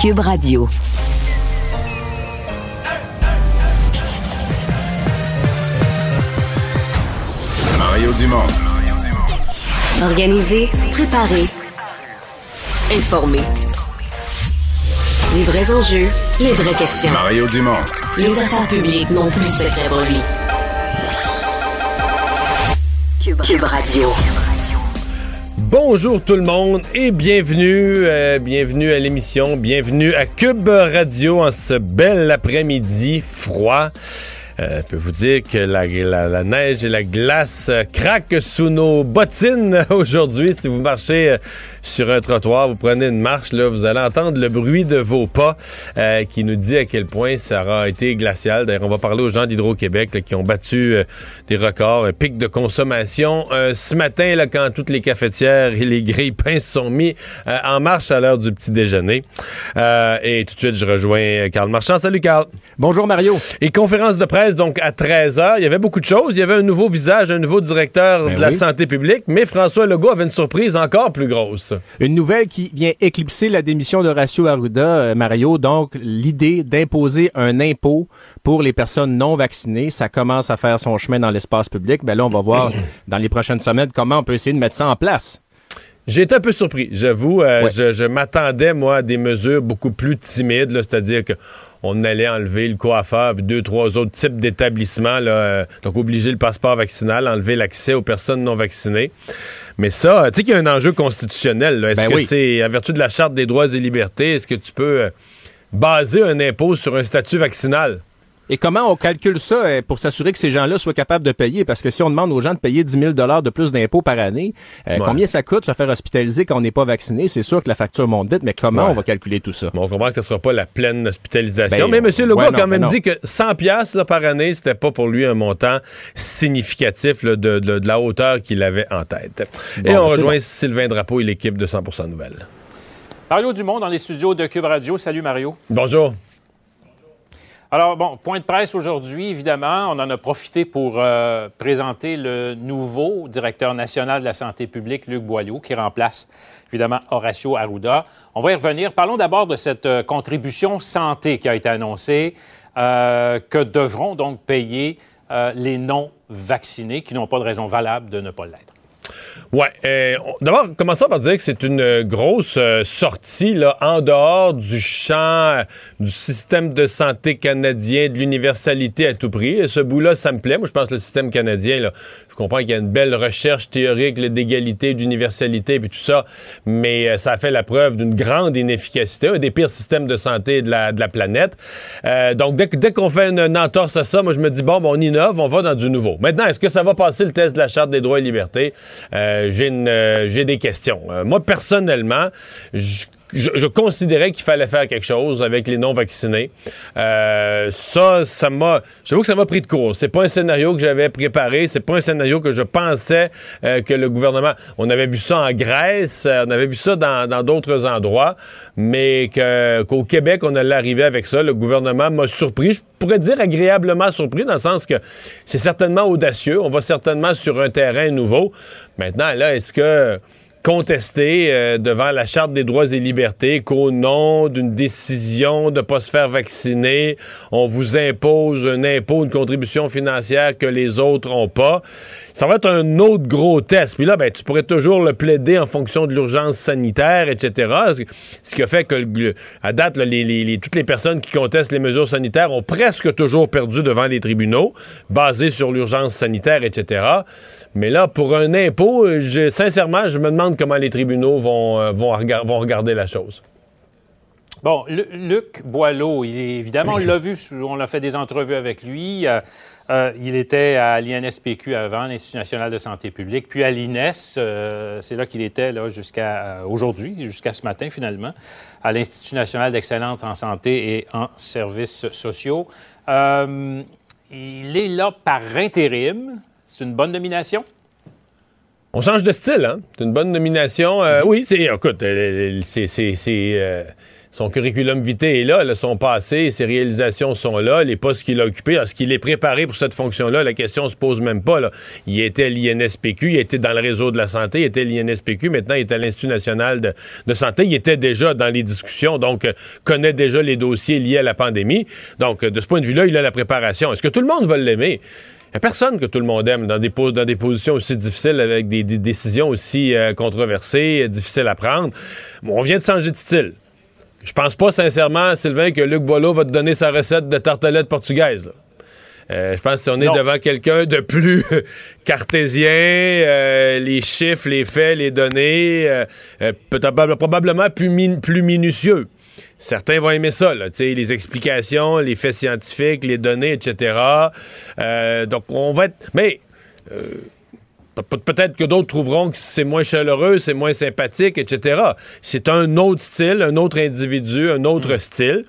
Cube Radio. Mario Dumont. Organiser, préparer, informer. Les vrais enjeux, les vraies questions. Mario Dumont. Les affaires publiques n'ont plus de secret pour lui. Cube, Cube Radio. Bonjour tout le monde et bienvenue, euh, bienvenue à l'émission, bienvenue à Cube Radio en ce bel après-midi froid. Euh, je peux vous dire que la, neige et la glace craquent sous nos bottines aujourd'hui. Si vous marchez euh, sur un trottoir, vous prenez une marche, là, vous allez entendre le bruit de vos pas euh, qui nous dit à quel point ça aura été glacial. D'ailleurs, on va parler aux gens d'Hydro-Québec qui ont battu euh, des records, un pic de consommation euh, ce matin là, quand toutes les cafetières et les grilles pains se sont mis euh, en marche à l'heure du petit déjeuner. Euh, et tout de suite, je rejoins euh, Carl Marchand. Salut Carl. Bonjour Mario. Et conférence de presse, donc à 13h, il y avait beaucoup de choses. Il y avait un nouveau visage, un nouveau directeur Ben de la santé publique, mais François Legault avait une surprise encore plus grosse. Une nouvelle qui vient éclipser la démission d'Horacio Arruda, euh, Mario. Donc, l'idée d'imposer un impôt pour les personnes non vaccinées, ça commence à faire son chemin dans l'espace public. Ben là, on va voir dans les prochaines semaines comment on peut essayer de mettre ça en place. J'ai été un peu surpris, j'avoue. euh, Ouais. Je, je m'attendais, moi, à des mesures beaucoup plus timides, c'est-à-dire que on allait enlever le coiffeur, puis deux, trois autres types d'établissements, euh, donc obliger le passeport vaccinal, enlever l'accès aux personnes non vaccinées. Mais ça, tu sais qu'il y a un enjeu constitutionnel. Est-ce Ben que oui. c'est, en vertu de la Charte des droits et libertés, est-ce que tu peux euh, baser un impôt sur un statut vaccinal? Et comment on calcule ça euh, pour s'assurer que ces gens-là soient capables de payer? Parce que si on demande aux gens de payer 10 000 de plus d'impôts par année, euh, Ouais. combien ça coûte se faire hospitaliser quand on n'est pas vacciné? C'est sûr que la facture monte vite, mais comment Ouais. on va calculer tout ça? Bon, on comprend que ce ne sera pas la pleine hospitalisation. Ben, mais M. Legault ouais, a non, quand même dit que 100 pièces par année, c'était pas pour lui un montant significatif là, de, de- de la hauteur qu'il avait en tête. et on ben, rejoint bon. Sylvain Drapeau et l'équipe de 100% Nouvelles. Mario Dumont dans les studios de Cube Radio. Salut Mario. Bonjour. Alors, bon, point de presse aujourd'hui, évidemment. On en a profité pour euh, présenter le nouveau directeur national de la santé publique, Luc Boileau, qui remplace évidemment Horacio Arruda. On va y revenir. Parlons d'abord de cette euh, contribution santé qui a été annoncée, euh, que devront donc payer les non-vaccinés qui n'ont pas de raison valable de ne pas l'être. Ouais. euh, D'abord, commençons par dire que c'est une euh, grosse euh, sortie en dehors du champ du système de santé canadien, de l'universalité à tout prix. Et ce bout-là, ça me plaît. Moi, je pense que le système canadien, là, comprends qu'il y a une belle recherche théorique d'égalité, d'universalité, puis tout ça, mais euh, ça a fait la preuve d'une grande inefficacité, un des pires systèmes de santé de la, planète. Euh, donc, dès, qu'on fait une, entorse à ça, moi, je me dis, bon, ben, on innove, on va dans du nouveau. Maintenant, est-ce que ça va passer le test de la Charte des droits et libertés? Euh, j'ai, des questions. Moi, personnellement, je je, considérais qu'il fallait faire quelque chose avec les non-vaccinés. Euh, ça, ça m'a. J'avoue que ça m'a pris de court. C'est pas un scénario que j'avais préparé. C'est pas un scénario que je pensais euh, que le gouvernement. On avait vu ça en Grèce, euh, on avait vu ça dans d'autres endroits, mais qu'au Québec, on allait arriver avec ça. Le gouvernement m'a surpris. Je pourrais dire agréablement surpris, dans le sens que c'est certainement audacieux. On va certainement sur un terrain nouveau. Maintenant, là, est-ce que contester euh, devant la Charte des droits et libertés qu'au nom d'une décision de ne pas se faire vacciner, on vous impose un impôt, une contribution financière que les autres n'ont pas. Ça va être un autre gros test. Puis là, ben, tu pourrais toujours le plaider en fonction de l'urgence sanitaire, etc. Ce- qui a fait que, à date, là, les- toutes les personnes qui contestent les mesures sanitaires ont presque toujours perdu devant les tribunaux, basés sur l'urgence sanitaire, etc. Mais là, pour un impôt, je- sincèrement, je me demande comment les tribunaux vont, euh, vont, regar- vont regarder la chose. Bon, Lu- Luc Boileau, il est- évidemment, on l'a vu, on a fait des entrevues avec lui. Euh, euh, il était à l'INSPQ avant, l'Institut national de santé publique, puis à l'INES, c'est là qu'il était là, jusqu'à aujourd'hui, jusqu'à ce matin finalement, à l'Institut national d'excellence en santé et en services sociaux. Il est là par intérim. C'est une bonne nomination? On change de style, hein? C'est une bonne nomination. Euh, Oui, c'est. Écoute, euh, c'est. c'est- c'est, euh, son curriculum vitae est là, là, son passé, ses réalisations sont là, les postes qu'il a occupés, est-ce qu'il est préparé pour cette fonction-là? La question se pose même pas. Là. Il était à l'INSPQ, il était dans le réseau de la santé, il était à l'INSPQ, maintenant il est à l'Institut national de, santé, il était déjà dans les discussions, donc connaît déjà les dossiers liés à la pandémie. Donc, de ce point de vue-là, il a la préparation. Est-ce que tout le monde va l'aimer? Il n'y a personne que tout le monde aime dans des, dans des positions aussi difficiles, avec des, décisions aussi euh, controversées, difficiles à prendre. on vient de changer de style. Je pense pas sincèrement, Sylvain, que Luc Boileau va te donner sa recette de tartelette portugaise. Euh, je pense qu'on est devant quelqu'un de plus cartésien, euh, les chiffres, les faits, les données, euh, probablement plus, plus minutieux. Certains vont aimer ça, là, les explications, les faits scientifiques, les données, etc. donc, on va être... Mais Peut-être que d'autres trouveront que c'est moins chaleureux, c'est moins sympathique, etc. C'est un autre style, un autre individu, un autre mm. style.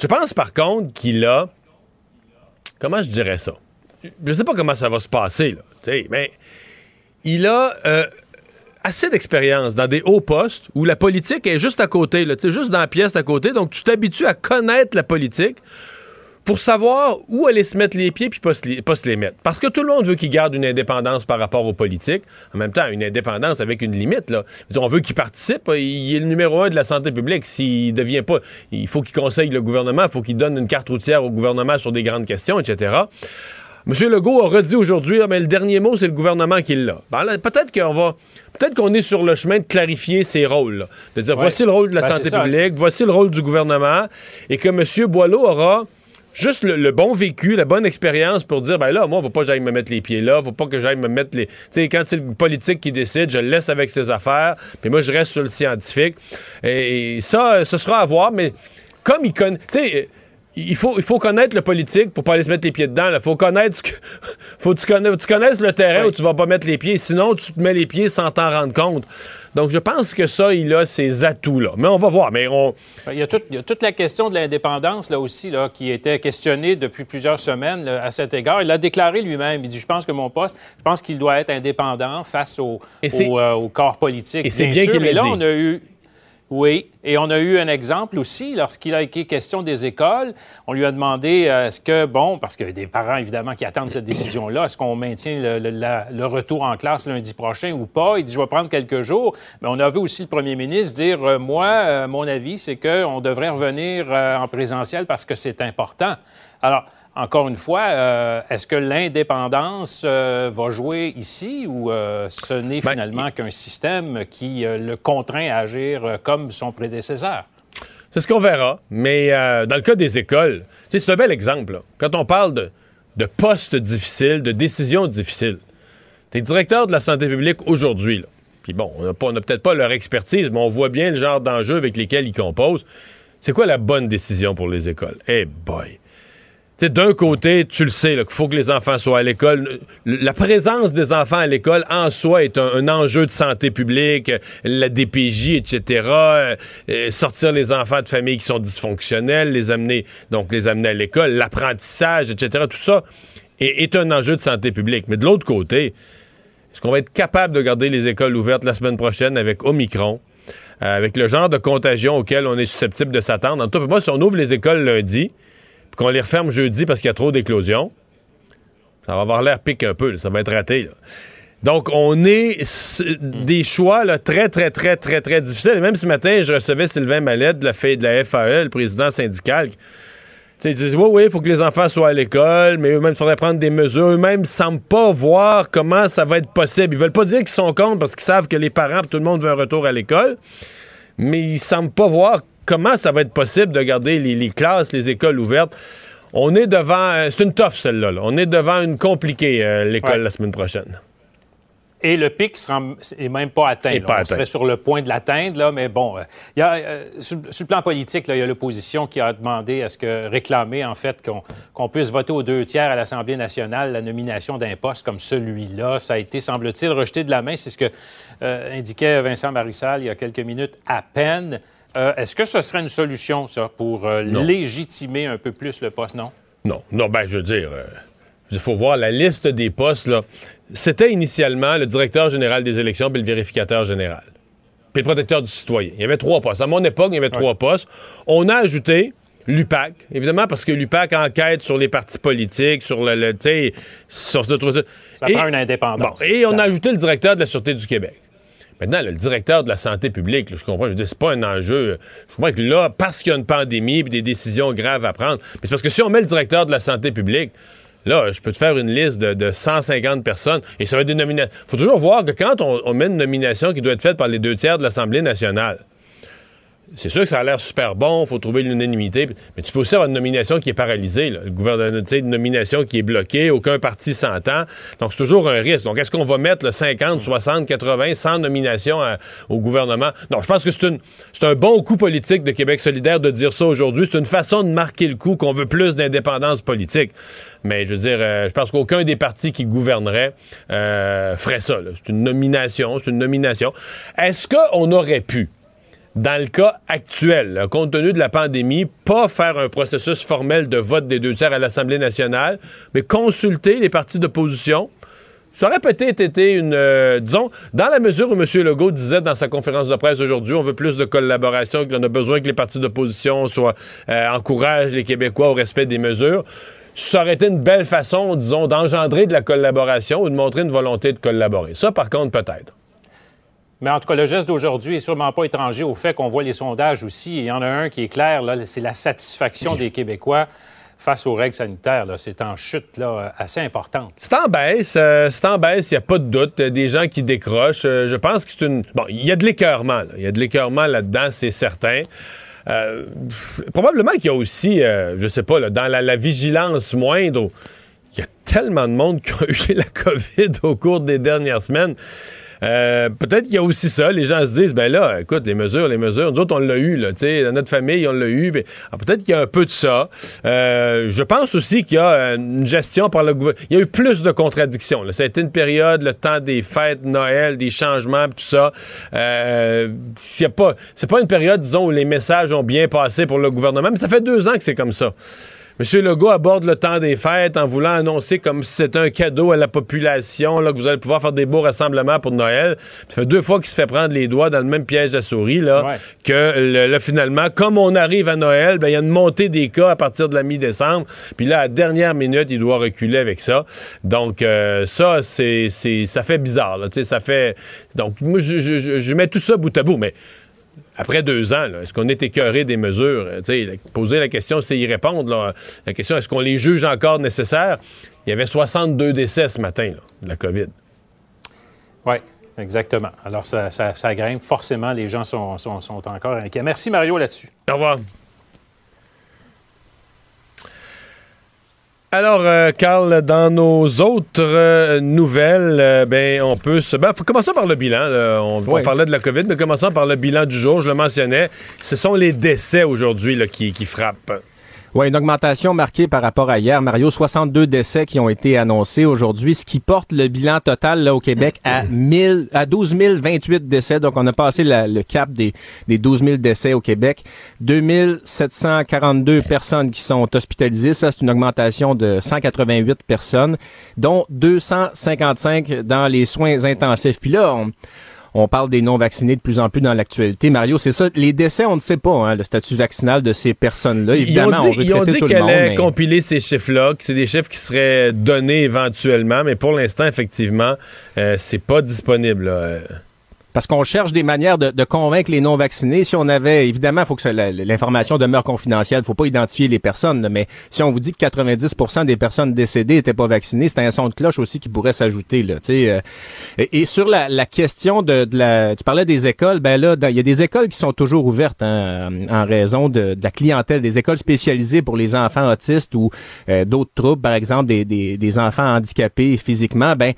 Je pense par contre qu'il a. Comment je dirais ça? Je sais pas comment ça va se passer, là, mais il a euh, assez d'expérience dans des hauts postes où la politique est juste à côté, là, juste dans la pièce à côté. Donc, tu t'habitues à connaître la politique pour savoir où aller se mettre les pieds puis pas se, les mettre. Parce que tout le monde veut qu'il garde une indépendance par rapport aux politiques. En même temps, une indépendance avec une limite. Là. On veut qu'il participe. Il est le numéro un de la santé publique. S'il devient pas, il faut qu'il conseille le gouvernement, il faut qu'il donne une carte routière au gouvernement sur des grandes questions, etc. M. Legault a redit aujourd'hui, ah, mais le dernier mot, c'est le gouvernement qui l'a. Ben peut-être qu'on va. Peut-être qu'on est sur le chemin de clarifier ses rôles. De dire, voici le rôle de la ben, santé publique, voici le rôle du gouvernement, et que M. Boileau aura juste le, bon vécu, la bonne expérience pour dire, ben là, moi, il faut pas que j'aille me mettre les pieds là, faut pas que j'aille me mettre les... Tu sais, quand c'est le politique qui décide, je le laisse avec ses affaires, puis moi, je reste sur le scientifique. Et, ça, ce sera à voir, mais comme il connaît... Tu sais, il faut, il faut connaître le politique pour pas aller se mettre les pieds dedans. Il faut connaître ce que, faut que tu, connais, tu connaisses le terrain où tu vas pas mettre les pieds. Sinon, tu te mets les pieds sans t'en rendre compte. Donc, je pense que ça, il a ses atouts-là. Mais on va voir. Mais on... il, y a toute la question de l'indépendance, là aussi, là, qui était questionnée depuis plusieurs semaines à cet égard. Il a déclaré lui-même. Il dit Je pense que mon poste, je pense qu'il doit être indépendant face au, au, euh, corps politique. Et c'est bien, qu'il là, on a eu oui, et on a eu un exemple aussi lorsqu'il a été question des écoles. On lui a demandé euh, est-ce que, bon, parce qu'il y a des parents évidemment qui attendent cette décision-là, est-ce qu'on maintient le, retour en classe lundi prochain ou pas? Il dit je vais prendre quelques jours. Mais on a vu aussi le premier ministre dire euh, moi, euh, mon avis, c'est qu'on devrait revenir en présentiel parce que c'est important. Alors, encore une fois, euh, est-ce que l'indépendance euh, va jouer ici ou euh, ce n'est ben, finalement qu'un système qui le contraint à agir comme son prédécesseur? C'est ce qu'on verra. Mais dans le cas des écoles, c'est un bel exemple. Quand on parle de, de postes difficiles, de décisions difficiles, tu es directeur de la santé publique aujourd'hui. Puis bon, on n'a peut-être pas leur expertise, mais on voit bien le genre d'enjeux avec lesquels ils composent. C'est quoi la bonne décision pour les écoles? Eh boy! D'un côté, tu le sais, qu'il faut que les enfants soient à l'école. La présence des enfants à l'école en soi est un, enjeu de santé publique, la DPJ, etc. Euh, sortir les enfants de familles qui sont dysfonctionnelles, les amener, donc les amener à l'école, l'apprentissage, etc. Tout ça est, un enjeu de santé publique. Mais de l'autre côté, est-ce qu'on va être capable de garder les écoles ouvertes la semaine prochaine avec Omicron? Euh, avec le genre de contagion auquel on est susceptible de s'attendre? En tout cas, moi, si on ouvre les écoles lundi, qu'on les referme jeudi parce qu'il y a trop d'éclosions, ça va avoir l'air pique un peu, ça va être raté. Donc, on est des choix très, très, très, très, très difficiles. même ce matin, je recevais Sylvain Mallette de la, de la FAE, le président syndical. Ils disent Oui, oui, il faut que les enfants soient à l'école, mais eux-mêmes, il faudrait prendre des mesures. Eux-mêmes ne semblent pas voir comment ça va être possible. Ils veulent pas dire qu'ils sont contre parce qu'ils savent que les parents, tout le monde veut un retour à l'école, mais ils semblent pas voir comment ça va être possible de garder les, classes, les écoles ouvertes? On est devant. Euh, c'est une toffe, celle-là. On est devant une compliquée, euh, l'école, la semaine prochaine. Et le pic n'est même pas atteint. on serait sur le point de l'atteindre, là, mais bon, euh, il y a, sur, le plan politique, il y a l'opposition qui a demandé à ce que réclamer en fait qu'on puisse voter aux deux tiers à l'Assemblée nationale la nomination d'un poste comme celui-là. Ça a été, semble-t-il, rejeté de la main. C'est ce que indiquait Vincent Marissal il y a quelques minutes à peine. Euh, est-ce que ce serait une solution, ça, pour euh, légitimer un peu plus le poste, non? Non. Non, ben, je veux dire, euh, il faut voir la liste des postes, là. C'était initialement le directeur général des élections puis le vérificateur général. puis le protecteur du citoyen. Il y avait trois postes. À mon époque, il y avait trois postes. On a ajouté l'UPAC, évidemment, parce que l'UPAC enquête sur les partis politiques, sur le. le sur, ça prend une indépendance. et on a ajouté le directeur de la Sûreté du Québec. Maintenant, le directeur de la santé publique, je comprends, je dis, c'est pas un enjeu. Je comprends que là, parce qu'il y a une pandémie et des décisions graves à prendre, mais c'est parce que si on met le directeur de la santé publique, Là, je peux te faire une liste de, 150 personnes et ça va être des nominations. Il faut toujours voir que quand on met une nomination qui doit être faite par les deux tiers de l'Assemblée nationale, c'est sûr que ça a l'air super bon, il faut trouver l'unanimité, mais tu peux aussi avoir une nomination qui est paralysée, le gouvernement, une nomination qui est bloquée, aucun parti s'entend. Donc, c'est toujours un risque. Donc, est-ce qu'on va mettre le 50, 60, 80, 100 nominations au gouvernement? Non, je pense que c'est un bon coup politique de Québec solidaire de dire ça aujourd'hui. C'est une façon de marquer le coup qu'on veut plus d'indépendance politique. Mais je veux dire, euh, je pense qu'aucun des partis qui gouverneraient euh, ferait ça. C'est une nomination, c'est une nomination. Est-ce qu'on aurait pu dans le cas actuel, compte tenu de la pandémie, pas faire un processus formel de vote des deux tiers à l'Assemblée nationale, mais consulter les partis d'opposition. Ça aurait peut-être été une... Euh, disons, dans la mesure où M. Legault disait dans sa conférence de presse aujourd'hui, on veut plus de collaboration, qu'on a besoin que les partis d'opposition soient euh, encouragent les Québécois au respect des mesures, ça aurait été une belle façon, disons, d'engendrer de la collaboration ou de montrer une volonté de collaborer. Ça, par contre, peut-être. Mais en tout cas, le geste d'aujourd'hui est sûrement pas étranger au fait qu'on voit les sondages aussi. il y en a un qui est clair, c'est la satisfaction des Québécois face aux règles sanitaires. C'est en chute là, assez importante. C'est en baisse. Euh, c'est en baisse, il n'y a pas de doute. Des gens qui décrochent. Euh, je pense que c'est une... Bon, il y a de l'écœurement. Il y a de l'écœurement là-dedans, c'est certain. Euh, probablement qu'il y a aussi, je sais pas, dans la, la vigilance moindre, il y a tellement de monde qui a eu la COVID au cours des dernières semaines. Euh, peut-être qu'il y a aussi ça. Les gens se disent, ben là, écoute, les mesures, les mesures, nous autres, on l'a eu, là, tu sais, dans notre famille, on l'a eu. Ah, peut-être qu'il y a un peu de ça. Euh, je pense aussi qu'il y a une gestion par le gouvernement. Il y a eu plus de contradictions. Là. Ça a été une période, le temps des fêtes, Noël, des changements, tout ça. Euh, c'est pas, pas une période, disons, où les messages ont bien passé pour le gouvernement, mais ça fait deux ans que c'est comme ça. M. Legault aborde le temps des fêtes en voulant annoncer comme si c'était un cadeau à la population, là, que vous allez pouvoir faire des beaux rassemblements pour Noël. Ça fait deux fois qu'il se fait prendre les doigts dans le même piège à souris, là, que là, finalement, comme on arrive à Noël, ben, il y a une montée des cas à partir de la mi-décembre. Puis là, à la dernière minute, il doit reculer avec ça. Donc, euh, ça, c'est, ça fait bizarre, là, ça fait... Donc, moi, je, je mets tout ça bout à bout, mais après deux ans, est-ce qu'on est écœuré des mesures? Euh, poser la question, c'est y répondre. La question, est-ce qu'on les juge encore nécessaires? Il y avait 62 décès ce matin de la COVID. Oui, exactement. Alors, ça, ça, grimpe. Forcément, les gens sont, sont, sont encore inquiets. Merci, Mario, là-dessus. Au revoir. Alors, euh, Carl, dans nos autres euh, nouvelles, euh, ben, on peut se. Ben, faut commencer par le bilan. On, parlait de la COVID, mais commençons par le bilan du jour. Je le mentionnais. Ce sont les décès aujourd'hui qui, qui frappent. Oui, une augmentation marquée par rapport à hier. Mario, 62 décès qui ont été annoncés aujourd'hui, ce qui porte le bilan total là, au Québec à, 1000, à 12 028 décès. Donc, on a passé le cap des, des 12 000 décès au Québec. 2742 personnes qui sont hospitalisées. Ça, c'est une augmentation de 188 personnes, dont 255 dans les soins intensifs. Puis là, on on parle des non-vaccinés de plus en plus dans l'actualité. Mario, c'est ça. Les décès, on ne sait pas hein, le statut vaccinal de ces personnes-là. Évidemment, on veut ils ont dit qu'elle allait compiler ces chiffres-là, que c'est des chiffres qui seraient donnés éventuellement, mais pour l'instant, effectivement, euh, c'est pas disponible. Là parce qu'on cherche des manières de, de, convaincre les non-vaccinés. Si on avait, évidemment, faut que l'information demeure confidentielle, faut pas identifier les personnes, mais si on vous dit que 90% des personnes décédées étaient pas vaccinées, c'est un son de cloche aussi qui pourrait s'ajouter. Là, euh, et, sur la, la question de, de, la, tu parlais des écoles, ben là, il y a des écoles qui sont toujours ouvertes hein, en raison de, de, la clientèle, des écoles spécialisées pour les enfants autistes ou euh, d'autres troubles, par exemple des, des, des enfants handicapés physiquement. Ben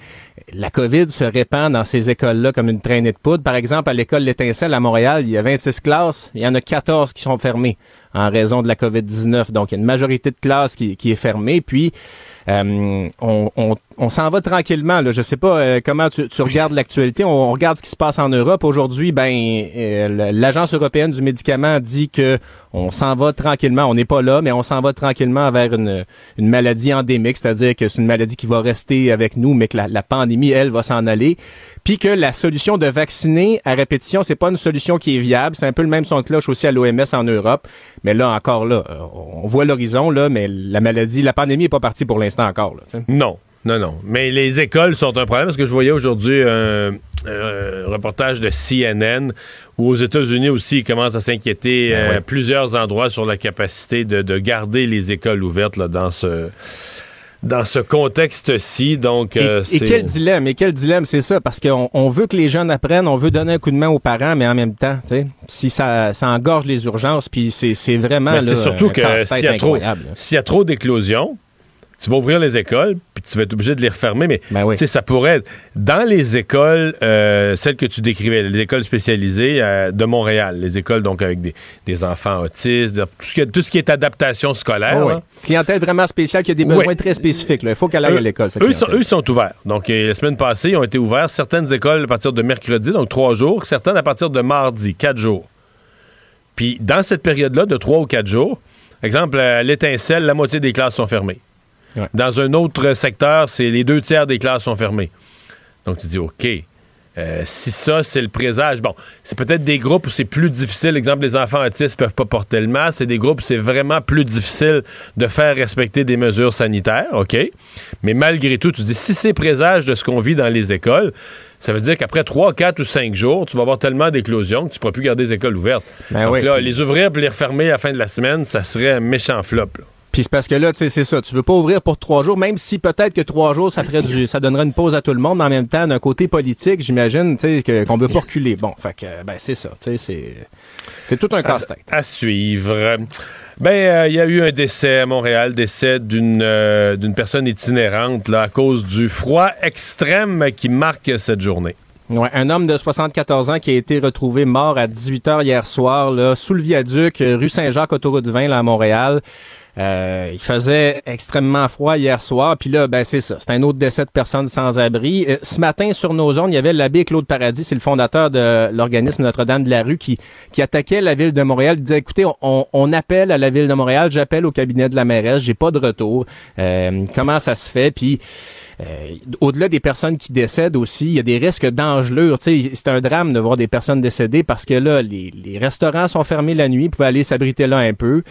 la COVID se répand dans ces écoles-là comme une traînée de Par exemple, à l'école L'Étincelle à Montréal, il y a 26 classes, il y en a 14 qui sont fermées en raison de la COVID-19. Donc, il y a une majorité de classes qui, qui est fermée. Puis, euh, on, on s'en va tranquillement. Là. Je sais pas euh, comment tu, tu regardes l'actualité. On, on, regarde ce qui se passe en Europe aujourd'hui. Ben, euh, l'agence européenne du médicament dit que on s'en va tranquillement. On n'est pas là, mais on s'en va tranquillement vers une, une maladie endémique, c'est-à-dire que c'est une maladie qui va rester avec nous, mais que la, la pandémie, elle, va s'en aller. Puis que la solution de vacciner à répétition, c'est pas une solution qui est viable. C'est un peu le même son de cloche aussi à l'OMS en Europe. Mais là, encore là, on voit l'horizon là, mais la maladie, la pandémie est pas partie pour l'instant encore. Là, non. Non, non. Mais les écoles sont un problème parce que je voyais aujourd'hui un, reportage de CNN où aux États-Unis aussi, ils commencent à s'inquiéter ben à euh, plusieurs endroits sur la capacité de, garder les écoles ouvertes là, dans ce dans ce contexte-ci. Donc, et, euh, quel dilemme, et quel dilemme, c'est ça, parce qu'on on veut que les jeunes apprennent, on veut donner un coup de main aux parents, mais en même temps, si ça, ça engorge les urgences, puis c'est vraiment. c'est surtout que s'il y a trop, s'il y a trop d'éclosions, tu vas ouvrir les écoles, puis tu vas être obligé de les refermer, mais ben ça pourrait être dans les écoles, euh, celles que tu décrivais, les écoles spécialisées euh, de Montréal, les écoles donc avec des, enfants autistes, tout ce, qui est, adaptation scolaire. Oh, Clientèle vraiment spéciale qui a des besoins très spécifiques. Il faut qu'elle aille à l'école. Eux sont, eux sont ouverts. Donc, euh, la semaine passée, ils ont été ouverts. Certaines écoles à partir de mercredi, donc trois jours, certaines à partir de mardi, quatre jours. Puis, dans cette période-là, de trois ou quatre jours, exemple, à l'étincelle, la moitié des classes sont fermées. Dans un autre secteur, c'est les deux tiers des classes sont fermées. Donc tu dis, OK. Euh, si ça, c'est le présage, bon, c'est peut-être des groupes où c'est plus difficile. Exemple, les enfants autistes peuvent pas porter le masque. C'est des groupes où c'est vraiment plus difficile de faire respecter des mesures sanitaires, OK? Mais malgré tout, tu dis, si c'est présage de ce qu'on vit dans les écoles, ça veut dire qu'après 3, 4 ou 5 jours, tu vas avoir tellement d'éclosions que tu ne pourras plus garder les écoles ouvertes. Ben Donc là, les ouvrir et les refermer à la fin de la semaine, ça serait un méchant flop. Puis c'est parce que là, tu sais, c'est ça. Tu veux pas ouvrir pour trois jours, même si peut-être que trois jours, ça ferait du, ça donnerait une pause à tout le monde, mais en même temps, d'un côté politique, j'imagine, tu sais, qu'on veut pas reculer. Bon, fait que, ben, c'est ça. Tu sais, c'est, c'est tout un casse-tête. À, suivre. Ben, euh, il y a eu un décès à Montréal, décès d'une euh, d'une personne itinérante là, à cause du froid extrême qui marque cette journée. Ouais, un homme de 74 ans qui a été retrouvé mort à 18 h hier soir là, sous le viaduc rue Saint-Jacques autoroute 20 là, à Montréal. Euh, il faisait extrêmement froid hier soir, puis là, ben c'est ça. C'est un autre décès de personnes sans abri. Euh, ce matin, sur nos zones, il y avait l'abbé Claude Paradis, c'est le fondateur de l'organisme Notre-Dame de la Rue, qui, qui attaquait la ville de Montréal. Il disait, écoutez, on, on appelle à la ville de Montréal, j'appelle au cabinet de la mairesse, j'ai pas de retour. Euh, comment ça se fait? Puis euh, au-delà des personnes qui décèdent aussi, il y a des risques d'engelure. C'est un drame de voir des personnes décédées parce que là, les, les restaurants sont fermés la nuit, vous pouvez aller s'abriter là un peu.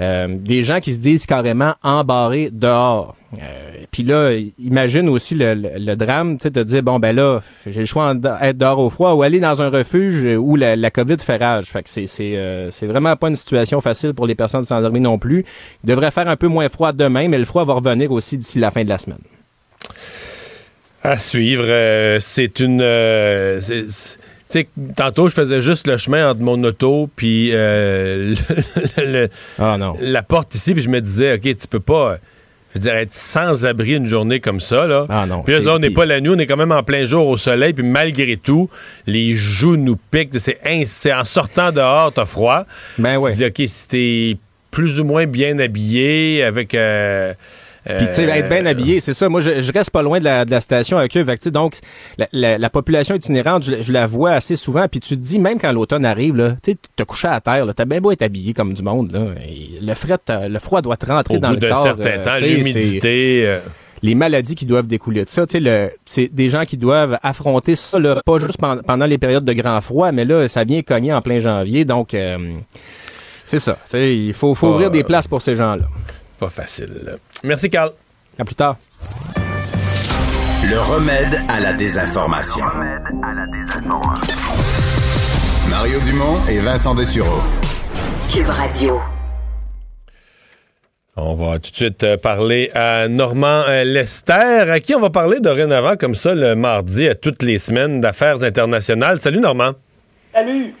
Euh, des gens qui se disent carrément embarrés dehors. Euh, Puis là, imagine aussi le, le, drame, tu sais, de dire bon ben là, j'ai le choix d'être dehors au froid ou aller dans un refuge où la, la COVID fait rage. Fait que c'est c'est euh, c'est vraiment pas une situation facile pour les personnes sans dormir non plus. Il devrait faire un peu moins froid demain, mais le froid va revenir aussi d'ici la fin de la semaine. À suivre, euh, c'est une sais, tantôt, je faisais juste le chemin entre mon auto puis euh, ah, la porte ici, puis je me disais, OK, tu peux pas je veux dire, être sans abri une journée comme ça, là. Ah non. Puis là, on n'est pas la nuit, on est quand même en plein jour au soleil, puis malgré tout, les joues nous piquent. C'est en sortant dehors, t'as froid. Ben ouais. Tu dis, OK, si t'es plus ou moins bien habillé, avec... Euh, puis, tu sais, être bien habillé, c'est ça. Moi, je, reste pas loin de la, de la station avec eux. donc, la, la, population itinérante, je, la vois assez souvent. Puis tu te dis, même quand l'automne arrive, là, tu te couché à terre, t'as bien beau être habillé comme du monde. Là, le, fret, le froid doit te rentrer dans le corps. Bout d'un certain temps, l'humidité... Euh. les maladies qui doivent découler de ça. Tu sais, c'est des gens qui doivent affronter ça, là, pas juste pendant les périodes de grand froid, mais là, ça vient cogner en plein janvier. Donc, euh, c'est ça. Il faut, faut ouvrir des places pour ces gens-là. Pas facile. Merci, Carl. À plus tard. Le remède à la désinformation. Mario Dumont et Vincent Dessureau. Cube Radio. On va tout de suite euh, parler à Normand euh, Lester, à qui on va parler dorénavant, comme ça, le mardi, à toutes les semaines d'affaires internationales. Salut, Normand. Salut.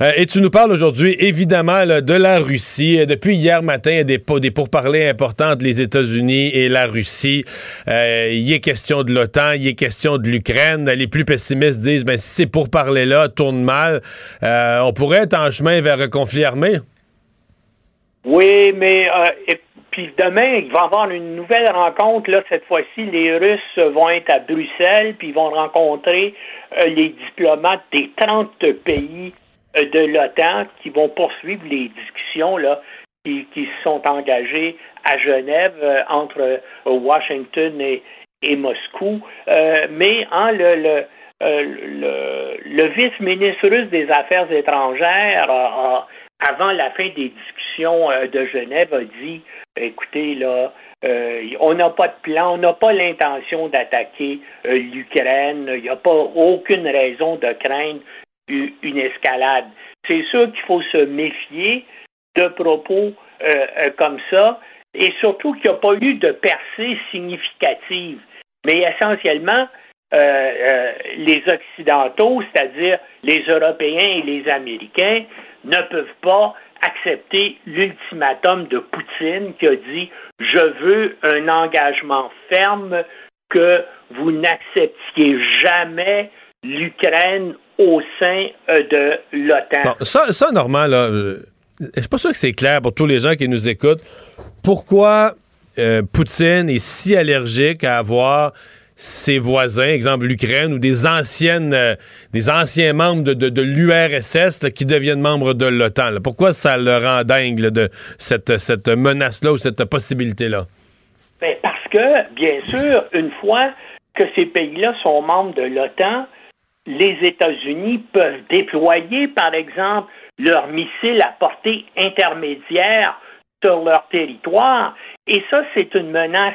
Euh, et tu nous parles aujourd'hui, évidemment, de la Russie. Euh, depuis hier matin, il y a des, des pourparlers importants entre les États-Unis et la Russie. Euh, il est question de l'OTAN, il est question de l'Ukraine. Les plus pessimistes disent, ben, si ces pourparlers-là tournent mal, on pourrait être en chemin vers un conflit armé. Oui, mais puis demain, il va y avoir une nouvelle rencontre. Là, cette fois-ci, les Russes vont être à Bruxelles, puis ils vont rencontrer euh, les diplomates des 30 pays euh, de l'OTAN qui vont poursuivre les discussions là, qui, qui sont engagées à Genève euh, entre Washington et, et Moscou. mais hein, le, le, le, le vice-ministre russe des Affaires étrangères a avant la fin des discussions euh, de Genève, a dit écoutez, là, euh, on n'a pas de plan, on n'a pas l'intention d'attaquer euh, l'Ukraine, il n'y a pas aucune raison de craindre une escalade. C'est sûr qu'il faut se méfier de propos comme ça, et surtout qu'il n'y a pas eu de percée significative. Mais essentiellement, les Occidentaux, c'est-à-dire les Européens et les Américains, ne peuvent pas accepter l'ultimatum de Poutine qui a dit je veux un engagement ferme que vous n'acceptiez jamais l'Ukraine au sein euh, de l'OTAN. ça, ça, Normand, là, euh, je suis pas sûr que c'est clair pour tous les gens qui nous écoutent. Pourquoi euh, Poutine est si allergique à avoir ses voisins, exemple l'Ukraine, ou des anciennes, euh, des anciens membres de, l'URSS qui deviennent membres de l'OTAN. Pourquoi ça le rend dingue de cette, cette menace-là ou cette possibilité-là? Ben, parce que, bien sûr, une fois que ces pays-là sont membres de l'OTAN, les États-Unis peuvent déployer, par exemple, leurs missiles à portée intermédiaire sur leur territoire. Et ça, c'est une menace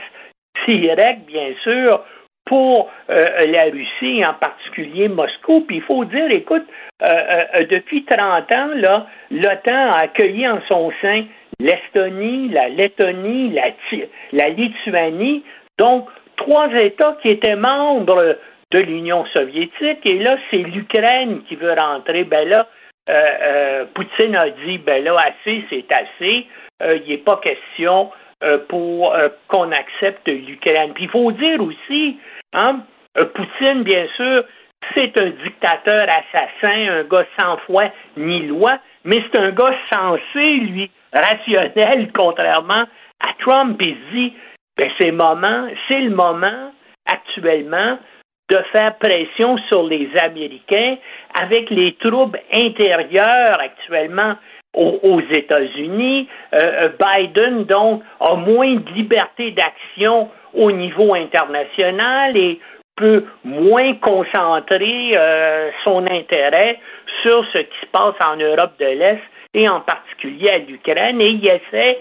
directe, bien sûr, pour euh, la Russie, en particulier Moscou. Puis il faut dire, écoute, euh, euh, depuis 30 ans, là, l'OTAN a accueilli en son sein l'Estonie, la Lettonie, la, la Lituanie, donc trois États qui étaient membres de l'Union soviétique. Et là, c'est l'Ukraine qui veut rentrer. Ben là, Poutine a dit, ben là, assez, c'est assez. il n'est pas question pour qu'on accepte l'Ukraine. Puis il faut dire aussi Hein? Euh, Poutine, bien sûr, c'est un dictateur assassin, un gars sans foi ni loi, mais c'est un gars sensé, lui, rationnel, contrairement à Trump. Il dit, ben, c'est moment, c'est le moment actuellement de faire pression sur les Américains avec les troubles intérieurs actuellement aux, États-Unis. Euh, euh, Biden, donc, a moins de liberté d'action au niveau international et peut moins concentrer euh, son intérêt sur ce qui se passe en Europe de l'Est et en particulier à l'Ukraine et il essaie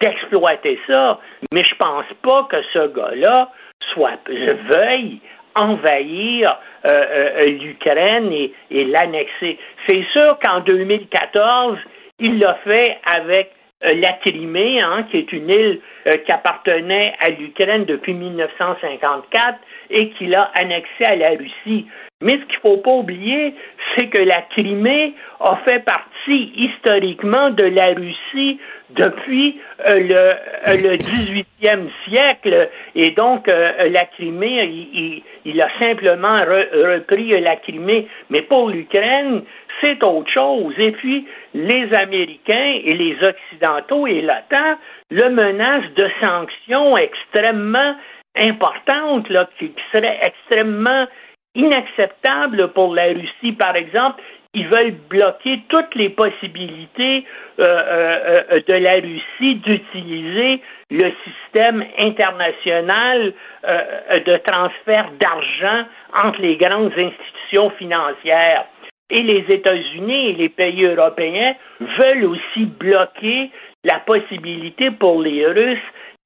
d'exploiter ça. Mais je pense pas que ce gars-là soit veuille envahir euh, euh, l'Ukraine et, et l'annexer. C'est sûr qu'en 2014, il l'a fait avec euh, la Crimée, hein, qui est une île euh, qui appartenait à l'Ukraine depuis 1954 et qu'il a annexée à la Russie. Mais ce qu'il ne faut pas oublier, c'est que la Crimée a fait partie historiquement de la Russie depuis euh, le, le 18e siècle. Et donc, la Crimée, il, a simplement repris la Crimée. Mais pour l'Ukraine, c'est autre chose. Et puis, les Américains et les Occidentaux et l'OTAN le menacent de sanctions extrêmement importantes, là, qui, seraient extrêmement inacceptables pour la Russie. Par exemple, ils veulent bloquer toutes les possibilités euh, euh, euh, de la Russie d'utiliser le système international de transfert d'argent entre les grandes institutions financières. Et les États-Unis et les pays européens veulent aussi bloquer la possibilité pour les Russes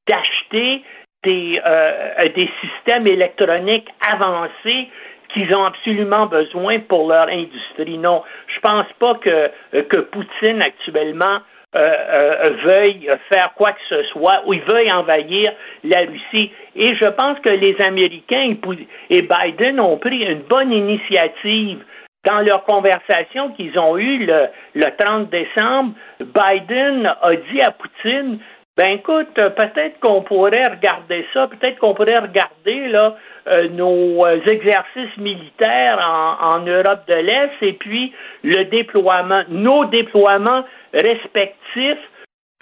d'acheter des, des systèmes électroniques avancés qu'ils ont absolument besoin pour leur industrie. Non, je pense pas que, que Poutine actuellement euh, euh, veuille faire quoi que ce soit ou il veuille envahir la Russie. Et je pense que les Américains et Biden ont pris une bonne initiative dans leur conversation qu'ils ont eue le, le 30 décembre, Biden a dit à Poutine ben écoute, peut-être qu'on pourrait regarder ça, peut-être qu'on pourrait regarder là euh, nos euh, exercices militaires en, en Europe de l'Est et puis le déploiement, nos déploiements respectifs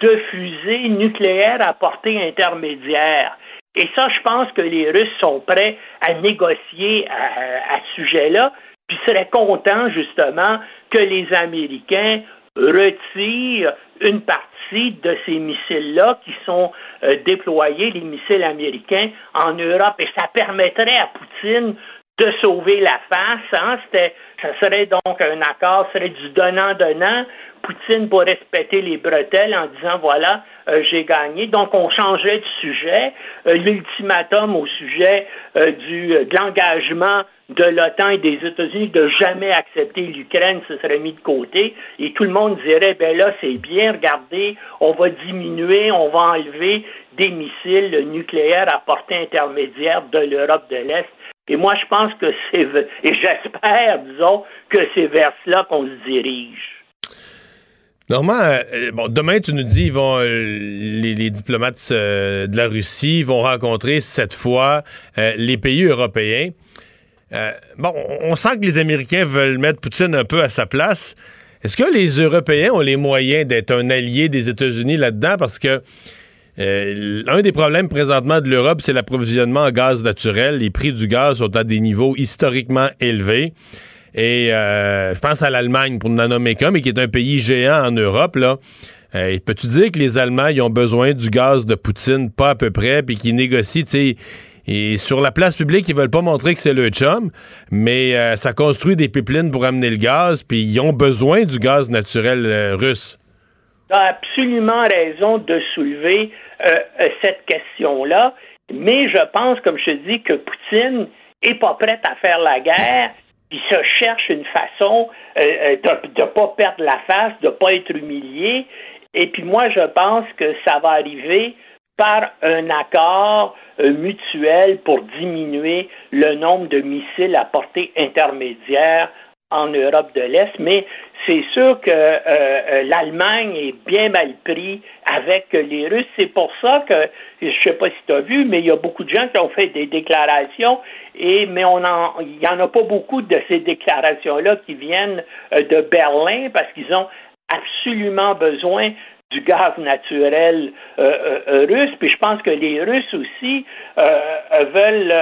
de fusées nucléaires à portée intermédiaire. Et ça, je pense que les Russes sont prêts à négocier à, ce sujet-là, puis seraient contents justement que les Américains retirent une partie de ces missiles-là qui sont euh, déployés, les missiles américains, en Europe. Et ça permettrait à Poutine de sauver la face. Hein? ça serait donc un accord, ce serait du donnant-donnant. Poutine pourrait respecter les bretelles en disant voilà, euh, j'ai gagné. Donc on changeait de sujet. Euh, l'ultimatum au sujet euh, du, de l'engagement de l'OTAN et des États-Unis de jamais accepter l'Ukraine se serait mis de côté et tout le monde dirait ben là c'est bien, regardez, on va diminuer, on va enlever des missiles nucléaires à portée intermédiaire de l'Europe de l'Est et moi, je pense que c'est, et j'espère, disons, que c'est vers cela qu'on se dirige. Normand, euh, bon, demain, tu nous dis, vont, euh, les, diplomates euh, de la Russie vont rencontrer cette fois les pays européens. bon, on sent que les Américains veulent mettre Poutine un peu à sa place. Est-ce que les Européens ont les moyens d'être un allié des États-Unis là-dedans? Parce que euh, un des problèmes présentement de l'Europe, c'est l'approvisionnement en gaz naturel. Les prix du gaz sont à des niveaux historiquement élevés. Et euh, je pense à l'Allemagne, pour n'en nommer qu'un, mais qui est un pays géant en Europe. Euh, Peux-tu dire que les Allemands ils ont besoin du gaz de Poutine, pas à peu près, puis qu'ils négocient, tu sais, et sur la place publique, ils veulent pas montrer que c'est le chum, mais ça construit des pipelines pour amener le gaz, puis ils ont besoin du gaz naturel russe tu as absolument raison de soulever euh, euh, cette question-là, mais je pense, comme je te dis, que Poutine est pas prêt à faire la guerre, il se cherche une façon euh, de ne pas perdre la face, de ne pas être humilié, et puis moi, je pense que ça va arriver par un accord mutuel pour diminuer le nombre de missiles à portée intermédiaire en Europe de l'Est, mais c'est sûr que euh, euh, l'Allemagne est bien mal pris avec les Russes. C'est pour ça que, je ne sais pas si tu as vu, mais il y a beaucoup de gens qui ont fait des déclarations, et mais on en, il n'y en a pas beaucoup de ces déclarations-là qui viennent euh, de Berlin parce qu'ils ont absolument besoin du gaz naturel russe. Puis je pense que les Russes aussi veulent,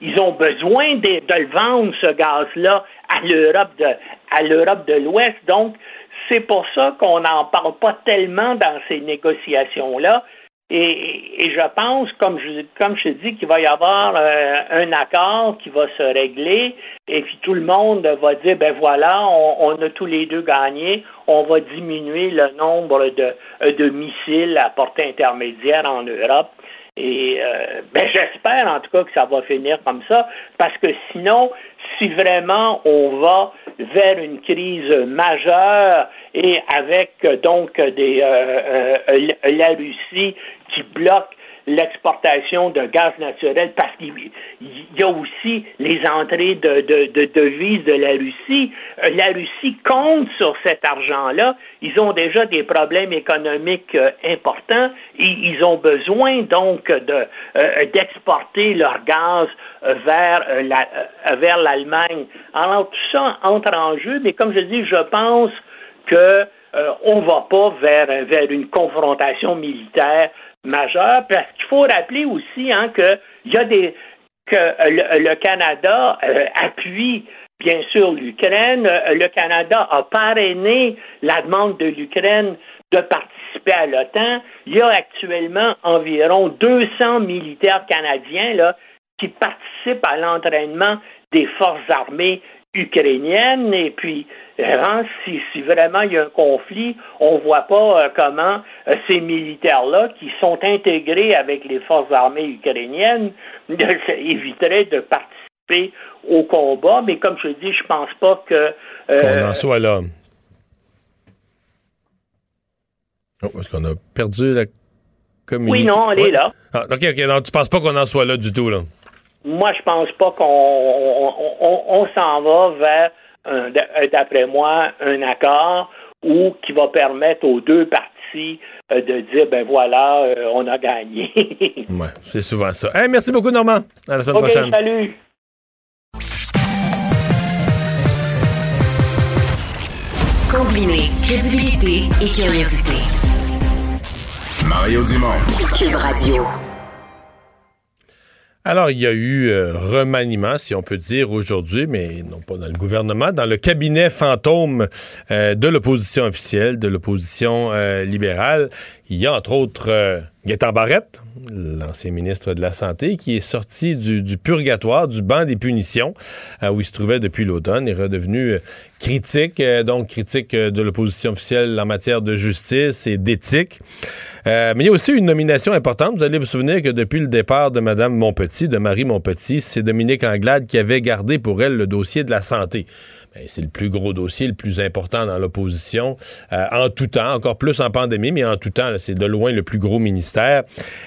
ils ont besoin de, de, le vendre ce gaz-là à l'Europe de à l'Europe de l'Ouest. Donc, c'est pour ça qu'on n'en parle pas tellement dans ces négociations-là. Et, je pense, comme je, comme je dis, qu'il va y avoir euh, un accord qui va se régler et puis tout le monde va dire, ben voilà, on, a tous les deux gagné, on va diminuer le nombre de, de missiles à portée intermédiaire en Europe. Et euh, ben, j'espère en tout cas que ça va finir comme ça, parce que sinon, si vraiment on va vers une crise majeure et avec donc des euh, euh, la Russie qui bloque l'exportation de gaz naturel parce qu'il y a aussi les entrées de, de, devises de la Russie. Euh, la Russie compte sur cet argent-là. Ils ont déjà des problèmes économiques euh, importants et ils ont besoin donc de euh, d'exporter leur gaz vers vers l'Allemagne. Alors tout ça entre en jeu, mais comme je dis, je pense que on va pas vers vers une confrontation militaire majeur, parce qu'il faut rappeler aussi hein, que y a des que le, Canada euh, appuie bien sûr l'Ukraine. Le Canada a parrainé la demande de l'Ukraine de participer à l'OTAN. Il y a actuellement environ 200 militaires canadiens là, qui participent à l'entraînement des forces armées ukrainiennes. Et puis, Hein, si, si, vraiment il y a un conflit, on ne voit pas euh, comment euh, ces militaires-là, qui sont intégrés avec les forces armées ukrainiennes, éviteraient de participer au combat. Mais comme je dis, je pense pas que... Euh, qu'on en soit là. Oh, est-ce qu'on a perdu la communication? Oui, non, elle est là. Ah, OK, OK. Non, tu penses pas qu'on en soit là du tout, là? Moi, je pense pas qu'on on s'en va vers d'après moi, un accord ou qui va permettre aux deux parties euh, de dire ben voilà, euh, on a gagné. ouais, c'est souvent ça. merci beaucoup, Normand. À la semaine prochaine. Salut. Combiner crédibilité et curiosité. Mario Dumont. Cube Radio. Alors, il y a eu euh, remaniement, si on peut dire, aujourd'hui, mais non pas dans le gouvernement, dans le cabinet fantôme euh, de l'opposition officielle, de l'opposition euh, libérale. Il y a entre autres Gaétan Barrette, l'ancien ministre de la Santé, qui est sorti du, purgatoire, du banc des punitions, où il se trouvait depuis l'automne, est redevenu critique, donc critique de l'opposition officielle en matière de justice et d'éthique. Euh, mais il y a aussi une nomination importante. Vous allez vous souvenir que depuis le départ de Mme Montpetit, de Marie Montpetit, c'est Dominique Anglade qui avait gardé pour elle le dossier de la santé. C'est le plus gros dossier, le plus important dans l'opposition, euh, en tout temps, encore plus en pandémie, mais en tout temps, c'est de loin le plus gros ministère.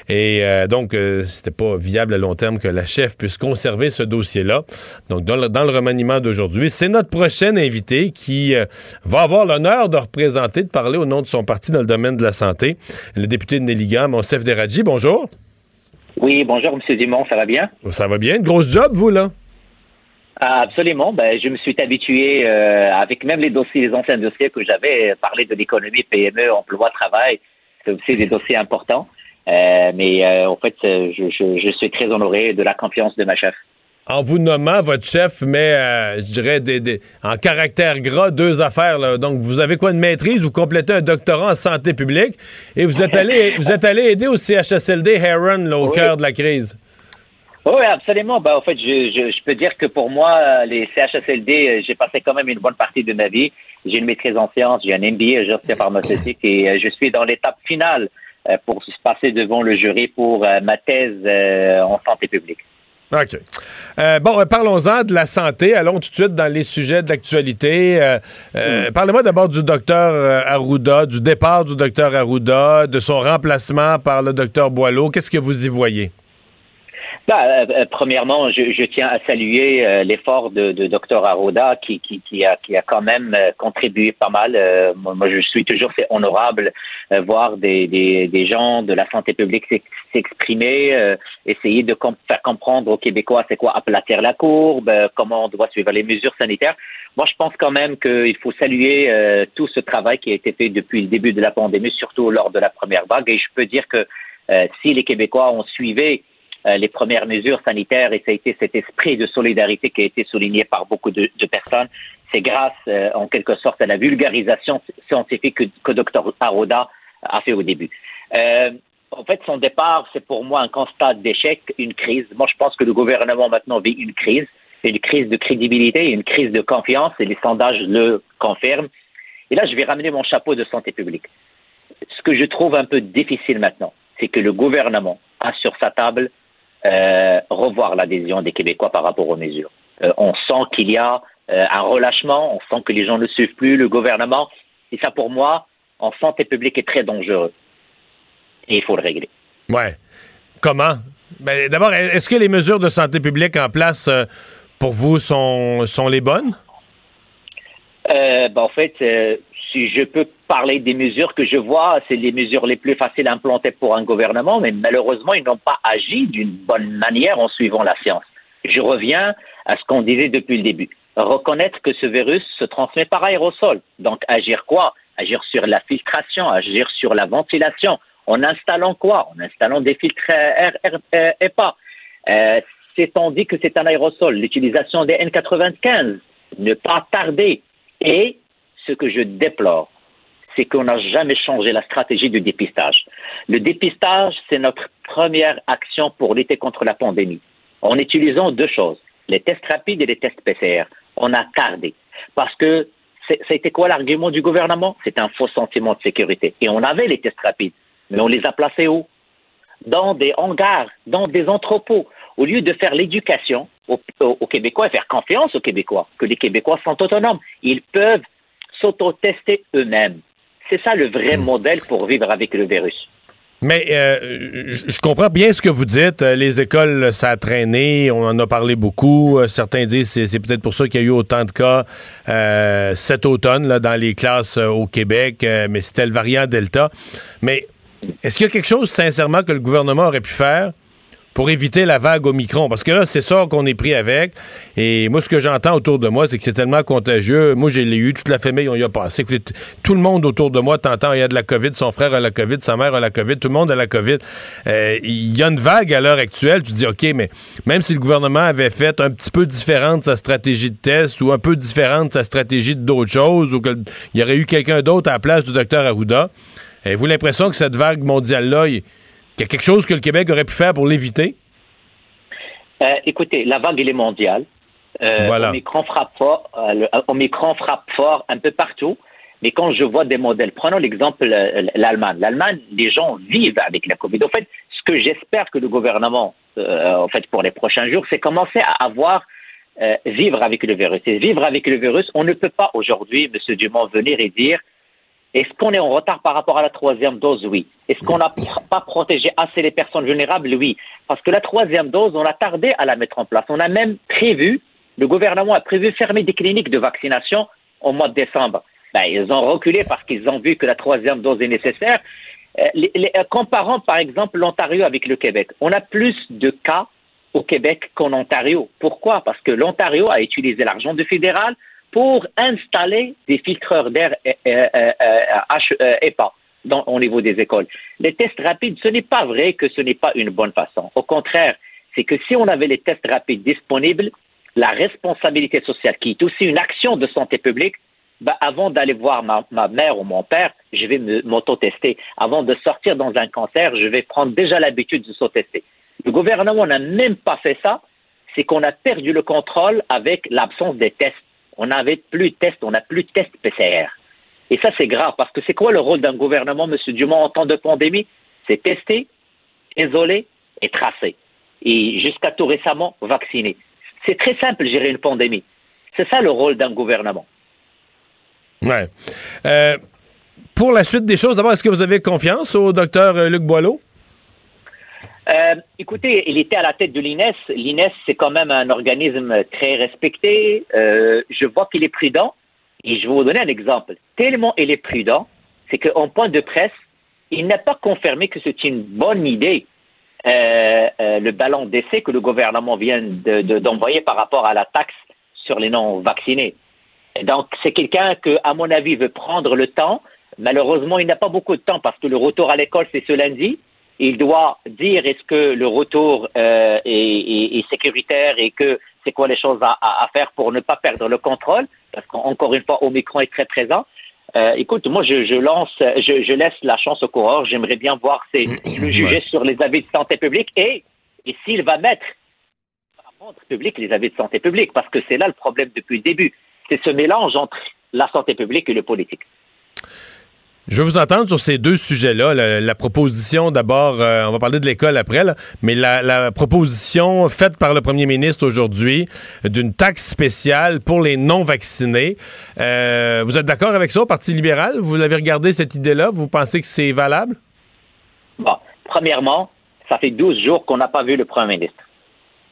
Et euh, donc, euh, c'était pas viable à long terme que la chef puisse conserver ce dossier-là. Donc, dans le, dans le remaniement d'aujourd'hui, c'est notre prochaine invité qui euh, va avoir l'honneur de représenter, de parler au nom de son parti dans le domaine de la santé, le député de Nelligan, Monsef Deradji. Bonjour. Oui, bonjour, M. Dumont, ça va bien? Ça va bien? Une grosse job, vous, là? Ah, absolument. Ben, je me suis habitué, euh, avec même les dossiers, les anciens dossiers que j'avais, parler de l'économie, PME, emploi, travail, c'est aussi des dossiers importants. Euh, mais euh, en fait, je, je, je suis très honoré de la confiance de ma chef. en vous nommant votre chef, mais je dirais des, des- en caractère gras, deux affaires. là. Donc, vous avez quoi une maîtrise? Vous complétez un doctorat en santé publique et vous êtes allé, vous êtes allé aider au CHSLD Heron là, au Oui. cœur de la crise. Oui, absolument. Ben, en fait, je, je, je peux dire que pour moi, euh, les CHSLD, euh, j'ai passé quand même une bonne partie de ma vie. J'ai une maîtrise en sciences, j'ai un MBA en gestion pharmaceutique et euh, je suis dans l'étape finale pour se passer devant le jury pour ma thèse en santé publique. OK. Euh, bon, parlons-en de la santé. Allons tout de suite dans les sujets d'actualité. Euh, euh, Parlez-moi d'abord du docteur Arruda, du départ du docteur Arruda, de son remplacement par le docteur Boileau. Qu'est-ce que vous y voyez? Ben, euh, euh, premièrement, je, je tiens à saluer euh, l'effort de, de Dr Arruda qui, qui, qui, a, qui a quand même euh, contribué pas mal. Euh, moi, je suis toujours c'est honorable euh, voir des, des, des gens de la santé publique s'ex- s'exprimer, essayer de faire comprendre aux Québécois c'est quoi aplatir la courbe, comment on doit suivre les mesures sanitaires. Moi, je pense quand même qu'il faut saluer tout ce travail qui a été fait depuis le début de la pandémie, surtout lors de la première vague. Et je peux dire que si les Québécois ont suivi les premières mesures sanitaires et ça a été cet esprit de solidarité qui a été souligné par beaucoup de, de personnes. C'est grâce, euh, en quelque sorte, à la vulgarisation scientifique que, que Dr Arruda a fait au début. Euh, en fait, son départ, c'est pour moi un constat d'échec, une crise. Moi, je pense que le gouvernement maintenant vit une crise, une crise de crédibilité, une crise de confiance, et les sondages le confirment. Et là, je vais ramener mon chapeau de santé publique. Ce que je trouve un peu difficile maintenant, c'est que le gouvernement a sur sa table euh, revoir l'adhésion des Québécois par rapport aux mesures. Euh, on sent qu'il y a euh, un relâchement, on sent que les gens ne suivent plus le gouvernement, et ça pour moi, en santé publique, est très dangereux. Et il faut le régler. Ouais. Comment? Ben, D'abord, est-ce que les mesures de santé publique en place pour vous sont, sont les bonnes? Ben, en fait, si je peux parler des mesures que je vois, c'est les mesures les plus faciles à implanter pour un gouvernement, mais malheureusement, ils n'ont pas agi d'une bonne manière en suivant la science. Je reviens à ce qu'on disait depuis le début. Reconnaître que ce virus se transmet par aérosol. Donc, agir quoi? Agir sur la filtration, agir sur la ventilation. En installant quoi? En installant des filtres EPA. Euh, C'est-on dit que c'est un aérosol L'utilisation des N95, ne pas tarder. Et ce que je déplore, c'est qu'on n'a jamais changé la stratégie du dépistage. Le dépistage, c'est notre première action pour lutter contre la pandémie. En utilisant deux choses, les tests rapides et les tests PCR. On a tardé. Parce que c'était quoi l'argument du gouvernement? C'est un faux sentiment de sécurité. Et on avait les tests rapides, mais on les a placés où? Dans des hangars, dans des entrepôts. Au lieu de faire l'éducation aux, aux, aux Québécois et faire confiance aux Québécois, que les Québécois sont autonomes, ils peuvent s'auto-tester eux-mêmes. C'est ça le vrai mmh. modèle pour vivre avec le virus. Mais euh, je comprends bien ce que vous dites. Les écoles, ça a traîné, on en a parlé beaucoup. Certains disent que c'est peut-être pour ça qu'il y a eu autant de cas euh, cet automne là, dans les classes euh, au Québec, mais c'était le variant Delta. Mais est-ce qu'il y a quelque chose, sincèrement, que le gouvernement aurait pu faire pour éviter la vague Omicron. Parce que là, c'est ça qu'on est pris avec. Et moi, ce que j'entends autour de moi, c'est que c'est tellement contagieux. Moi, j'ai eu, toute la famille, on y a passé. tout le monde autour de moi t'entends, il y a de la COVID, son frère a la COVID, sa mère a la COVID, tout le monde a la COVID. Euh, il y a une vague à l'heure actuelle. Tu dis, OK, mais même si le gouvernement avait fait un petit peu différente sa stratégie de test ou un peu différente sa stratégie d'autres choses ou qu'il y aurait eu quelqu'un d'autre à la place du docteur Arruda, avez-vous l'impression que cette vague mondiale-là, qu'il y a quelque chose que le Québec aurait pu faire pour l'éviter? Euh, écoutez, la vague, elle est mondiale. Euh, voilà. Omicron, frappe fort, euh, Omicron frappe fort un peu partout. Mais quand je vois des modèles, prenons l'exemple euh, l'Allemagne. L'Allemagne, les gens vivent avec la COVID. En fait, ce que j'espère que le gouvernement, euh, en fait, pour les prochains jours, c'est commencer à avoir euh, vivre avec le virus. Et vivre avec le virus, on ne peut pas aujourd'hui, M. Dumont, venir et dire est-ce qu'on est en retard par rapport à la troisième dose? Oui. Est-ce qu'on n'a pas protégé assez les personnes vulnérables? Oui. Parce que la troisième dose, on a tardé à la mettre en place. On a même prévu, le gouvernement a prévu fermer des cliniques de vaccination au mois de décembre. Ben, ils ont reculé parce qu'ils ont vu que la troisième dose est nécessaire. Euh, euh, comparons par exemple l'Ontario avec le Québec. On a plus de cas au Québec qu'en Ontario. Pourquoi? Parce que l'Ontario a utilisé l'argent du fédéral pour installer des filtreurs d'air euh, EPA au niveau des écoles. Les tests rapides, ce n'est pas vrai que ce n'est pas une bonne façon. Au contraire, c'est que si on avait les tests rapides disponibles, la responsabilité sociale, qui est aussi une action de santé publique, ben, avant d'aller voir ma, mère ou mon père, je vais m'auto-tester. Avant de sortir dans un cancer, je vais prendre déjà l'habitude de s'auto-tester. Le gouvernement n'a même pas fait ça. C'est qu'on a perdu le contrôle avec l'absence des tests. On n'avait plus de tests, on n'a plus de tests PCR. Et ça, c'est grave parce que c'est quoi le rôle d'un gouvernement, M. Dumont, en temps de pandémie? C'est tester, isoler et tracer. Et jusqu'à tout récemment, vacciner. C'est très simple, gérer une pandémie. C'est ça le rôle d'un gouvernement. Ouais. Euh, pour la suite des choses, d'abord, est-ce que vous avez confiance au docteur euh, Luc Boileau? Euh, écoutez, il était à la tête de l'INES. L'INES, c'est quand même un organisme très respecté. je vois qu'il est prudent. Et je vais vous donner un exemple. Tellement il est prudent, c'est qu'en point de presse, il n'a pas confirmé que c'est une bonne idée le ballon d'essai que le gouvernement vient d'envoyer par rapport à la taxe sur les non-vaccinés. Donc, c'est quelqu'un que, à mon avis, veut prendre le temps. Malheureusement, il n'a pas beaucoup de temps parce que le retour à l'école, c'est ce lundi. Il doit dire est-ce que le retour euh, est, sécuritaire et que c'est quoi les choses à, faire pour ne pas perdre le contrôle, parce qu'encore une fois, Omicron est très présent. Euh, écoute, moi, je, lance, je, laisse la chance au coureur. J'aimerais bien voir ses, le juger sur les avis de santé publique et, et s'il va mettre rendre public les avis de santé publique, parce que c'est là le problème depuis le début c'est ce mélange entre la santé publique et le politique. Je vais vous entendre sur ces deux sujets-là. La, proposition, d'abord, euh, on va parler de l'école après, mais la, proposition faite par le premier ministre aujourd'hui d'une taxe spéciale pour les non-vaccinés. Euh, vous êtes d'accord avec ça au Parti libéral? Vous l'avez regardé, cette idée-là? Vous pensez que c'est valable? Bon, premièrement, ça fait 12 jours qu'on n'a pas vu le premier ministre.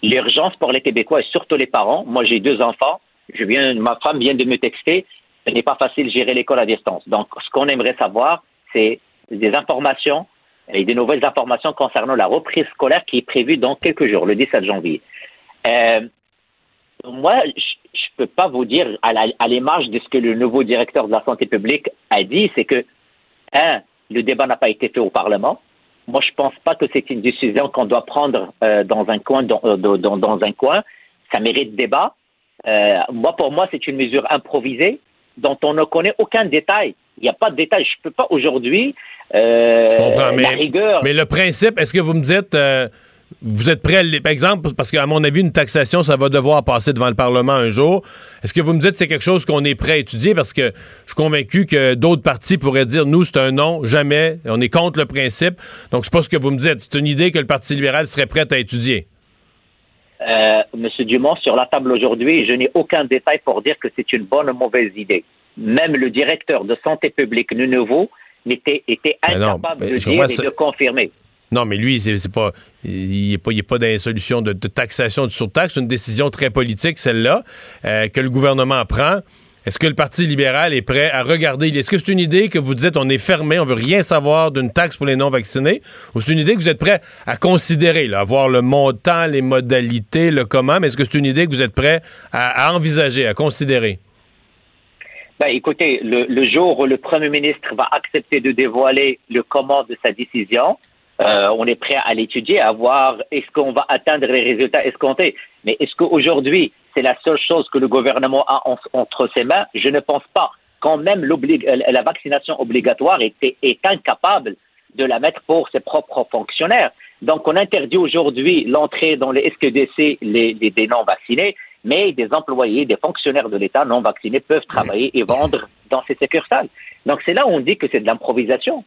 L'urgence pour les Québécois et surtout les parents, moi j'ai deux enfants, je viens, ma femme vient de me texter, ce n'est pas facile de gérer l'école à distance. Donc, ce qu'on aimerait savoir, c'est des informations et des nouvelles informations concernant la reprise scolaire qui est prévue dans quelques jours, le 17 janvier. Euh, moi, je ne peux pas vous dire à l'image de ce que le nouveau directeur de la santé publique a dit, c'est que, un, le débat n'a pas été fait au Parlement. Moi, je ne pense pas que c'est une décision qu'on doit prendre euh, dans un coin, euh, dans, un coin. Ça mérite débat. Moi, pour moi, c'est une mesure improvisée dont on ne connaît aucun détail. Il n'y a pas de détail. Je ne peux pas aujourd'hui. Euh, mais, rigueur... mais le principe, est-ce que vous me dites. Euh, vous êtes prêt, à, par exemple, parce qu'à mon avis, une taxation, ça va devoir passer devant le Parlement un jour. Est-ce que vous me dites que c'est quelque chose qu'on est prêt à étudier? Parce que je suis convaincu que d'autres partis pourraient dire, nous, c'est un non, jamais, on est contre le principe. Donc, c'est pas ce que vous me dites. C'est une idée que le Parti libéral serait prêt à étudier. Euh, Monsieur Dumont, sur la table aujourd'hui, je n'ai aucun détail pour dire que c'est une bonne ou mauvaise idée. Même le directeur de santé publique, nouveau, était, était incapable de dire et de confirmer. Non, mais lui, c'est pas, il n'est pas, pas dans une solution de, taxation, de surtaxe. C'est une décision très politique, celle-là, euh, que le gouvernement prend. Est-ce que le Parti libéral est prêt à regarder? Est-ce que c'est une idée que vous dites on est fermé, on veut rien savoir d'une taxe pour les non-vaccinés? Ou c'est une idée que vous êtes prêt à considérer, à voir le montant, les modalités, le comment, mais est-ce que c'est une idée que vous êtes prêt à, envisager, à considérer? Ben, écoutez, le, le, jour où le Premier ministre va accepter de dévoiler le comment de sa décision, euh, on est prêt à l'étudier, à voir est-ce qu'on va atteindre les résultats escomptés. Mais est-ce qu'aujourd'hui, c'est la seule chose que le gouvernement a entre ses mains? Je ne pense pas. Quand même, euh, la vaccination obligatoire est, est incapable de la mettre pour ses propres fonctionnaires. Donc, on interdit aujourd'hui l'entrée dans les SQDC les, des non vaccinés, mais des employés, des fonctionnaires de l'État non vaccinés peuvent travailler et vendre dans ces succursales. Donc, c'est là où on dit que c'est de l'improvisation.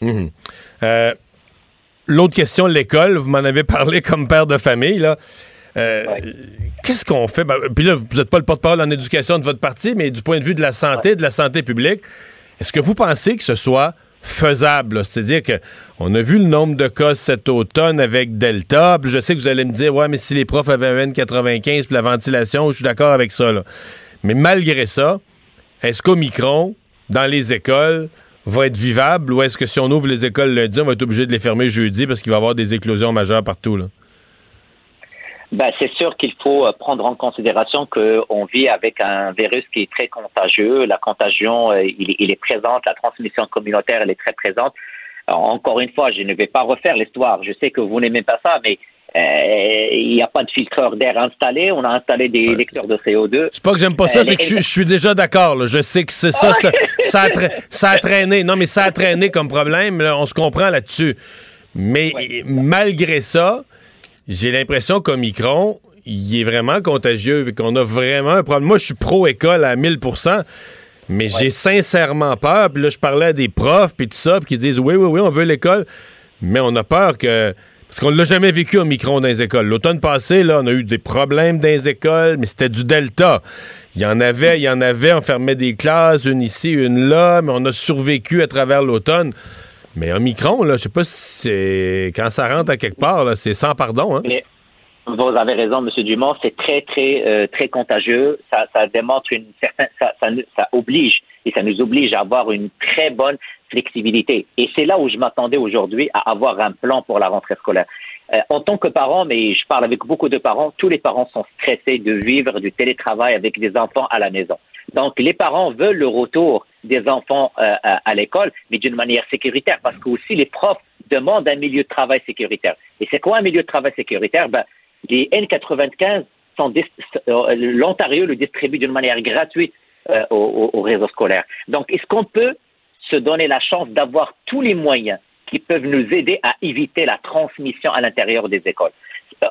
Mhm. Euh, l'autre question, l'école, vous m'en avez parlé comme père de famille, là. Euh, qu'est-ce qu'on fait? Ben, puis là, vous n'êtes pas le porte-parole en éducation de votre parti, mais du point de vue de la santé, de la santé publique, est-ce que vous pensez que ce soit faisable? C'est-à-dire qu'on a vu le nombre de cas cet automne avec Delta, puis je sais que vous allez me dire, ouais, mais si les profs avaient un N95 puis la ventilation, je suis d'accord avec ça. Mais malgré ça, est-ce qu'au micron, dans les écoles, va être vivable ou est-ce que si on ouvre les écoles lundi, on va être obligé de les fermer jeudi parce qu'il va y avoir des éclosions majeures partout? Là? Ben, c'est sûr qu'il faut euh, prendre en considération qu'on vit avec un virus qui est très contagieux. La contagion, euh, il, il, est présente, la transmission communautaire, elle est très présente. encore une fois, je ne vais pas refaire l'histoire. Je sais que vous n'aimez pas ça, mais euh, il n'y a pas de filtreur d'air installé. On a installé des lecteurs de CO2. C'est pas que j'aime pas ça, c'est que je, suis déjà d'accord. Je sais que c'est ça, ça, a ça, a traîné. Non, mais ça a traîné comme problème. on se comprend là-dessus. Mais malgré ça, j'ai l'impression qu'Omicron, il est vraiment contagieux et qu'on a vraiment un problème. Moi, je suis pro-école à 1000% mais j'ai sincèrement peur. Puis là, je parlais à des profs, puis tout ça, puis qui disent oui, oui, oui, on veut l'école, mais on a peur que. Parce qu'on ne l'a jamais vécu au micron dans les écoles. L'automne passé, là, on a eu des problèmes dans les écoles, mais c'était du Delta. Il y en avait, il y en avait, on fermait des classes, une ici, une là, mais on a survécu à travers l'automne. Mais un micron, là, je sais pas si c'est. Quand ça rentre à quelque part, c'est sans pardon, hein? vous avez raison, M. Dumont, c'est très, très, euh, très contagieux. Ça, démontre une certaine. Ça, oblige et ça nous oblige à avoir une très bonne flexibilité. Et c'est là où je m'attendais aujourd'hui à avoir un plan pour la rentrée scolaire. Euh, en tant que parent, mais je parle avec beaucoup de parents, tous les parents sont stressés de vivre du télétravail avec des enfants à la maison. Donc, les parents veulent le retour des enfants euh, à, l'école, mais d'une manière sécuritaire, parce que aussi les profs demandent un milieu de travail sécuritaire. Et c'est quoi un milieu de travail sécuritaire? Ben, Les N95 sont euh, l'Ontario le distribue d'une manière gratuite euh, au, au, réseau scolaire. Donc, est-ce qu'on peut se donner la chance d'avoir tous les moyens qui peuvent nous aider à éviter la transmission à l'intérieur des écoles?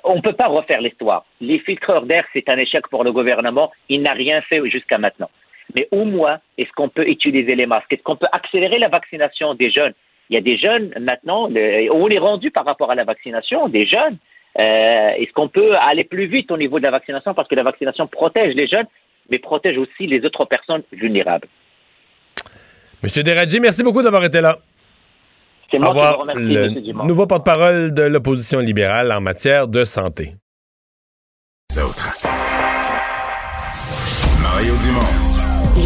On ne peut pas refaire l'histoire. Les filtreurs d'air, c'est un échec pour le gouvernement. Il n'a rien fait jusqu'à maintenant. Mais au moins, est-ce qu'on peut utiliser les masques? Est-ce qu'on peut accélérer la vaccination des jeunes? Il y a des jeunes maintenant, on est rendu par rapport à la vaccination des jeunes. Euh, est-ce qu'on peut aller plus vite au niveau de la vaccination? Parce que la vaccination protège les jeunes, mais protège aussi les autres personnes vulnérables Monsieur Deradji, merci beaucoup d'avoir été là. C'est moi qui vous remercie, le nouveau porte-parole de l'opposition libérale en matière de santé. Mario Dumont.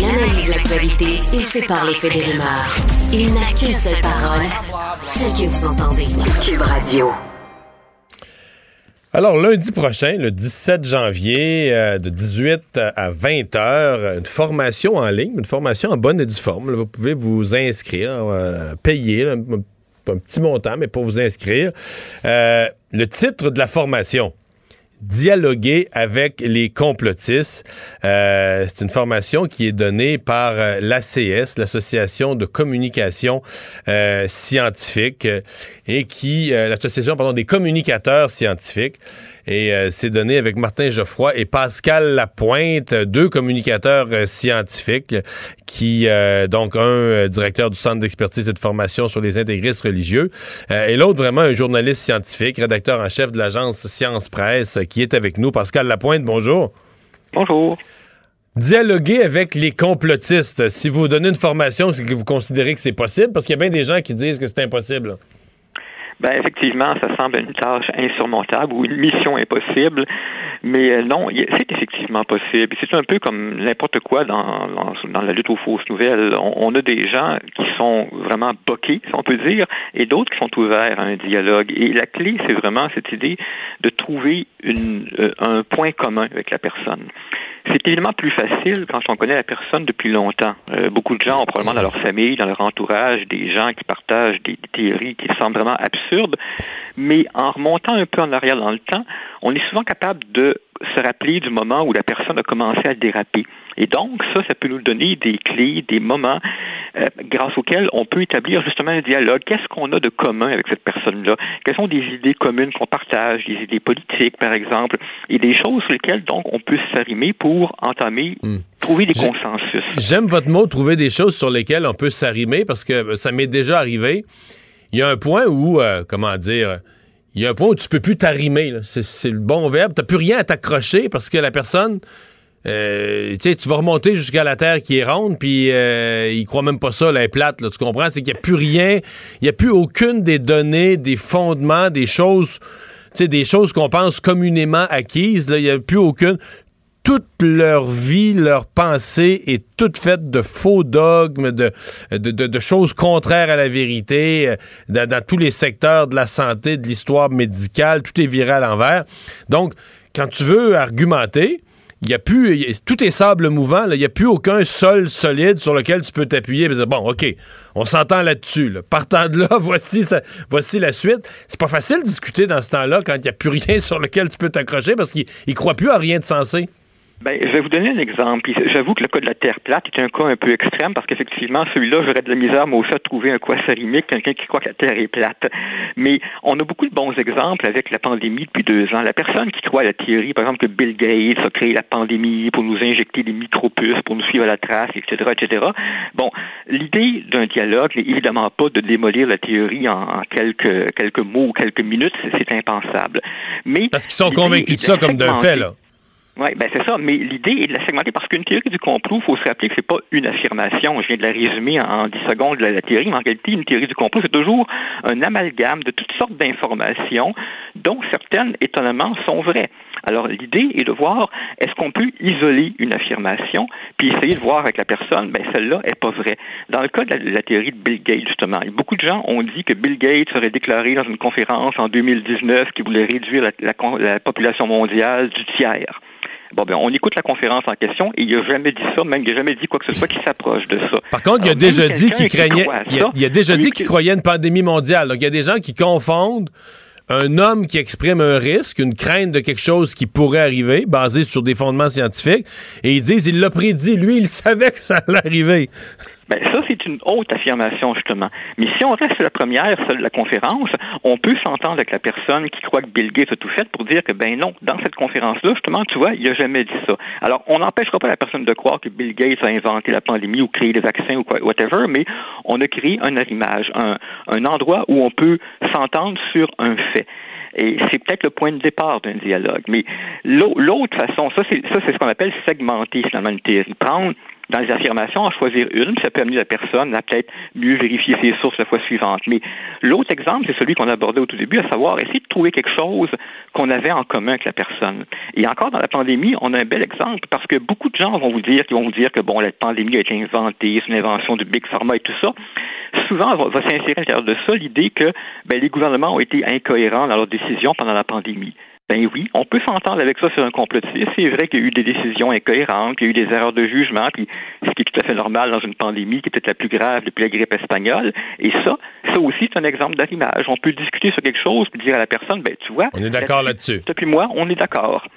Il analyse l'actualité et sépare les des rumeurs. Il n'a qu'une seule parole, celle que vous entendez. Cube Radio. Alors, lundi prochain, le 17 janvier, euh, de 18 à 20 heures, une formation en ligne, une formation en bonne et due forme. vous pouvez vous inscrire, euh, payer un, petit montant, mais pour vous inscrire. Euh, le titre de la formation, dialoguer avec les complotistes. Euh, c'est une formation qui est donnée par euh, l'ACS, l'Association de communication euh, scientifique, et qui, l'association, pardon, des communicateurs scientifiques. Et c'est donné avec Martin Geoffroy et Pascal Lapointe, deux communicateurs scientifiques qui, donc, un directeur du Centre d'expertise et de formation sur les intégristes religieux, et l'autre vraiment un journaliste scientifique, rédacteur en chef de l'agence Science Presse, qui est avec nous. Pascal Lapointe, bonjour. Bonjour. Dialoguer avec les complotistes. Si vous donnez une formation, c'est que vous considérez que c'est possible, parce qu'il y a bien des gens qui disent que c'est impossible. Ben effectivement, ça semble une tâche insurmontable ou une mission impossible. Mais euh, non, c'est effectivement possible. C'est un peu comme n'importe quoi dans, dans, la lutte aux fausses nouvelles. On, a des gens qui sont vraiment boqués, si on peut dire, et d'autres qui sont ouverts à un dialogue. Et la clé, c'est vraiment cette idée de trouver une, euh, un point commun avec la personne. C'est évidemment plus facile quand on connaît la personne depuis longtemps. Euh, beaucoup de gens ont probablement dans leur famille, dans leur entourage, des gens qui partagent des, théories qui semblent vraiment absurdes, mais en remontant un peu en arrière dans le temps, on est souvent capable de se rappeler du moment où la personne a commencé à déraper. Et donc, ça, ça peut nous donner des clés, des moments euh, grâce auxquels on peut établir justement un dialogue. Qu'est-ce qu'on a de commun avec cette personne-là? Quelles sont des idées communes qu'on partage, des idées politiques, par exemple, et des choses sur lesquelles, donc, on peut s'arrimer pour entamer, hmm. trouver des consensus. J'aime votre mot, trouver des choses sur lesquelles on peut s'arrimer, parce que ça m'est déjà arrivé. Il y a un point où, euh, comment dire, il y a un point où tu peux plus t'arrimer. C'est le bon verbe. Tu n'as plus rien à t'accrocher parce que la personne, euh, tu vas remonter jusqu'à la Terre qui est ronde, puis euh, il croit même pas ça, elle est plate. Là, tu comprends? C'est qu'il n'y a plus rien, il n'y a plus aucune des données, des fondements, des choses, des choses qu'on pense communément acquises. Il n'y a plus aucune toute leur vie, leur pensée est toute faite de faux dogmes, de, de, choses contraires à la vérité, euh, dans, dans, tous les secteurs de la santé, de l'histoire médicale, tout est viré à l'envers. Donc, quand tu veux argumenter, il y a plus, tout est sable mouvant, il n'y a plus aucun sol solide sur lequel tu peux t'appuyer bon, OK, on s'entend là-dessus. Partant de là, voici, voici la suite. C'est pas facile de discuter dans ce temps-là quand il n'y a plus rien sur lequel tu peux t'accrocher parce qu'il ne croit plus à rien de sensé. Ben, je vais vous donner un exemple. J'avoue que le cas de la Terre plate est un cas un peu extrême parce qu'effectivement, celui-là, j'aurais de la misère, moi aussi, à trouver un quasarimique, quelqu'un qui croit que la Terre est plate. Mais on a beaucoup de bons exemples avec la pandémie depuis deux ans. La personne qui croit à la théorie, par exemple, que Bill Gates a créé la pandémie pour nous injecter des micropuces, pour nous suivre à la trace, etc., etc. Bon, l'idée d'un dialogue n'est évidemment pas de démolir la théorie en, quelques, quelques mots ou quelques minutes. C'est impensable. Mais parce qu'ils sont convaincus de ça comme d'un fait, là. Oui, ben c'est ça. Mais l'idée est de la segmenter parce qu'une théorie du complot, il faut se rappeler que c'est pas une affirmation. Je viens de la résumer en 10 secondes la, la théorie, mais en réalité, une théorie du complot, c'est toujours un amalgame de toutes sortes d'informations, dont certaines, étonnamment, sont vraies. Alors, l'idée est de voir est-ce qu'on peut isoler une affirmation, puis essayer de voir avec la personne, ben celle-là est pas vraie. Dans le cas de la, théorie de Bill Gates, justement, beaucoup de gens ont dit que Bill Gates aurait déclaré dans une conférence en 2019 qu'il voulait réduire la, la population mondiale du tiers. Bon, ben, on écoute la conférence en question et il n'a jamais dit ça, même il n'a jamais dit quoi que ce soit qui s'approche de ça. Par contre, il a déjà dit qu'il craignait, il a, déjà dit qu'il croyait une pandémie mondiale. Donc, il y a des gens qui confondent un homme qui exprime un risque, une crainte de quelque chose qui pourrait arriver, basé sur des fondements scientifiques, et ils disent, il l'a prédit, lui, il savait que ça allait arriver. Ben, ça, c'est une haute affirmation, justement. Mais si on reste la première, celle de la conférence, on peut s'entendre avec la personne qui croit que Bill Gates a tout fait pour dire que, ben non, dans cette conférence-là, justement, tu vois, il n'a jamais dit ça. Alors, on n'empêchera pas la personne de croire que Bill Gates a inventé la pandémie ou créé des vaccins ou quoi, whatever, mais on a créé un arrimage, un, endroit où on peut s'entendre sur un fait. Et c'est peut-être le point de départ d'un dialogue. Mais l'autre façon, ça, c'est ce qu'on appelle segmenter finalement une théorie. Dans les affirmations, en choisir une, ça peut amener la personne à peut-être mieux vérifier ses sources la fois suivante. Mais l'autre exemple, c'est celui qu'on abordait au tout début, à savoir essayer de trouver quelque chose qu'on avait en commun avec la personne. Et encore dans la pandémie, on a un bel exemple parce que beaucoup de gens vont vous dire, qui vont vous dire que bon, la pandémie a été inventée, c'est une invention du big pharma et tout ça. Souvent, va, va s'insérer à l'intérieur de ça l'idée que ben, les gouvernements ont été incohérents dans leurs décisions pendant la pandémie. Ben oui, on peut s'entendre avec ça sur un complotiste. C'est vrai qu'il y a eu des décisions incohérentes, qu'il y a eu des erreurs de jugement, puis ce qui est tout à fait normal dans une pandémie qui est peut-être la plus grave depuis la grippe espagnole. Et ça, ça aussi, c'est un exemple d'arrimage. On peut discuter sur quelque chose puis dire à la personne, ben tu vois. On est d'accord là-dessus. Depuis moi, on est d'accord.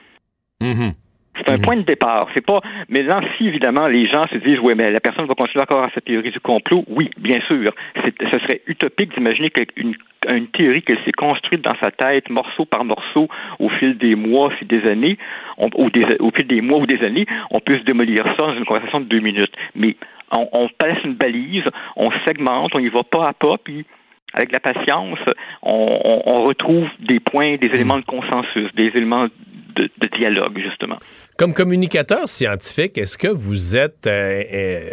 Mm-hmm. C'est un mhm. point de départ. C'est pas. Mais là, si évidemment les gens se disent, oui, mais la personne va continuer encore à cette théorie du complot, oui, bien sûr. Ce serait utopique d'imaginer qu'une une théorie qu'elle s'est construite dans sa tête, morceau par morceau, au fil des mois, des années, ou des, au fil des mois ou des années, on peut se démolir ça dans une conversation de deux minutes. Mais on, on passe une balise, on segmente, on y va pas à pas, puis avec la patience, on, on, retrouve des points, des éléments de consensus, des éléments de, dialogue, justement. Comme communicateur scientifique, est-ce que vous êtes euh, euh,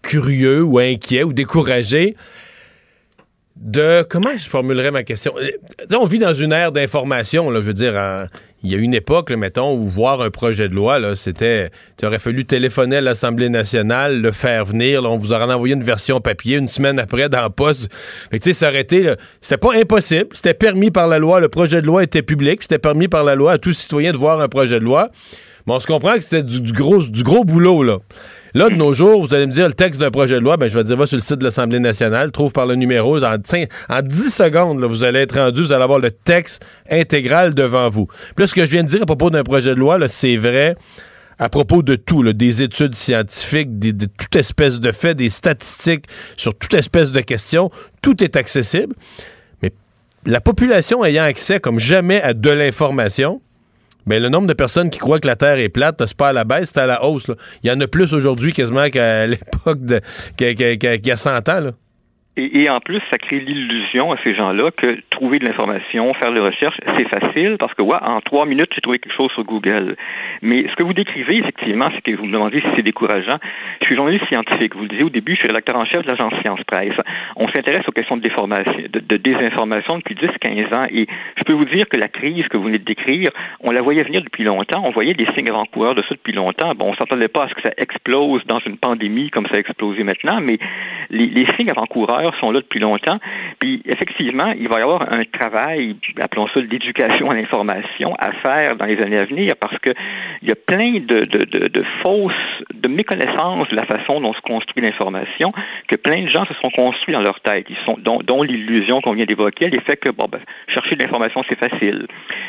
curieux ou inquiet ou découragé de comment je formulerais ma question? Euh, On vit dans une ère d'information, je veux dire, il y a une époque, là, mettons, où voir un projet de loi, là, c'était. Tu aurais fallu téléphoner à l'Assemblée nationale, le faire venir. là, on vous aurait envoyé une version papier une semaine après dans le poste. Fait que, tu sais, aurait là, C'était pas impossible. C'était permis par la loi. Le projet de loi était public. C'était permis par la loi à tout citoyen de voir un projet de loi. On se comprend que c'était du, gros, boulot, là. Là, de nos jours, vous allez me dire le texte d'un projet de loi, ben, je vais dire, va sur le site de l'Assemblée nationale, trouve par le numéro. En, en 10 secondes, vous allez être rendu, vous allez avoir le texte intégral devant vous. Puis là, ce que je viens de dire à propos d'un projet de loi, c'est vrai à propos de tout, des études scientifiques, de toute espèce de faits, des statistiques sur toute espèce de questions. Tout est accessible. Mais la population ayant accès comme jamais à de l'information, ben, le nombre de personnes qui croient que la Terre est plate, c'est pas à la baisse, c'est à la hausse. Il y en a plus aujourd'hui quasiment qu'à l'époque de qu'il y a 100 ans. Là. Et, et en plus, ça crée l'illusion à ces gens-là que trouver de l'information, faire des recherches, c'est facile parce que, ouais, en trois minutes, j'ai trouvé quelque chose sur Google. Mais ce que vous décrivez, effectivement, c'est que vous me demandez si c'est décourageant. Je suis journaliste scientifique. Vous le disiez au début, je suis rédacteur en chef de l'agence Science Presse. On s'intéresse aux questions de, déformation, de, de désinformation depuis 10-15 ans. Et je peux vous dire que la crise que vous venez de décrire, on la voyait venir depuis longtemps. On voyait des signes avant-coureurs de ça depuis longtemps. Bon, on s'attendait pas à ce que ça explose dans une pandémie comme ça a explosé maintenant, mais les, les signes avant-coureurs sont là depuis longtemps. Puis effectivement, il va y avoir un travail, appelons ça d'éducation à l'information, à faire dans les années à venir parce que il y a plein de, de, de, de fausses, de méconnaissances de la façon dont se construit l'information que plein de gens se sont construits dans leur tête, ils sont, dont, dont l'illusion qu'on vient d'évoquer, fait que bon, ben, chercher de l'information c'est facile.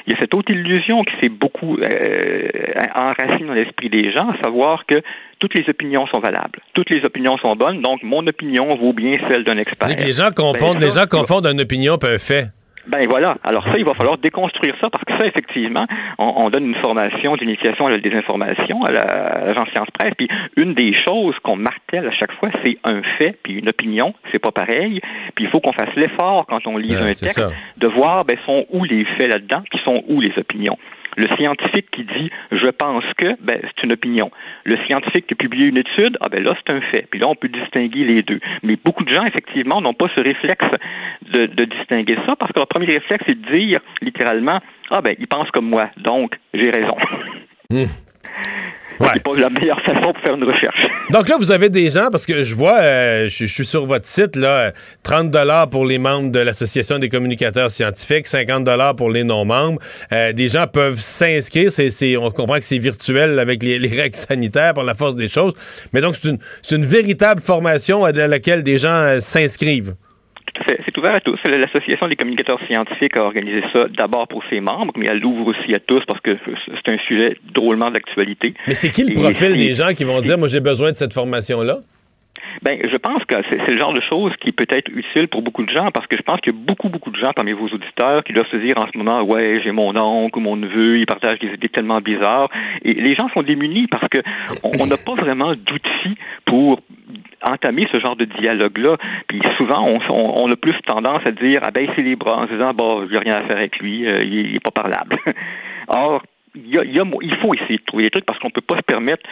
Il y a cette autre illusion qui s'est beaucoup euh, enracinée dans l'esprit des gens, à savoir que toutes les opinions sont valables, toutes les opinions sont bonnes, donc mon opinion vaut bien celle d'un expert. Les gens confondent, Ben, les gens confondent une opinion et un fait. Ben voilà. Alors ça, il va falloir déconstruire ça parce que ça, effectivement, on, on donne une formation d'initiation à la désinformation à la- à l'agence Science Presse. Puis une des choses qu'on martèle à chaque fois, c'est un fait puis une opinion. C'est pas pareil. Puis il faut qu'on fasse l'effort quand on lit Ouais, un texte de voir ben sont où les faits là-dedans, puis sont où les opinions. Le scientifique qui dit je pense que, ben c'est une opinion. Le scientifique qui a une étude, ah ben là c'est un fait. Puis là on peut distinguer les deux. Mais beaucoup de gens effectivement n'ont pas ce réflexe de, de distinguer ça parce que leur premier réflexe c'est de dire littéralement ah ben il pense comme moi, donc j'ai raison. Ouais. C'est pas la meilleure façon pour faire une recherche. Donc là, vous avez des gens, parce que je vois, euh, je, je suis sur votre site, là, euh, 30 dollars pour les membres de l'Association des communicateurs scientifiques, 50 dollars pour les non-membres. Euh, des gens peuvent s'inscrire, c'est, on comprend que c'est virtuel avec les, les règles sanitaires par la force des choses, mais donc c'est une, véritable formation à, à laquelle des gens euh, s'inscrivent. Tout à fait. C'est ouvert à tous. L'Association des communicateurs scientifiques a organisé ça d'abord pour ses membres, mais elle l'ouvre aussi à tous parce que c'est un sujet drôlement d'actualité. Mais c'est qui le profil des gens qui vont dire, moi j'ai besoin de cette formation-là? Ben, je pense que c'est le genre de choses qui peut être utile pour beaucoup de gens parce que je pense qu'il y a beaucoup, beaucoup de gens parmi vos auditeurs qui doivent se dire en ce moment, ouais, j'ai mon oncle ou mon neveu, il partage des idées tellement bizarres. Et les gens sont démunis parce que on n'a pas vraiment d'outils pour entamer ce genre de dialogue-là. Puis souvent, on, on, on a plus tendance à dire, ah ben, c'est les bras en se disant, bon, j'ai rien à faire avec lui, euh, il, il est pas parlable. Or, y a, il, y a, il faut essayer de trouver des trucs parce qu'on peut pas se permettre,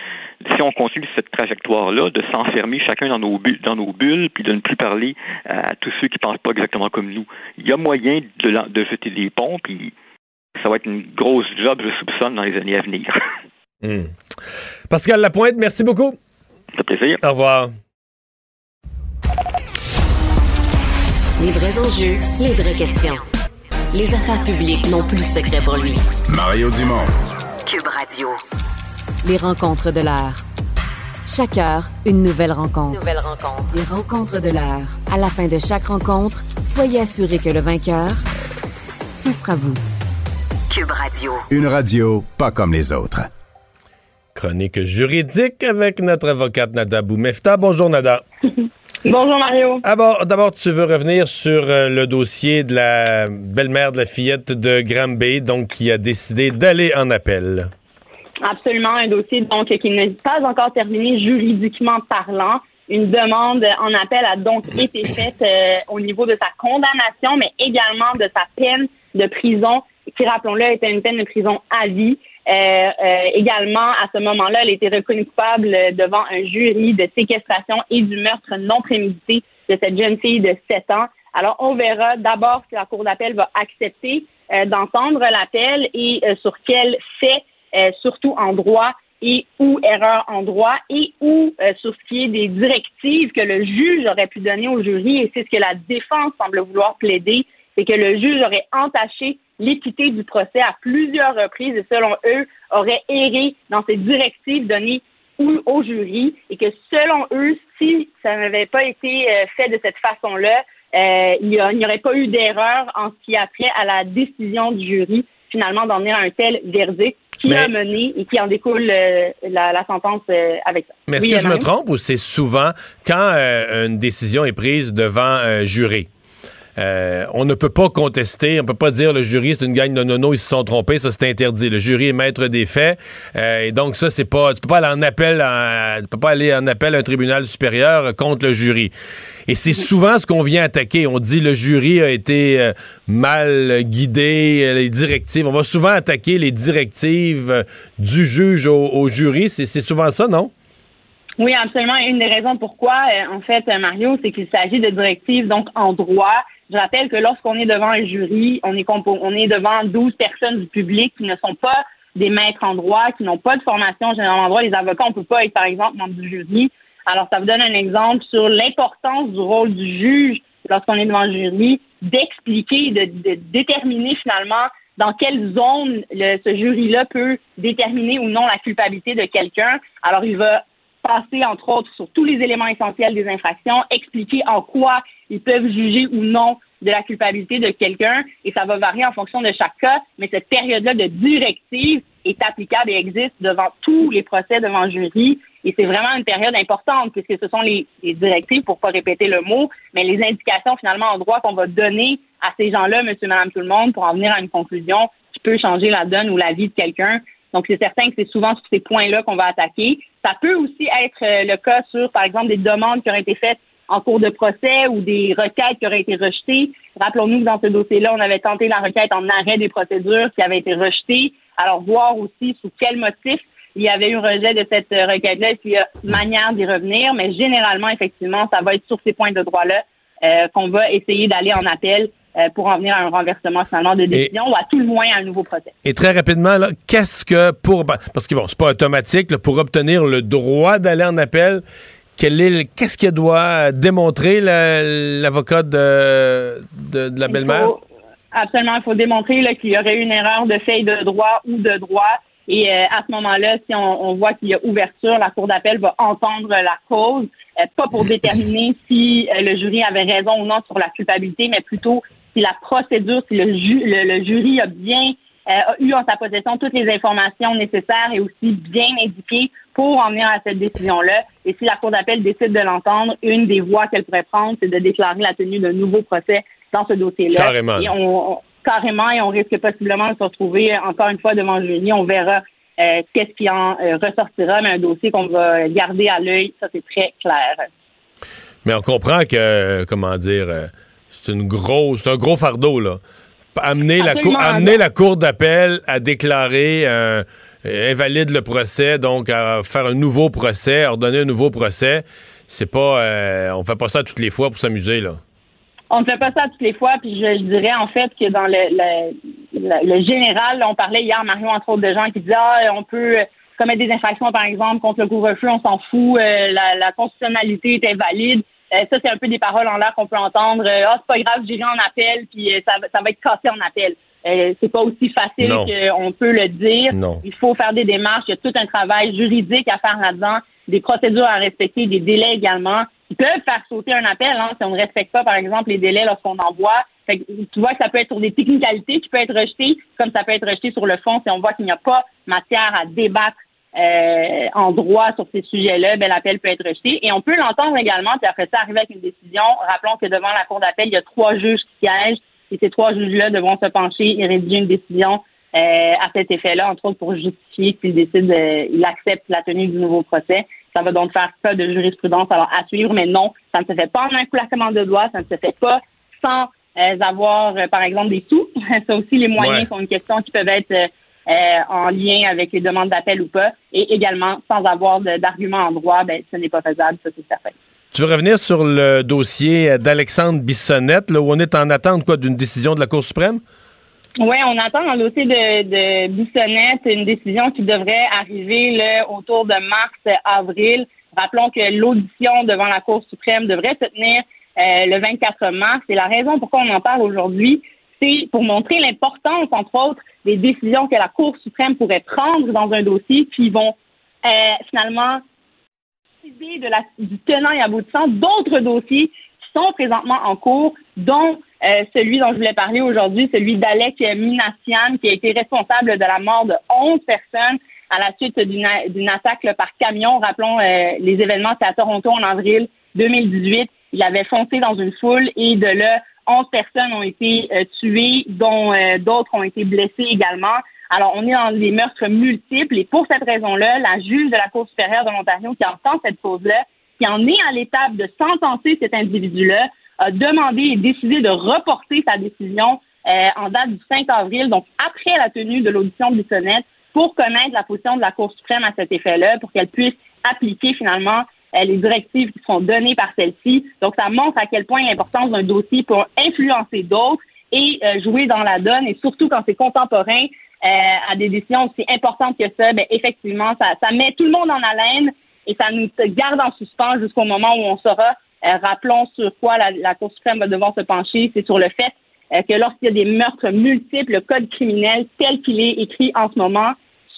si on continue cette trajectoire-là, de s'enfermer chacun dans nos, bulles, dans nos bulles puis de ne plus parler à tous ceux qui pensent pas exactement comme nous. Il y a moyen de, de jeter des ponts, puis ça va être une grosse job, je soupçonne, dans les années à venir. Hmm. Pascal Lapointe, merci beaucoup. Ça plaisir. Au revoir. Les vrais enjeux, les vraies questions. Les affaires publiques n'ont plus de secret pour lui. Mario Dumont. Cube Radio. Les rencontres de l'heure. Chaque heure, une nouvelle rencontre. Nouvelle rencontre. Les rencontres de l'heure. À la fin de chaque rencontre, soyez assurés que le vainqueur, ce sera vous. Cube Radio. Une radio pas comme les autres. Chronique juridique avec notre avocate Nada Boumefta. Bonjour Nada. Bonjour Mario. D'abord, d'abord, tu veux revenir sur euh, le dossier de la belle-mère de la fillette de Granby, donc qui a décidé d'aller en appel. Absolument, un dossier donc qui n'est pas encore terminé juridiquement parlant. Une demande en appel a donc été faite euh, au niveau de sa condamnation, mais également de sa peine de prison, qui, rappelons-le, était une peine de prison à vie. Euh, euh, également, à ce moment-là, elle a été reconnue coupable devant un jury de séquestration et du meurtre non prémédité de cette jeune fille de 7 ans. Alors, on verra d'abord si la Cour d'appel va accepter d'entendre l'appel et sur quel fait, surtout en droit, et ou erreur en droit et ou sur ce qui est des directives que le juge aurait pu donner au jury et c'est ce que la défense semble vouloir plaider, c'est que le juge aurait entaché l'équité du procès à plusieurs reprises et selon eux aurait erré dans ses directives données au jury et que selon eux, si ça n'avait pas été euh, fait de cette façon-là, euh, il n'y aurait pas eu d'erreur en ce qui a trait à la décision du jury finalement d'en venir à un tel verdict qui a mené et qui en découle euh, la, sentence avec ça. Mais est-ce que je me trompe ou c'est souvent quand une décision est prise devant un jury? Euh, on ne peut pas contester, on peut pas dire le jury c'est une gang de nono, ils se sont trompés, ça c'est interdit. Le jury est maître des faits euh, et donc ça c'est pas, tu peux pas aller en appel, à, tu peux pas aller en appel à un tribunal supérieur contre le jury. Et c'est souvent ce qu'on vient attaquer. On dit le jury a été euh, mal guidé, les directives. On va souvent attaquer les directives du juge au, jury. C'est souvent ça, non? Oui, absolument. une des raisons pourquoi, en fait, Mario, c'est qu'il s'agit de directives donc en droit je rappelle que lorsqu'on est devant un jury, on est, on est devant 12 personnes du public qui ne sont pas des maîtres en droit, qui n'ont pas de formation généralement en droit. Les avocats, on ne peut pas être, par exemple, membre du jury. Alors, ça vous donne un exemple sur l'importance du rôle du juge lorsqu'on est devant un jury, d'expliquer, de, déterminer finalement dans quelle zone le, ce jury-là peut déterminer ou non la culpabilité de quelqu'un. Alors, il va passer, entre autres, sur tous les éléments essentiels des infractions, expliquer en quoi ils peuvent juger ou non de la culpabilité de quelqu'un, et ça va varier en fonction de chaque cas, mais cette période-là de directive est applicable et existe devant tous les procès devant le jury, et c'est vraiment une période importante, puisque ce sont les, directives, pour pas répéter le mot, mais les indications finalement en droit qu'on va donner à ces gens-là, monsieur, madame, tout le monde, pour en venir à une conclusion qui peut changer la donne ou la vie de quelqu'un. Donc, c'est certain que c'est souvent sur ces points-là qu'on va attaquer. Ça peut aussi être euh, le cas sur, par exemple, des demandes qui auraient été faites en cours de procès ou des requêtes qui auraient été rejetées. Rappelons-nous que dans ce dossier-là, on avait tenté la requête en arrêt des procédures qui avait été rejetée. Alors, voir aussi sous quel motif il y avait eu rejet de cette requête-là, s'il y a manière d'y revenir. Mais généralement, effectivement, ça va être sur ces points de droit-là euh, qu'on va essayer d'aller en appel euh, pour en venir à un renversement finalement de décision ou à tout le moins à un nouveau procès. Et très rapidement, qu'est-ce que pour parce que bon, c'est pas automatique pour obtenir le droit d'aller en appel, qu'est-ce qu'il doit démontrer l'avocat de, de, la belle-mère? Absolument, il faut démontrer qu'il y aurait eu une erreur de fait de droit ou de droit. Et euh, à ce moment-là, si on, voit qu'il y a ouverture, la Cour d'appel va entendre la cause, euh, pas pour déterminer si le jury avait raison ou non sur la culpabilité, mais plutôt si la procédure, si le, le, jury a bien euh, a eu en sa possession toutes les informations nécessaires et aussi bien indiquées pour en venir à cette décision-là. Et si la Cour d'appel décide de l'entendre, une des voies qu'elle pourrait prendre, c'est de déclarer la tenue d'un nouveau procès dans ce dossier-là. Carrément. Et on, carrément, et on risque possiblement de se retrouver encore une fois devant le jury. On verra euh, qu'est-ce qui en euh, ressortira, mais un dossier qu'on va garder à l'œil, ça c'est très clair. Mais on comprend que, comment dire c'est une grosse, un gros fardeau, là. Amener, la cour, amener la cour d'appel à déclarer euh, invalide le procès, donc à faire un nouveau procès, ordonner un nouveau procès, c'est pas. Euh, on fait pas ça toutes les fois pour s'amuser, là. On ne fait pas ça toutes les fois, puis je, dirais en fait que dans le, le, général, on parlait hier, Mario, entre autres, de gens qui disaient ah, on peut commettre des infractions, par exemple, contre le couvre-feu, on s'en fout, euh, la, la constitutionnalité est invalide. Euh, ça, c'est un peu des paroles en l'air qu'on peut entendre. Euh, ah, c'est pas grave, j'irai en appel, puis euh, ça, ça va être cassé en appel. c'est pas aussi facile qu'on peut le dire. Il faut faire des démarches. Il y a tout un travail juridique à faire là-dedans, des procédures à respecter, des délais également. Ils peuvent faire sauter un appel hein, si on ne respecte pas, par exemple, les délais lorsqu'on envoie. Fait tu vois que ça peut être sur des technicalités qui peut être rejeté, comme ça peut être rejeté sur le fond si on voit qu'il n'y a pas matière à débattre euh, en droit sur ces sujets-là, ben, l'appel peut être rejeté. Et on peut l'entendre également, puis après ça, arriver avec une décision. Rappelons que devant la Cour d'appel, il y a trois juges qui siègent, et ces trois juges-là devront se pencher et rédiger une décision euh, à cet effet-là, entre autres pour justifier qu'il décide, euh, il accepte la tenue du nouveau procès. Ça va donc faire pas de jurisprudence alors à suivre, mais non, ça ne se fait pas en un claquement de doigts, ça ne se fait pas sans avoir, par exemple, des sous. ça aussi, les moyens sont une question qui peuvent être euh, en lien avec les demandes d'appel ou pas. Et également, sans avoir d'argument en droit, ben, ce n'est pas faisable, ça c'est certain. Tu veux revenir sur le dossier d'Alexandre Bissonnette, là, où on est en attente quoi, d'une décision de la Cour suprême? Oui, on attend dans le dossier de, de Bissonnette une décision qui devrait arriver là, autour de mars-avril. Rappelons que l'audition devant la Cour suprême devrait se tenir euh, le 24 mars. Et la raison pourquoi on en parle aujourd'hui, c'est pour montrer l'importance, entre autres, des décisions que la Cour suprême pourrait prendre dans un dossier qui vont euh, finalement décider de la, du tenant et aboutissant d'autres dossiers qui sont présentement en cours, dont euh, celui dont je voulais parler aujourd'hui, celui d'Alec Minassian, qui a été responsable de la mort de 11 personnes à la suite d'une attaque par camion. Rappelons euh, les événements, c'est à Toronto en avril 2018. Il avait foncé dans une foule et de là, 11 personnes ont été euh, tuées, dont d'autres ont été blessées également. Alors, on est dans des meurtres multiples et pour cette raison-là, la juge de la Cour supérieure de l'Ontario qui entend cette cause-là, qui en est à l'étape de sentencer cet individu-là, a demandé et décidé de reporter sa décision euh, en date du 5 avril, donc après la tenue de l'audition Bissonnette, pour connaître la position de la Cour suprême à cet effet-là, pour qu'elle puisse appliquer finalement euh, les directives qui seront données par celle-ci. Donc, ça montre à quel point l'importance d'un dossier pour influencer d'autres et euh, jouer dans la donne, et surtout quand c'est contemporain à des décisions aussi importantes que ça, ben, effectivement, ça, ça met tout le monde en haleine et ça nous garde en suspens jusqu'au moment où on saura euh, rappelons sur quoi la, Cour suprême va devoir se pencher, c'est sur le fait euh, que lorsqu'il y a des meurtres multiples, le code criminel tel qu'il est écrit en ce moment,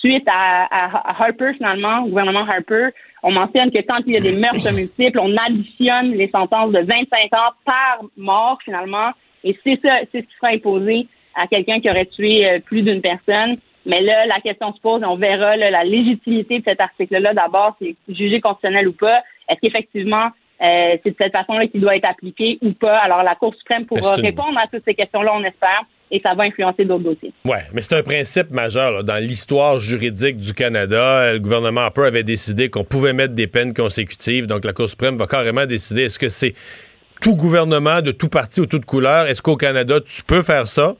suite à, Harper finalement, au gouvernement Harper, on mentionne que quand il y a des meurtres multiples, on additionne les sentences de 25 ans par mort finalement, et c'est ça, c'est ce qui sera imposé à quelqu'un qui aurait tué euh, plus d'une personne. Mais là, la question se pose, on verra la légitimité de cet article-là. D'abord, c'est jugé constitutionnel ou pas. Est-ce qu'effectivement, euh, c'est de cette façon-là qu'il doit être appliqué ou pas? Alors, la Cour suprême pourra répondre à toutes ces questions-là, on espère, et ça va influencer d'autres dossiers. Oui, mais c'est un principe majeur dans l'histoire juridique du Canada. Le gouvernement Harper avait décidé qu'on pouvait mettre des peines consécutives, donc la Cour suprême va carrément décider est-ce que c'est tout gouvernement de tout parti ou toute couleur, est-ce qu'au Canada, tu peux faire ça?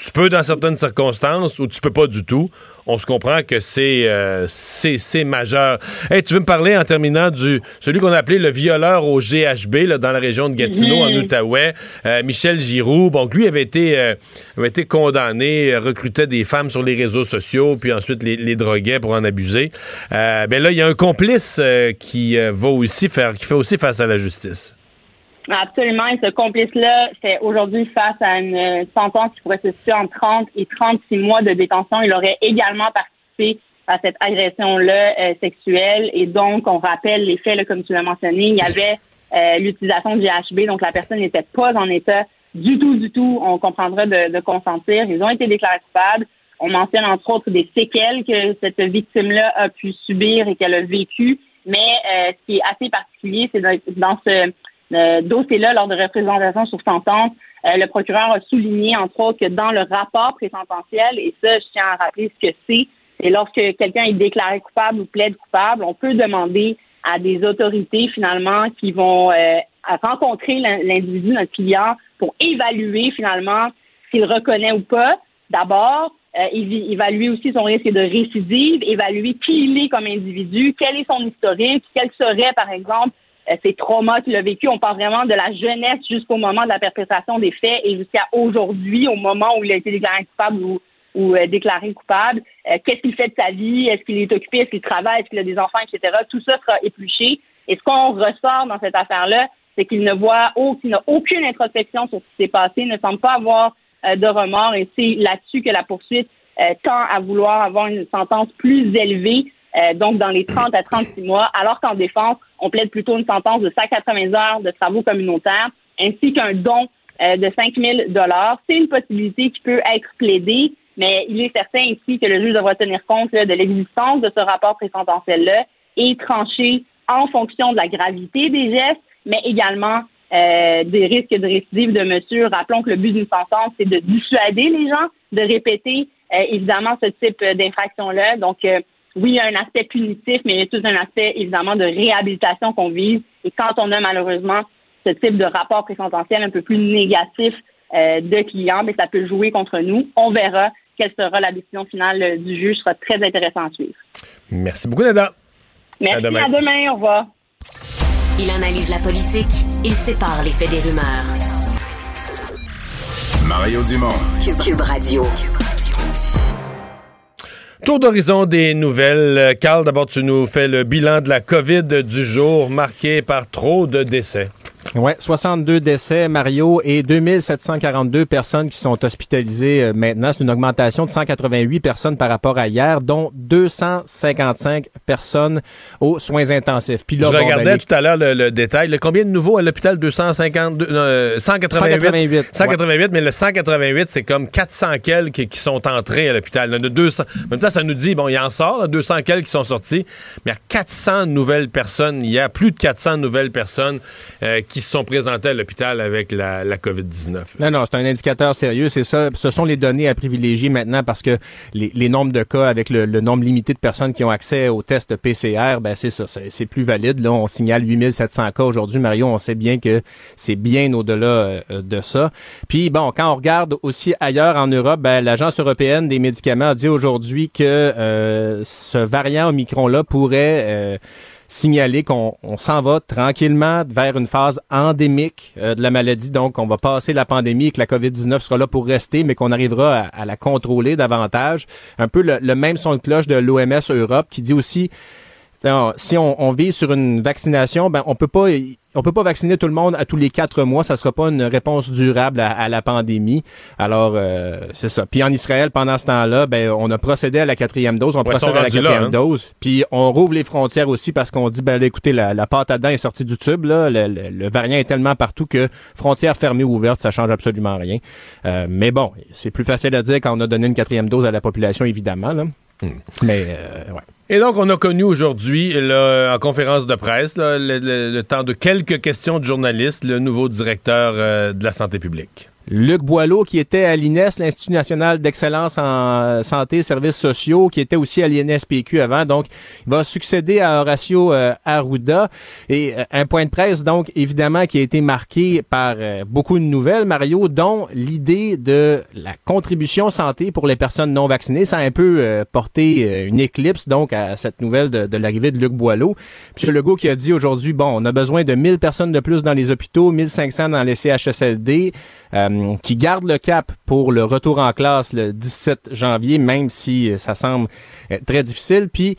Tu peux dans certaines circonstances ou tu peux pas du tout. On se comprend que c'est euh, c'est majeur. Hey, tu veux me parler en terminant du celui qu'on a appelé le violeur au GHB là, dans la région de Gatineau en Outaouais, euh, Michel Giroux. Bon, lui avait été euh, avait été condamné, recrutait des femmes sur les réseaux sociaux, puis ensuite les, les droguait pour en abuser. ben là, il y a un complice qui va aussi faire qui fait aussi face à la justice. Absolument. Et ce complice-là fait aujourd'hui face à une sentence qui pourrait se situer entre 30 et 36 mois de détention. Il aurait également participé à cette agression-là euh, sexuelle. Et donc, on rappelle les faits, là, comme tu l'as mentionné, il y avait euh, l'utilisation du GHB, donc la personne n'était pas en état du tout, du tout, on comprendra de, de consentir. Ils ont été déclarés coupables. On mentionne entre autres des séquelles que cette victime-là a pu subir et qu'elle a vécues. Mais euh, ce qui est assez particulier, c'est dans ce euh, dossier-là, lors de représentation sur sentence, euh, le procureur a souligné, entre autres, que dans le rapport présententiel, et ça, je tiens à rappeler ce que c'est, c'est lorsque quelqu'un est déclaré coupable ou plaide coupable, on peut demander à des autorités, finalement, qui vont euh, rencontrer l'individu, notre client, pour évaluer, finalement, s'il reconnaît ou pas. D'abord, euh, évaluer aussi son risque de récidive, évaluer qui il est comme individu, quel est son historique, quel serait, par exemple, ces traumas qu'il a vécu. On parle vraiment de la jeunesse jusqu'au moment de la perpétration des faits et jusqu'à aujourd'hui, au moment où il a été déclaré coupable ou, ou euh, déclaré coupable. Euh, qu'est-ce qu'il fait de sa vie? Est-ce qu'il est occupé? Est-ce qu'il travaille? Est-ce qu'il a des enfants, etc.? Tout ça sera épluché. Et ce qu'on ressort dans cette affaire-là, c'est qu'il ne voit qu'il n'a aucune introspection sur ce qui s'est passé, ne semble pas avoir de remords et c'est là-dessus que la poursuite tend à vouloir avoir une sentence plus élevée euh, donc dans les 30 à 36 mois, alors qu'en défense, on plaide plutôt une sentence de 180 heures de travaux communautaires ainsi qu'un don euh, de 5 000 C'est une possibilité qui peut être plaidée, mais il est certain ici que le juge devra tenir compte de l'existence de ce rapport présententiel-là et trancher en fonction de la gravité des gestes, mais également euh, des risques de récidive de monsieur. Rappelons que le but d'une sentence, c'est de dissuader les gens de répéter évidemment ce type d'infraction-là. Donc, oui, il y a un aspect punitif, mais il y a tout un aspect, évidemment, de réhabilitation qu'on vise. Et quand on a malheureusement ce type de rapport présententiel un peu plus négatif euh, de clients, mais ça peut jouer contre nous. On verra quelle sera la décision finale du juge. Ce sera très intéressant à suivre. Merci beaucoup, Nada. Merci, à demain. à demain. Au revoir. Il analyse la politique, il sépare les faits des rumeurs Mario Dumont. Cube Radio. Tour d'horizon des nouvelles. Carl, d'abord, tu nous fais le bilan de la COVID du jour marqué par trop de décès. Ouais, 62 décès, Mario, et 2742 personnes qui sont hospitalisées euh, maintenant. C'est une augmentation de 188 personnes par rapport à hier, dont 255 personnes aux soins intensifs. Puis là, Je regardais ben, tout à l'heure le, détail. Le, combien de nouveaux à l'hôpital? 252, 188. 188. mais le 188, c'est comme 400 quelques qui sont entrés à l'hôpital. De 200. En même temps, ça nous dit, bon, il en sort, 200 quelques qui sont sortis, mais il y a 400 nouvelles personnes. Il y a plus de 400 nouvelles personnes euh, qui se sont présentés à l'hôpital avec la, COVID-19. Non, non, c'est un indicateur sérieux. C'est ça. Ce sont les données à privilégier maintenant parce que les, nombres de cas avec le, nombre limité de personnes qui ont accès aux tests PCR, ben c'est ça. C'est plus valide. Là, on signale 8700 cas aujourd'hui. Mario, on sait bien que c'est bien au-delà euh, de ça. Puis bon, quand on regarde aussi ailleurs en Europe, ben, l'Agence européenne des médicaments a dit aujourd'hui que euh, ce variant Omicron-là pourrait... Euh, signaler qu'on s'en va tranquillement vers une phase endémique euh, de la maladie. Donc, on va passer la pandémie et que la COVID-19 sera là pour rester, mais qu'on arrivera à, la contrôler davantage. Un peu le, le même son de cloche de l'OMS Europe qui dit aussi si on, on, vise sur une vaccination, ben on peut pas on peut pas vacciner tout le monde à tous les quatre mois. Ça sera pas une réponse durable à, la pandémie. Alors euh, c'est ça. Puis en Israël, pendant ce temps-là, ben on a procédé à la quatrième dose. On procède à la quatrième hein. dose. Puis on rouvre les frontières aussi parce qu'on dit ben écoutez la, la, pâte à dents est sortie du tube. Là. Le, variant est tellement partout que frontières fermées ou ouvertes, ça change absolument rien. Euh, mais bon, c'est plus facile à dire quand on a donné une quatrième dose à la population évidemment. Là. Hmm. Mais euh, ouais. Et donc, on a connu aujourd'hui, en conférence de presse, le, temps de quelques questions de journalistes, le nouveau directeur euh, de la santé publique. Luc Boileau, qui était à l'INES, l'Institut national d'excellence en santé et services sociaux, qui était aussi à l'INSPQ avant. Donc, il va succéder à Horacio euh, Arruda. Et euh, un point de presse, donc, évidemment, qui a été marqué par euh, beaucoup de nouvelles, Mario, dont l'idée de la contribution santé pour les personnes non vaccinées. Ça a un peu porté une éclipse, donc, à cette nouvelle de, l'arrivée de Luc Boileau. M. Legault qui a dit aujourd'hui, bon, on a besoin de 1000 personnes de plus dans les hôpitaux, 1500 dans les CHSLD. Euh, qui garde le cap pour le retour en classe le 17 janvier, même si euh, ça semble euh, très difficile. Puis,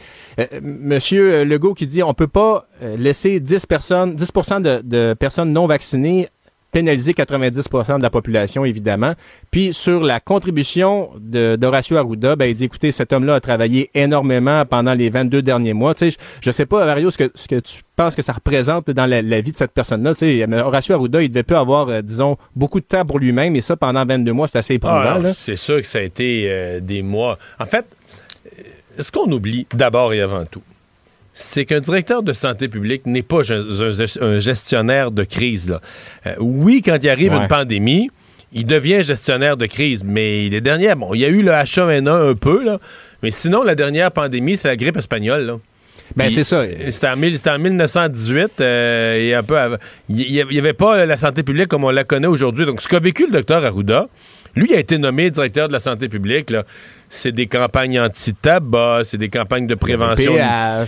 Monsieur Legault qui dit on peut pas laisser 10 personnes, 10 de, de personnes non vaccinées pénaliser 90% de la population, évidemment. Puis sur la contribution d'Horacio Arruda, ben, il dit, écoutez, cet homme-là a travaillé énormément pendant les 22 derniers mois. Tu sais, je, ne sais pas, Mario, ce que, ce que tu penses que ça représente dans la, vie de cette personne-là. Tu sais, Horacio Arruda, il devait pas avoir, euh, disons, beaucoup de temps pour lui-même, et ça, pendant 22 mois, c'est assez éprouvant. Ah, c'est sûr que ça a été euh, des mois. En fait, ce qu'on oublie d'abord et avant tout, c'est qu'un directeur de santé publique n'est pas un, gestionnaire de crise. Euh, oui, quand il arrive une pandémie, il devient gestionnaire de crise, mais les dernières, bon, il y a eu le H1N1 un peu, là, mais sinon, la dernière pandémie, c'est la grippe espagnole. Là. Ben, c'est ça. C'était en, 1918 euh, et un peu Il n'y avait pas la santé publique comme on la connaît aujourd'hui. Donc, ce qu'a vécu le docteur Arruda, lui a été nommé directeur de la santé publique. Là c'est des campagnes anti-tabac, c'est des campagnes de prévention, ah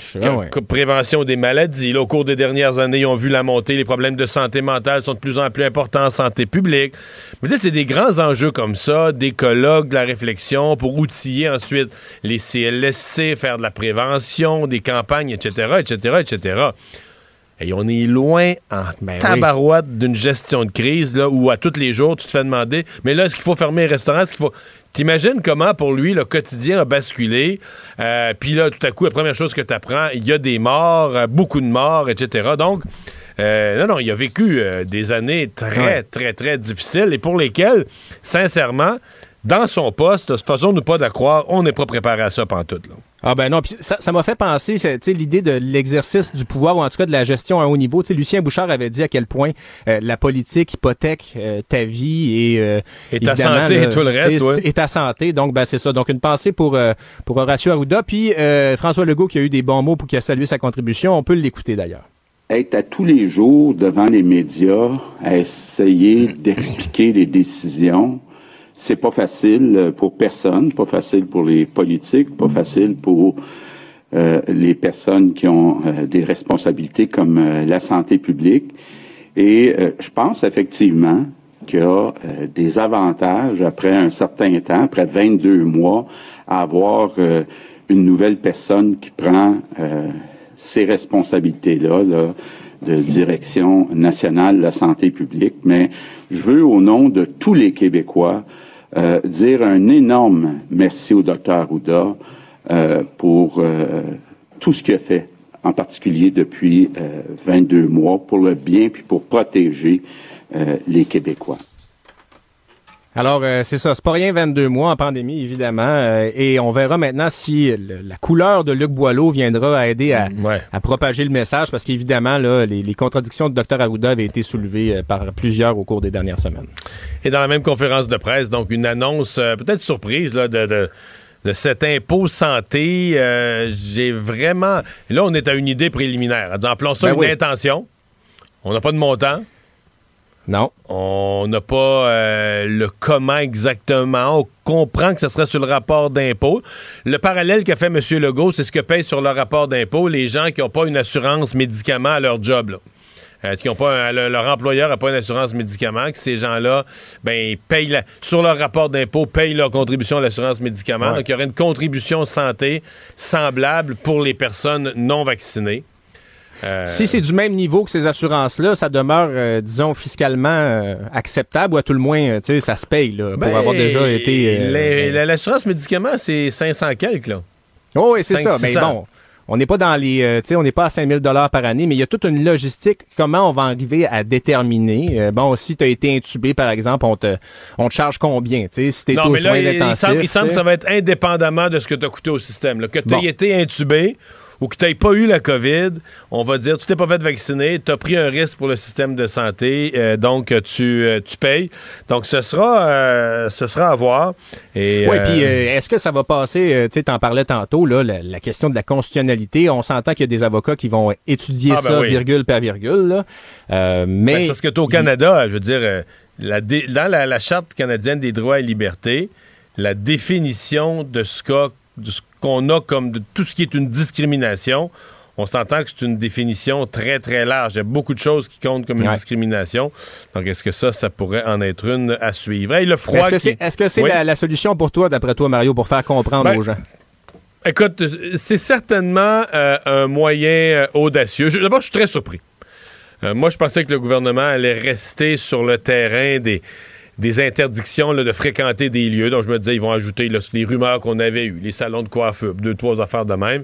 prévention des maladies. au cours des dernières années, ils ont vu la montée, les problèmes de santé mentale sont de plus en plus importants en santé publique. Mais c'est des grands enjeux comme ça, des colloques, de la réflexion pour outiller ensuite les CLSC, faire de la prévention, des campagnes, etc., etc., etc. Et on est loin en ben tabarouette d'une gestion de crise là, où à tous les jours, tu te fais demander, mais là, est-ce qu'il faut fermer les restaurants? Est-ce qu'il faut. T'imagines comment pour lui le quotidien a basculé. Euh, Puis là, tout à coup, la première chose que tu apprends, il y a des morts, euh, beaucoup de morts, etc. Donc, euh, non, non, il a vécu euh, des années très, très, très difficiles et pour lesquelles, sincèrement, dans son poste, façon-nous pas croire, on n'est pas préparé à ça pendant tout. Là. Ah ben non, puis ça m'a fait penser, tu l'idée de l'exercice du pouvoir ou en tout cas de la gestion à haut niveau. sais, Lucien Bouchard avait dit à quel point euh, la politique hypothèque euh, ta vie et euh, et ta santé et tout le reste, ouais. et ta santé. Donc ben c'est ça. Donc une pensée pour pour Horacio Arruda, puis François Legault qui a eu des bons mots pour qui a salué sa contribution. On peut l'écouter d'ailleurs. Être à tous les jours devant les médias, à essayer d'expliquer les décisions c'est pas facile euh, pour personne, pas facile pour les politiques, pas facile pour euh, les personnes qui ont euh, des responsabilités comme la santé publique. Et je pense effectivement qu'il y a des avantages après un certain temps, après 22 mois, à avoir une nouvelle personne qui prend ces responsabilités-là là, de direction nationale de la santé publique. Mais je veux, au nom de tous les Québécois, dire un énorme merci au docteur Arruda pour tout ce qu'il a fait en particulier depuis 22 mois, pour le bien puis pour protéger euh, les Québécois. Alors, euh, c'est ça. C'est pas rien 22 mois en pandémie, évidemment. Euh, et on verra maintenant si la couleur de Luc Boileau viendra à aider à, à propager le message, parce qu'évidemment, là, les, les, contradictions de Dr Arruda avaient été soulevées par plusieurs au cours des dernières semaines. Et dans la même conférence de presse, donc une annonce peut-être surprise là, de, de de cet impôt santé, j'ai vraiment... Là, on est à une idée préliminaire. Appelons ça ben une intention. On n'a pas de montant. Non. On n'a pas euh, le comment exactement. On comprend que ce serait sur le rapport d'impôt. Le parallèle qu'a fait M. Legault, c'est ce que payent sur le rapport d'impôt les gens qui n'ont pas une assurance médicaments à leur job. Là. Euh, qui ont pas leur employeur n'a pas une assurance médicaments, que ces gens-là, ben, payent sur leur rapport d'impôt, payent leur contribution à l'assurance médicaments. Donc, il y aurait une contribution santé semblable pour les personnes non vaccinées. Euh, si c'est du même niveau que ces assurances-là, ça demeure, euh, disons, fiscalement euh, acceptable ou à tout le moins, tu sais, ça se paye là, pour ben, avoir déjà été... L'assurance médicaments, c'est 500 quelques, là. Oh, oui, c'est ça. Mais bon, on n'est pas dans les, tu sais, on n'est pas à 5000 dollars par année, mais il y a toute une logistique. Comment on va arriver à déterminer Bon, si tu as été intubé, par exemple, on te, on te charge combien Tu sais, si t'es aux soins intensifs. Il semble, que ça va être indépendamment de ce que tu as coûté au système. Là. Que tu aies été intubé ou que tu n'aies pas eu la COVID, on va dire tu t'es pas fait vacciner, tu as pris un risque pour le système de santé, euh, donc tu, euh, tu payes. Donc ce sera, euh, ce sera à voir. oui, puis est-ce que ça va passer, tu sais, t'en parlais tantôt, là, la, question de la constitutionnalité. On s'entend qu'il y a des avocats qui vont étudier ah, ben ça virgule par virgule. Là. Ben, mais parce que au Canada, je veux dire, la dans la, la, Charte canadienne des droits et libertés, la définition de ce qu'a de ce qu'on a comme de tout ce qui est une discrimination, on s'entend que c'est une définition très, très large. Il y a beaucoup de choses qui comptent comme une discrimination. Donc, est-ce que ça, ça pourrait en être une à suivre? le froid Est-ce que c'est la, solution pour toi, d'après toi, Mario, pour faire comprendre ben, aux gens? Écoute, c'est certainement euh, un moyen euh, audacieux. D'abord, je suis très surpris. Euh, moi, je pensais que le gouvernement allait rester sur le terrain des des interdictions de fréquenter des lieux. Donc, je me disais, ils vont ajouter les rumeurs qu'on avait eues, les salons de coiffure, deux, trois affaires de même.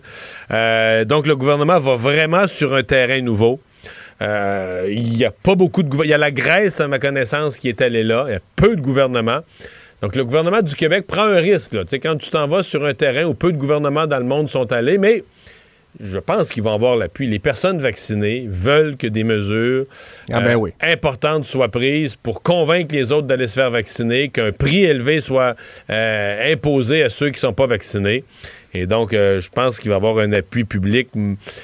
Euh, donc, le gouvernement va vraiment sur un terrain nouveau. Euh, il n'y a pas beaucoup de Il y a la Grèce, à ma connaissance, qui est allée là. Il y a peu de gouvernements. Donc, le gouvernement du Québec prend un risque. Là. Quand tu t'en vas sur un terrain où peu de gouvernements dans le monde sont allés, mais je pense qu'ils vont avoir l'appui. Les personnes vaccinées veulent que des mesures ah, ben euh, importantes soient prises pour convaincre les autres d'aller se faire vacciner, qu'un prix élevé soit euh, imposé à ceux qui ne sont pas vaccinés. Et donc, euh, je pense qu'il va y avoir un appui public.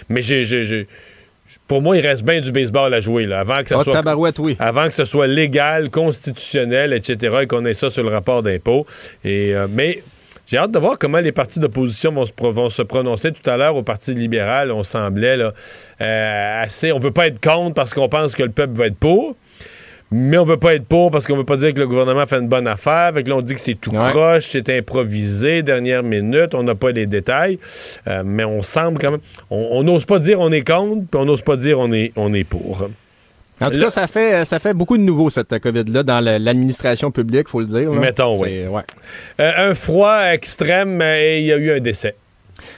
Mais j'ai, pour moi, il reste bien du baseball à jouer là, avant que ça oh, soit avant que ce soit légal, constitutionnel, etc. et qu'on ait ça sur le rapport d'impôt. Et mais j'ai hâte de voir comment les partis d'opposition vont se, prononcer. Tout à l'heure, au Parti libéral, on semblait là, euh, assez. On veut pas être contre parce qu'on pense que le peuple va être pour. Mais on veut pas être pour parce qu'on veut pas dire que le gouvernement fait une bonne affaire. Avec là, on dit que c'est tout croche, c'est improvisé, dernière minute, on n'a pas les détails. Euh, mais on semble quand même. On n'ose pas dire on est contre, puis on n'ose pas dire on est, on est pour. En tout cas, ça fait, ça fait beaucoup de nouveaux, cette COVID-là, dans l'administration publique, faut le dire. Mettons, oui. Ouais. Euh, un froid extrême et il y a eu un décès.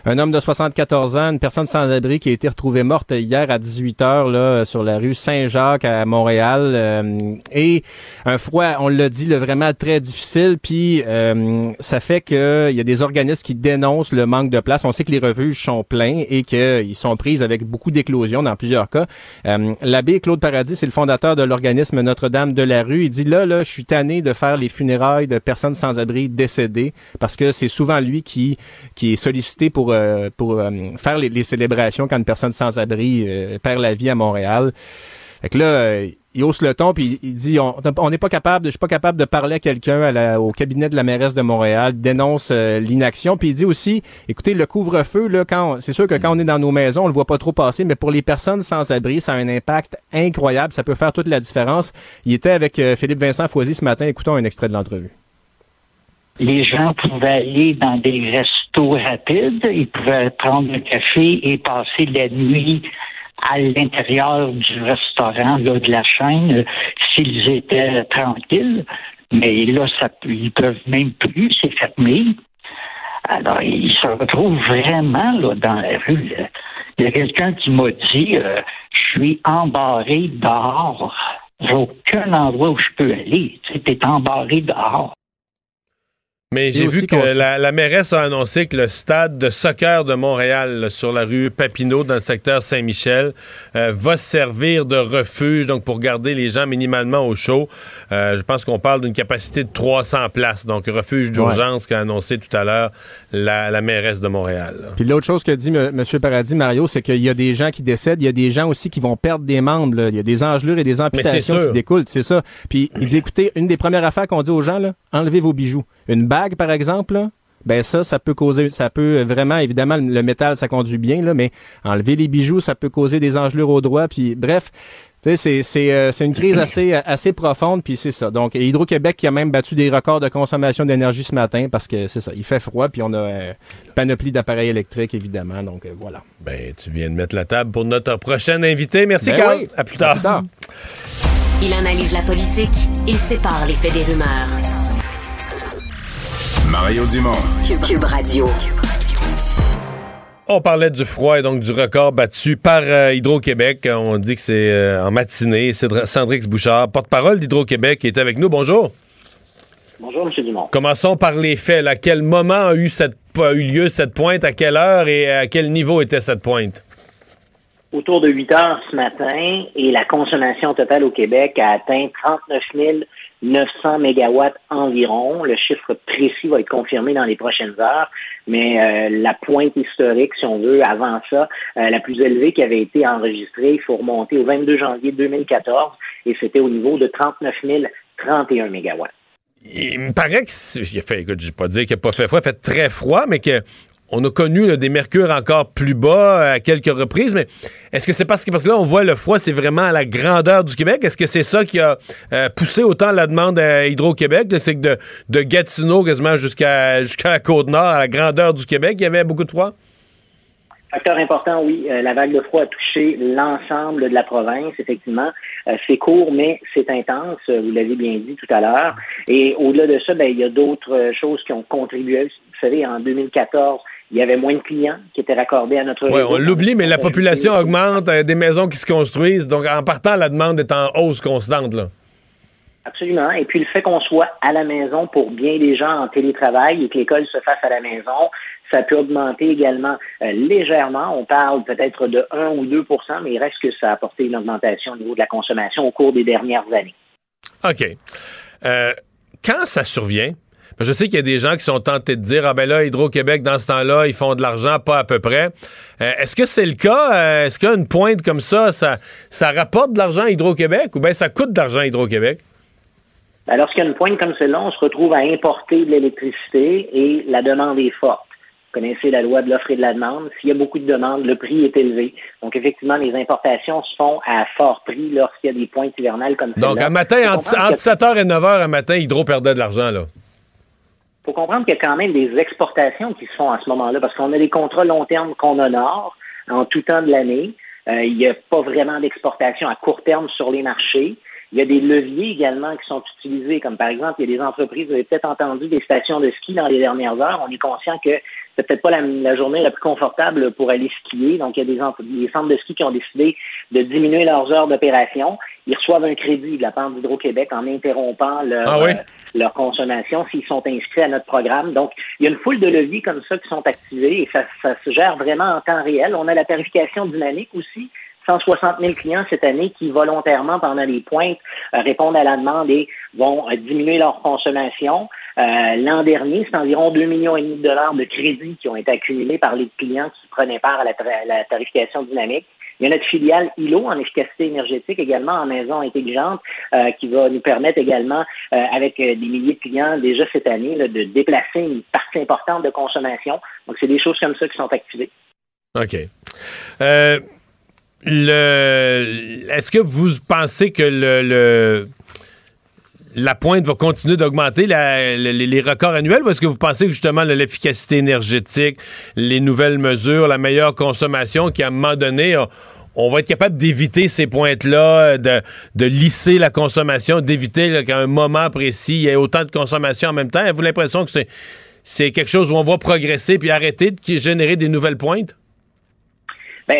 Un homme de 74 ans, une personne sans abri qui a été retrouvée morte hier à 18 h là sur la rue Saint-Jacques à Montréal euh, et un froid, on l'a dit, le vraiment très difficile puis euh, ça fait que il y a des organismes qui dénoncent le manque de place. On sait que les refuges sont pleins et qu'ils sont prises avec beaucoup d'éclosions dans plusieurs cas. Euh, l'abbé Claude Paradis, c'est le fondateur de l'organisme Notre-Dame de la rue, il dit là là, je suis tanné de faire les funérailles de personnes sans abri décédées parce que c'est souvent lui qui qui est sollicité euh, pour euh, faire les, célébrations quand une personne sans abri euh, perd la vie à Montréal. Fait que là, il hausse le ton puis il dit on n'est pas capable, je suis pas capable de parler à quelqu'un au cabinet de la mairesse de Montréal, dénonce euh, l'inaction puis il dit aussi écoutez le couvre-feu là c'est sûr que quand on est dans nos maisons, on le voit pas trop passer mais pour les personnes sans abri, ça a un impact incroyable, ça peut faire toute la différence. Il était avec euh, Philippe Vincent Foisy ce matin, écoutons un extrait de l'entrevue. Les gens pouvaient aller dans des restos rapides, ils pouvaient prendre un café et passer la nuit à l'intérieur du restaurant de la chaîne s'ils étaient tranquilles. Mais là, ça, ils peuvent même plus, c'est fermé. Alors, ils se retrouvent vraiment là, dans la rue. Il y a quelqu'un qui m'a dit euh, Je suis embarré dehors. J'ai aucun endroit où je peux aller. Tu es embarré dehors. Mais j'ai vu que la, la, mairesse a annoncé que le stade de soccer de Montréal, sur la rue Papineau, dans le secteur Saint-Michel, euh, va servir de refuge, donc pour garder les gens minimalement au chaud. Euh, je pense qu'on parle d'une capacité de 300 places, donc refuge d'urgence qu'a annoncé tout à l'heure la, la, mairesse de Montréal. Puis l'autre chose que dit M. Paradis, Mario, c'est qu'il y a des gens qui décèdent, il y a des gens aussi qui vont perdre des membres, il y a des engelures et des amputations qui découlent, c'est ça. Puis il dit, écoutez, une des premières affaires qu'on dit aux gens, là, enlevez vos bijoux. Une bague, par exemple, ben ça, ça peut causer, ça peut vraiment, évidemment, le métal, ça conduit bien, là, mais enlever les bijoux, ça peut causer des engelures au doigt, puis bref, c'est c'est euh, c'est une crise assez assez profonde puis c'est ça. Donc Hydro-Québec qui a même battu des records de consommation d'énergie ce matin parce que c'est ça, il fait froid puis on a euh, panoplie d'appareils électriques évidemment. Donc euh, voilà. Ben tu viens de mettre la table pour notre prochaine invité. Merci ben Carl. À plus tard. plus tard. Il analyse la politique, il sépare les faits des rumeurs. Mario Dumont. Cube, Radio. On parlait du froid et donc du record battu par euh, Hydro-Québec. On dit que c'est euh, en matinée. C'est Sandrix Bouchard, porte-parole d'Hydro-Québec, qui est avec nous. Bonjour. Bonjour, M. Dumont. Commençons par les faits. À quel moment a eu, cette, a eu lieu cette pointe? À quelle heure et à quel niveau était cette pointe? Autour de 8 heures ce matin et la consommation totale au Québec a atteint 39 000 900 mégawatts environ. Le chiffre précis va être confirmé dans les prochaines heures, mais euh, la pointe historique, si on veut, avant ça, euh, la plus élevée qui avait été enregistrée, il faut remonter au 22 janvier 2014, et c'était au niveau de 39 031 mégawatts. Il me paraît que, fait, écoute, je vais pas dire qu'il n'a pas fait froid, il fait très froid, mais que on a connu des mercures encore plus bas euh, à quelques reprises, mais est-ce que c'est parce que parce que là on voit le froid, c'est vraiment à la grandeur du Québec? Est-ce que c'est ça qui a euh, poussé autant la demande à Hydro-Québec, c'est que de, de, Gatineau quasiment jusqu'à jusqu'à la côte nord, à la grandeur du Québec, il y avait beaucoup de froid? Facteur important, oui. Euh, la vague de froid a touché l'ensemble de la province, effectivement. c'est court, mais c'est intense, vous l'avez bien dit tout à l'heure. Et au-delà de ça, ben, il y a d'autres choses qui ont contribué. Vous savez, en 2014, il y avait moins de clients qui étaient raccordés à notre Oui, on l'oublie, mais la population augmente, euh, des maisons qui se construisent. Donc, en partant, la demande est en hausse constante. Là. Absolument. Et puis, le fait qu'on soit à la maison pour bien des gens en télétravail et que l'école se fasse à la maison, ça peut augmenter également euh, légèrement. On parle peut-être de 1 ou 2% mais il reste que ça a apporté une augmentation au niveau de la consommation au cours des dernières années. OK. Euh, quand ça survient, je sais qu'il y a des gens qui sont tentés de dire Ah ben là, Hydro-Québec, dans ce temps-là, ils font de l'argent, pas à peu près. Euh, est-ce que c'est le cas? Euh, est-ce qu'une pointe comme ça, ça, ça rapporte de l'argent à Hydro-Québec ou bien ça coûte de l'argent à Hydro-Québec? Ben, lorsqu'il y a une pointe comme celle-là, on se retrouve à importer de l'électricité et la demande est forte. Vous connaissez la loi de l'offre et de la demande. S'il y a beaucoup de demandes, le prix est élevé. Donc, effectivement, les importations se font à fort prix lorsqu'il y a des pointes hivernales comme ça. Donc, un matin, entre, entre 7h et 9h un matin, Hydro perdait de l'argent, là faut comprendre qu'il y a quand même des exportations qui se font à ce moment-là, parce qu'on a des contrats long terme qu'on honore en tout temps de l'année. Euh, il n'y a pas vraiment d'exportation à court terme sur les marchés. Il y a des leviers également qui sont utilisés, comme par exemple, il y a des entreprises, vous avez peut-être entendu des stations de ski dans les dernières heures. On est conscient que c'est peut-être pas la, journée la plus confortable pour aller skier. Donc, il y a des, des centres de ski qui ont décidé de diminuer leurs heures d'opération. Ils reçoivent un crédit de la part d'Hydro-Québec en interrompant leur, ah euh, leur consommation s'ils sont inscrits à notre programme. Donc, il y a une foule de leviers comme ça qui sont activés et ça, ça se gère vraiment en temps réel. On a la tarification dynamique aussi 160 000 clients cette année qui volontairement, pendant les pointes, euh, répondent à la demande et vont euh, diminuer leur consommation. Euh, l'an dernier, c'est environ 2 millions et demi de dollars de crédits qui ont été accumulés par les clients qui prenaient part à la, tarification dynamique. Il y a notre filiale ILO en efficacité énergétique également en maison intelligente euh, qui va nous permettre également, euh, avec des milliers de clients déjà cette année, de déplacer une partie importante de consommation. Donc, c'est des choses comme ça qui sont activées. OK. le, est-ce que vous pensez que le la pointe va continuer d'augmenter les, records annuels ou est-ce que vous pensez que justement l'efficacité énergétique, les nouvelles mesures, la meilleure consommation, qu'à un moment donné, on, va être capable d'éviter ces pointes-là, de, lisser la consommation, d'éviter qu'à un moment précis, il y ait autant de consommation en même temps? Avez-vous l'impression que c'est quelque chose où on va progresser puis arrêter de générer des nouvelles pointes? Bien,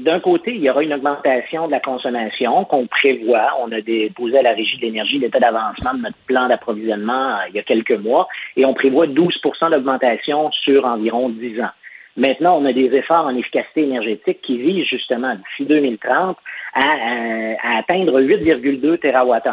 d'un côté, il y aura une augmentation de la consommation qu'on prévoit. On a déposé à la Régie de l'énergie l'état d'avancement de notre plan d'approvisionnement euh, il y a quelques mois et on prévoit 12% d'augmentation sur environ 10 ans. Maintenant, on a des efforts en efficacité énergétique qui visent justement d'ici 2030 à, euh, à atteindre 8,2 TWh.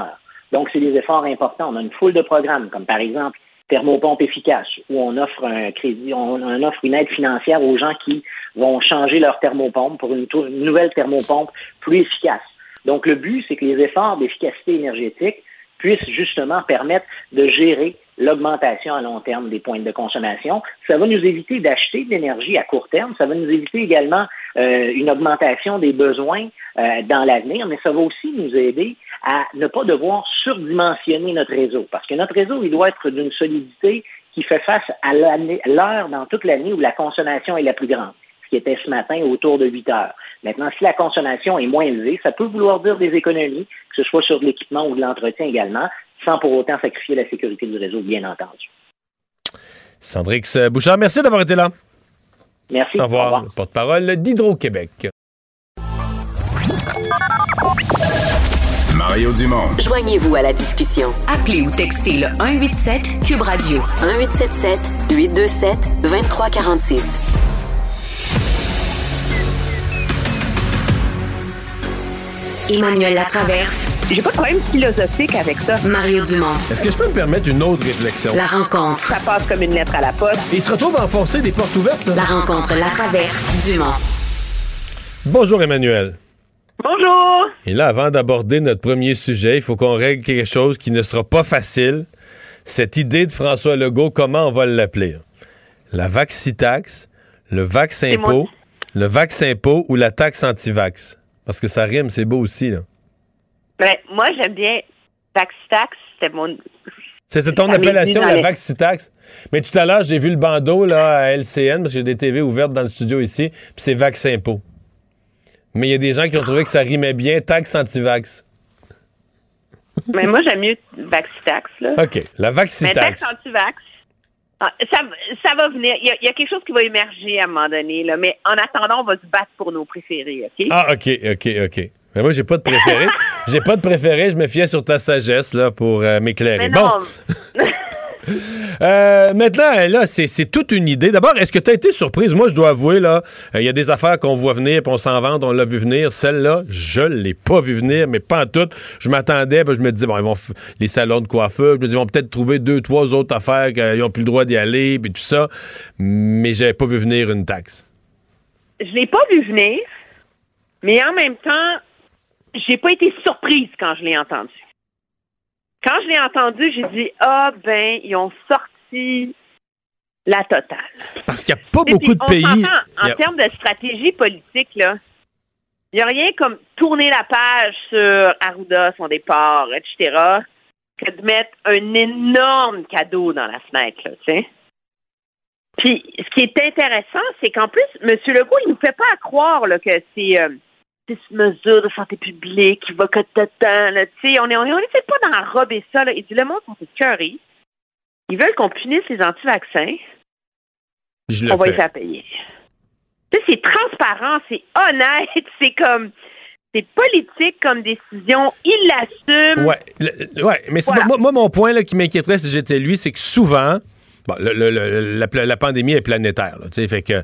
Donc, c'est des efforts importants. On a une foule de programmes, comme par exemple thermopompe efficace, où on offre un crédit, on, offre une aide financière aux gens qui vont changer leur thermopompe pour une, nouvelle thermopompe plus efficace. Donc, le but, c'est que les efforts d'efficacité énergétique puissent justement permettre de gérer l'augmentation à long terme des points de consommation. Ça va nous éviter d'acheter de l'énergie à court terme. Ça va nous éviter également euh, une augmentation des besoins euh, dans l'avenir, mais ça va aussi nous aider à ne pas devoir surdimensionner notre réseau. Parce que notre réseau, il doit être d'une solidité qui fait face à l'heure dans toute l'année où la consommation est la plus grande, ce qui était ce matin autour de 8 heures. Maintenant, si la consommation est moins élevée, ça peut vouloir dire des économies, que ce soit sur l'équipement ou de l'entretien également, sans pour autant sacrifier la sécurité du réseau, bien entendu. Sandrix Bouchard, merci d'avoir été là. Merci. Au revoir. Porte-parole d'Hydro-Québec. Mario Dumont. Joignez-vous à la discussion. Appelez ou textez le 187 Cube Radio 1877 827 2346. Emmanuel Latraverse. J'ai pas de problème philosophique avec ça. Mario Dumont. Est-ce que je peux me permettre une autre réflexion? La rencontre. Ça passe comme une lettre à la poste. il se retrouve à enfoncer des portes ouvertes. Là. La rencontre, la traverse, Dumont. Bonjour Emmanuel. Bonjour. Et là, avant d'aborder notre premier sujet, il faut qu'on règle quelque chose qui ne sera pas facile. Cette idée de François Legault, comment on va l'appeler? La vaccitax, le vaccin-impôt, le vaccin-impôt ou la taxe anti-vax? Parce que ça rime, c'est beau aussi, là. Ben, moi, j'aime bien vaccitax, c'était mon... C'est ton appellation, la vaccitax. Mais tout à l'heure, j'ai vu le bandeau là, à LCN, parce que j'ai des TV ouvertes dans le studio ici, puis c'est vaccin-impôt. Mais il y a des gens qui ont trouvé que ça rimait bien, taxe anti-vax. Mais moi, j'aime mieux Vaxitax. Là. OK, la Vaxitax. Mais taxe anti-vax, ah, ça, ça, va venir. Il y, a, quelque chose qui va émerger à un moment donné. Là. Mais en attendant, on va se battre pour nos préférés. OK? Ah, OK, OK, OK. Mais moi, j'ai pas de préféré. j'ai pas de préféré. Je me fiais sur ta sagesse là, pour euh, m'éclairer. Bon. Euh, maintenant, là, c'est toute une idée. D'abord, est-ce que tu as été surprise? Moi, je dois avouer, là, il y a des affaires qu'on voit venir, puis on s'en vante, on l'a vu venir. Celle-là, je l'ai pas vu venir, mais pas en tout. Je m'attendais, je me disais, bon, ils vont les salons de coiffeur, je me ils vont peut-être trouver deux, trois autres affaires qu'ils n'ont plus le droit d'y aller, puis tout ça. Mais j'avais pas vu venir une taxe. Je l'ai pas vu venir, mais en même temps, j'ai pas été surprise quand je l'ai entendu. Quand je l'ai entendu, j'ai dit Ah, ben, ils ont sorti la totale. Parce qu'il n'y a pas beaucoup de pays. En termes de stratégie politique, là, il n'y a rien comme tourner la page sur Arruda, son départ, etc., que de mettre un énorme cadeau dans la fenêtre, tu sais. Puis, ce qui est intéressant, c'est qu'en plus, M. Legault, il ne nous fait pas croire là, que c'est. Euh, six mesures de santé publique qui va que là, tu sais, on est, on est, pas d'enrober ça, là. Il dit, le monde sont écœurés. Ils veulent qu'on punisse les anti-vaccins. on va les faire payer. C'est transparent, c'est honnête, c'est comme, c'est politique comme décision, il l'assume. Ouais, ouais, mais moi, mon point là, qui m'inquiéterait si j'étais lui, c'est que souvent, bon, la, la, pandémie est planétaire, sais, fait que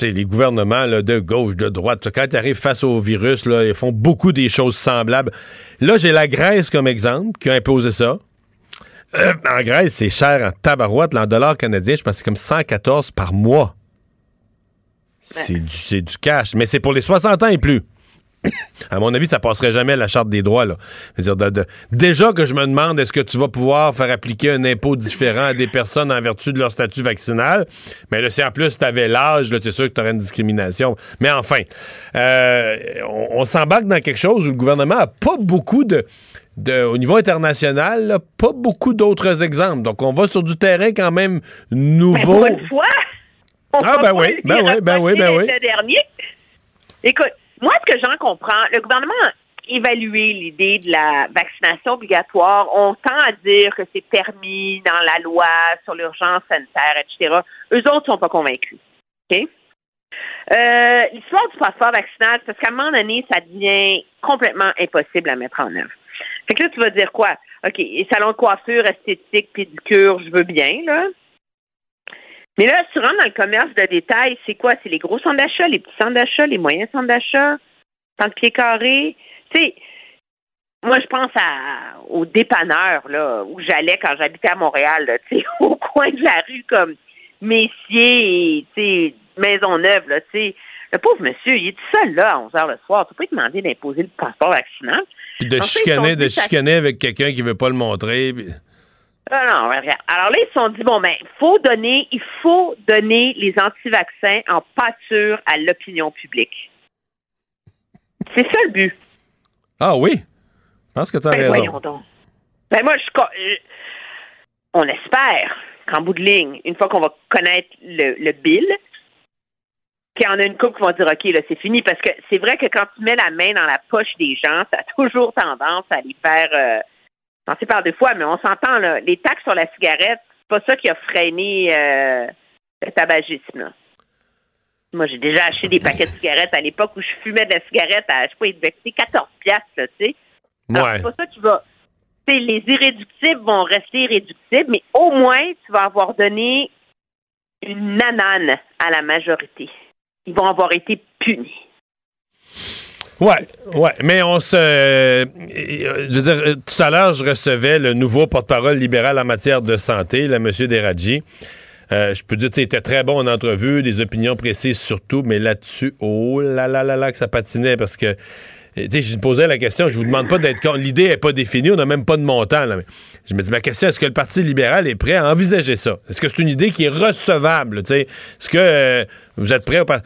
les gouvernements de gauche, de droite, quand ils arrivent face au virus, là, ils font beaucoup des choses semblables. Là, j'ai la Grèce comme exemple, qui a imposé ça. Euh, en Grèce, c'est cher en tabarouette. En dollars canadiens, je pense que c'est comme 114 par mois. C'est du, c'est du cash. Mais c'est pour les 60 ans et plus. À mon avis, ça passerait jamais la charte des droits. Là. Dire, de- de- déjà que je me demande est-ce que tu vas pouvoir faire appliquer un impôt différent à des personnes en vertu de leur statut vaccinal? Mais là, si en plus tu avais l'âge, c'est sûr que tu aurais une discrimination. Mais enfin, euh, on, on s'embarque dans quelque chose où le gouvernement a pas beaucoup de. de- au niveau international, là, pas beaucoup d'autres exemples. Donc, on va sur du terrain quand même nouveau. Ben, pour une fois, on Ah, ben pas oui, ben oui, ben oui, ben oui. Le dernier. Écoute, moi, ce que j'en comprends, le gouvernement a évalué l'idée de la vaccination obligatoire. On tend à dire que c'est permis dans la loi sur l'urgence sanitaire, etc. Eux autres sont pas convaincus. OK? Euh, L'histoire du passeport vaccinal, parce qu'à un moment donné, ça devient complètement impossible à mettre en œuvre. Fait que là, tu vas dire quoi? OK, les salons de coiffure, esthétique, pédicure, je veux bien, là. Mais là, tu rentres dans le commerce de détail, c'est quoi? C'est les gros centres d'achat, les petits centres d'achat, les moyens centres d'achat, centres pieds carrés. Tu sais, moi, je pense à, au dépanneur, là, où j'allais quand j'habitais à Montréal, là, tu sais, au coin de la rue, comme Messier et, tu sais, Maisonneuve, là, tu sais. Le pauvre monsieur, il est tout seul, là, à 11 heures le soir. Tu peux lui demander d'imposer le passeport vaccinal. Puis de chicaner, de chicaner avec quelqu'un qui veut pas le montrer. puis- Ah non, regarde. Alors là, ils se sont dit, bon, ben, faut donner, il faut donner les anti-vaccins en pâture à l'opinion publique. C'est ça le but. Ah oui? Je pense que tu as Ben, raison. voyons donc. Ben, moi, je, euh, on espère qu'en bout de ligne, une fois qu'on va connaître le, le bill, qu'il y en a une couple qui vont dire, OK, là, c'est fini. Parce que c'est vrai que quand tu mets la main dans la poche des gens, ça a toujours tendance à les faire euh, penser par deux fois, mais on s'entend, là. Les taxes sur la cigarette, c'est pas ça qui a freiné euh, le tabagisme, là. Moi, j'ai déjà acheté des paquets de cigarettes à l'époque où je fumais de la cigarette à, je sais pas, il devait coûter 14 piastres, là, tu sais. Ouais. C'est pas ça qui va. sais, les irréductibles vont rester irréductibles, mais au moins, tu vas avoir donné une nanane à la majorité. Ils vont avoir été punis. Ouais, ouais, mais on se. euh, je veux dire, euh, tout à l'heure, je recevais le nouveau porte-parole libéral en matière de santé, le monsieur Deradji. Euh, je peux dire, il était très bon en entrevue, des opinions précises surtout, mais là-dessus, oh là là là là, que ça patinait parce que. Je posais la question, je vous demande pas d'être con. L'idée n'est pas définie, on n'a même pas de montant. Là, je me dis, ma question, est-ce que le Parti libéral est prêt à envisager ça? Est-ce que c'est une idée qui est recevable? Est-ce que euh, vous êtes prêt? au par-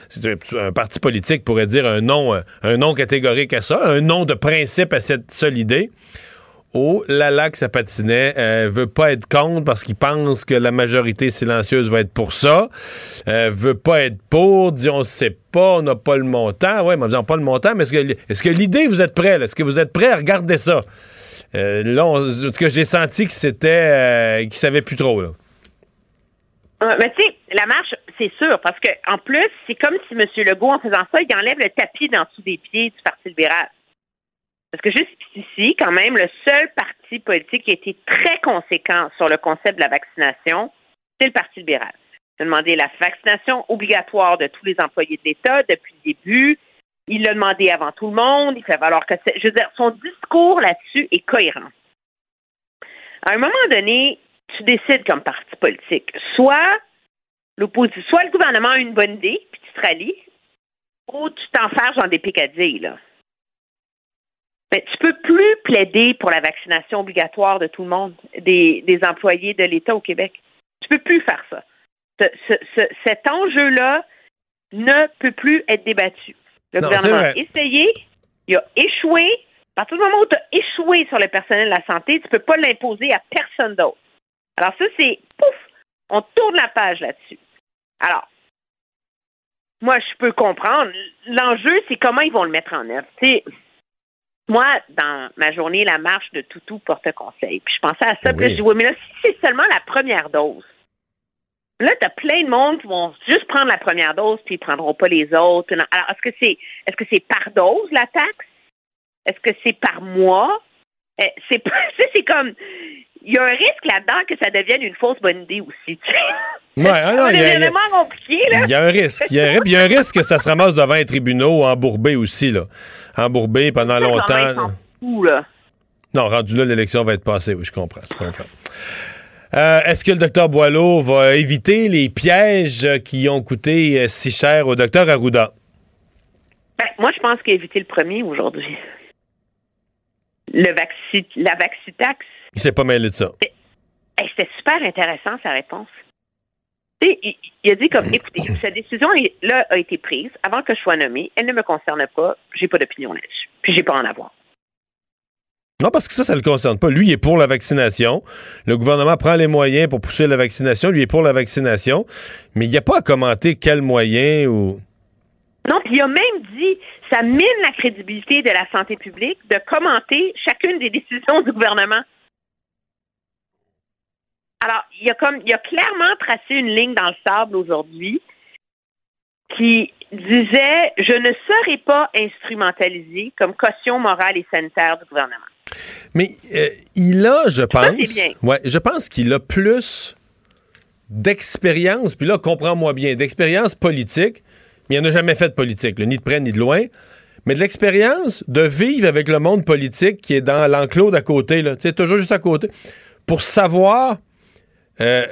un parti politique pourrait dire un non, euh, un non catégorique à ça, un non de principe à cette seule idée? Oh là là ça patinait, euh, veut pas être contre parce qu'il pense que la majorité silencieuse va être pour ça, euh, veut pas être pour, dit on sait pas, on n'a pas le montant, ouais, mais on pas le montant, mais est-ce que, l'idée, vous êtes prêt, là? est-ce que vous êtes prêt à regarder ça? Euh, là, en tout cas, j'ai senti que c'était, qu'il savait plus trop, mais tu sais, la marche, c'est sûr, parce que en plus, c'est comme si M. Legault, en faisant ça, il enlève le tapis d'en dessous des pieds du Parti libéral. Parce que juste ici, quand même, le seul parti politique qui a été très conséquent sur le concept de la vaccination, c'est le Parti libéral. Il a demandé la vaccination obligatoire de tous les employés de l'État depuis le début. Il l'a demandé avant tout le monde. Il fait valoir que. Je veux dire, son discours là-dessus est cohérent. À un moment donné, tu décides comme parti politique. Soit l'opposition, soit le gouvernement a une bonne idée, puis tu te rallies, ou tu t'enfermes dans des picadilles, là. Mais tu peux plus plaider pour la vaccination obligatoire de tout le monde, des, des employés de l'État au Québec. Tu peux plus faire ça. Ce- ce- ce- cet enjeu-là ne peut plus être débattu. Le Non, gouvernement a essayé, il a échoué. À partir du moment où tu as échoué sur le personnel de la santé, tu peux pas l'imposer à personne d'autre. Alors ça, c'est pouf, on tourne la page là-dessus. Alors, moi, je peux comprendre. L'enjeu, c'est comment ils vont le mettre en œuvre. Tu sais, moi, dans ma journée, la marche de Toutou porte conseil. Puis je pensais à ça, puis là, je dis, oui, mais là, si c'est seulement la première dose, là, tu as plein de monde qui vont juste prendre la première dose, puis ils prendront pas les autres. Alors, est-ce que c'est est-ce que c'est par dose, la taxe? Est-ce que c'est par mois? Eh, c'est c'est comme il y a un risque là-dedans que ça devienne une fausse bonne idée aussi. Ouais, ah non, a- vraiment compliqué, là. Il y a un risque. Il y a, un- il y a un risque que ça se ramasse devant les tribunaux embourbé aussi, là. Embourbé pendant longtemps. là. Non, rendu là, l'élection va être passée. Oui, je comprends. Je comprends. Euh, Est-ce que le docteur Boileau va éviter les pièges qui ont coûté euh, si cher au docteur Arruda? Ben, moi, je pense qu'il a évité le premier aujourd'hui. Le la vaccitax. Il s'est pas mêlé de ça. Hey, C'était super intéressant, sa réponse. Sais, il, il a dit comme, écoutez, cette décision-là a été prise avant que je sois nommé. Elle ne me concerne pas. J'ai pas d'opinion là-dessus. Puis j'ai pas à en avoir. Non, parce que ça, ça le concerne pas. Lui, il est pour la vaccination. Le gouvernement prend les moyens pour pousser la vaccination. Lui est pour la vaccination. Mais il n'y a pas à commenter quels moyens ou. Non, puis il a même dit, ça mine la crédibilité de la santé publique de commenter chacune des décisions du gouvernement. Alors, il a comme, il a clairement tracé une ligne dans le sable aujourd'hui qui disait, je ne serai pas instrumentalisé comme caution morale et sanitaire du gouvernement. Mais euh, il a, je pense. bien. Ouais, je pense qu'il a plus d'expérience, puis là, comprends-moi bien, d'expérience politique, mais il n'en a jamais fait de politique, là, ni de près ni de loin, mais de l'expérience de vivre avec le monde politique qui est dans l'enclos d'à côté, là, toujours juste à côté, pour savoir. Euh,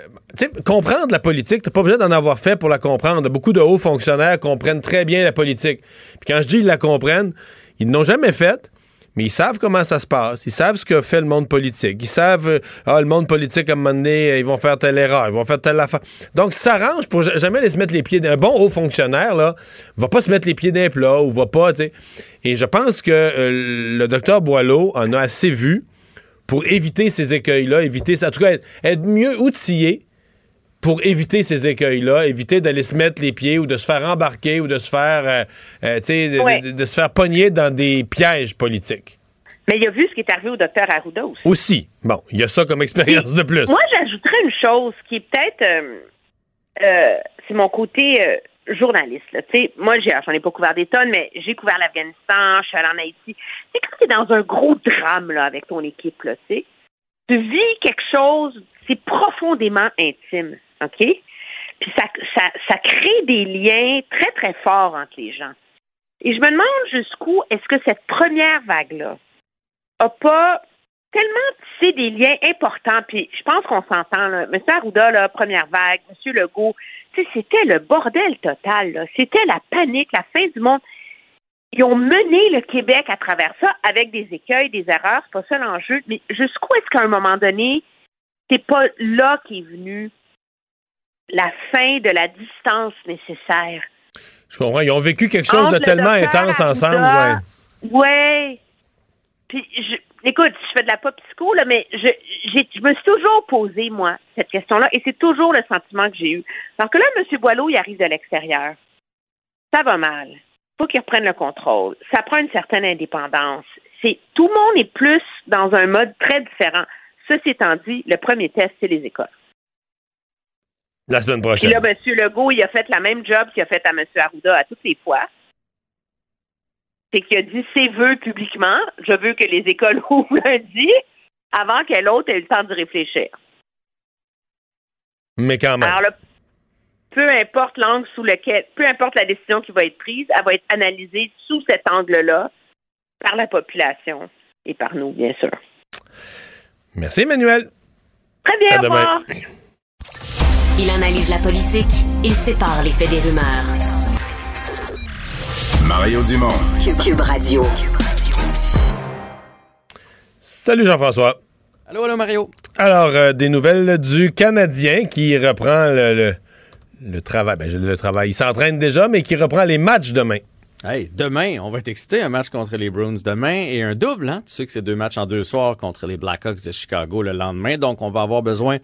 comprendre la politique, t'as pas besoin d'en avoir fait pour la comprendre. Beaucoup de hauts fonctionnaires comprennent très bien la politique. Puis quand je dis ils la comprennent, ils n'ont jamais fait, mais ils savent comment ça se passe. Ils savent ce que fait le monde politique. Ils savent, euh, ah, le monde politique, à un moment donné, euh, ils vont faire telle erreur, ils vont faire telle affaire. Donc, ça s'arrange pour ja- jamais les se mettre les pieds d'un bon haut fonctionnaire, là, va pas se mettre les pieds d'un plat ou va pas, tu sais. Et je pense que euh, le docteur Boileau en a assez vu pour éviter ces écueils-là, éviter, ça- en tout cas, être, être mieux outillé pour éviter ces écueils-là, éviter d'aller se mettre les pieds ou de se faire embarquer ou de se faire, euh, euh, tu sais, de, Ouais. de- de se faire pogner dans des pièges politiques. Mais il a vu ce qui est arrivé au docteur Arruda aussi. Aussi. Bon, il y a ça comme expérience de plus. Moi, j'ajouterais une chose qui est peut-être, euh, euh, c'est mon côté euh, journaliste. Là. Moi, j'en ai pas couvert des tonnes, mais j'ai couvert l'Afghanistan, je suis allée en Haïti. C'est quand tu es dans un gros drame là, avec ton équipe, là, tu vis quelque chose, c'est profondément intime, OK? Puis ça, ça, crée des liens très, très forts entre les gens. Et je me demande jusqu'où est-ce que cette première vague-là a pas tellement tissé des liens importants. Puis je pense qu'on s'entend, là. M. Arruda, là, première vague, M. Legault, c'était le bordel total. C'était la panique, la fin du monde. Ils ont mené le Québec à travers ça avec des écueils, des erreurs, c'est pas ça l'enjeu. Mais jusqu'où est-ce qu'à un moment donné, c'est pas là qu'est venue la fin de la distance nécessaire? Je comprends. Ils ont vécu quelque chose Entre de le tellement intense ensemble. Ouais. Ouais. Puis, je, écoute, je fais de la pop psycho, là, mais je, j'ai, je me suis toujours posé, moi, cette question-là, et c'est toujours le sentiment que j'ai eu. Parce que là, M. Boileau, il arrive de l'extérieur. Ça va mal. faut qu'il reprenne le contrôle. Ça prend une certaine indépendance. C'est, tout le monde est plus dans un mode très différent. Ceci étant dit, le premier test, c'est les écoles. La semaine prochaine. là, M. Legault, il a fait la même job qu'il a fait à M. Arruda à toutes les fois. C'est qu'il a dit ses vœux publiquement. Je veux que les écoles ouvrent lundi avant que l'autre ait eu le temps de réfléchir. Mais quand même. Alors là, peu importe l'angle sous lequel, peu importe la décision qui va être prise, elle va être analysée sous cet angle-là par la population et par nous, bien sûr. Merci, Emmanuel. Très bien, À au demain. revoir. Il analyse la politique, il sépare les faits des rumeurs. Mario Dumont. Cube Radio. Salut, Jean-François. Allô, allô, Mario. Alors, euh, des nouvelles du Canadien qui reprend le, le- le travail. Ben, je- le travail, il s'entraîne déjà, mais qui reprend les matchs demain. Hey, demain, on va être excité. Un match contre les Bruins demain et un double. Hein? Tu sais que c'est deux matchs en deux soirs contre les Blackhawks de Chicago le lendemain. Donc, on va avoir besoin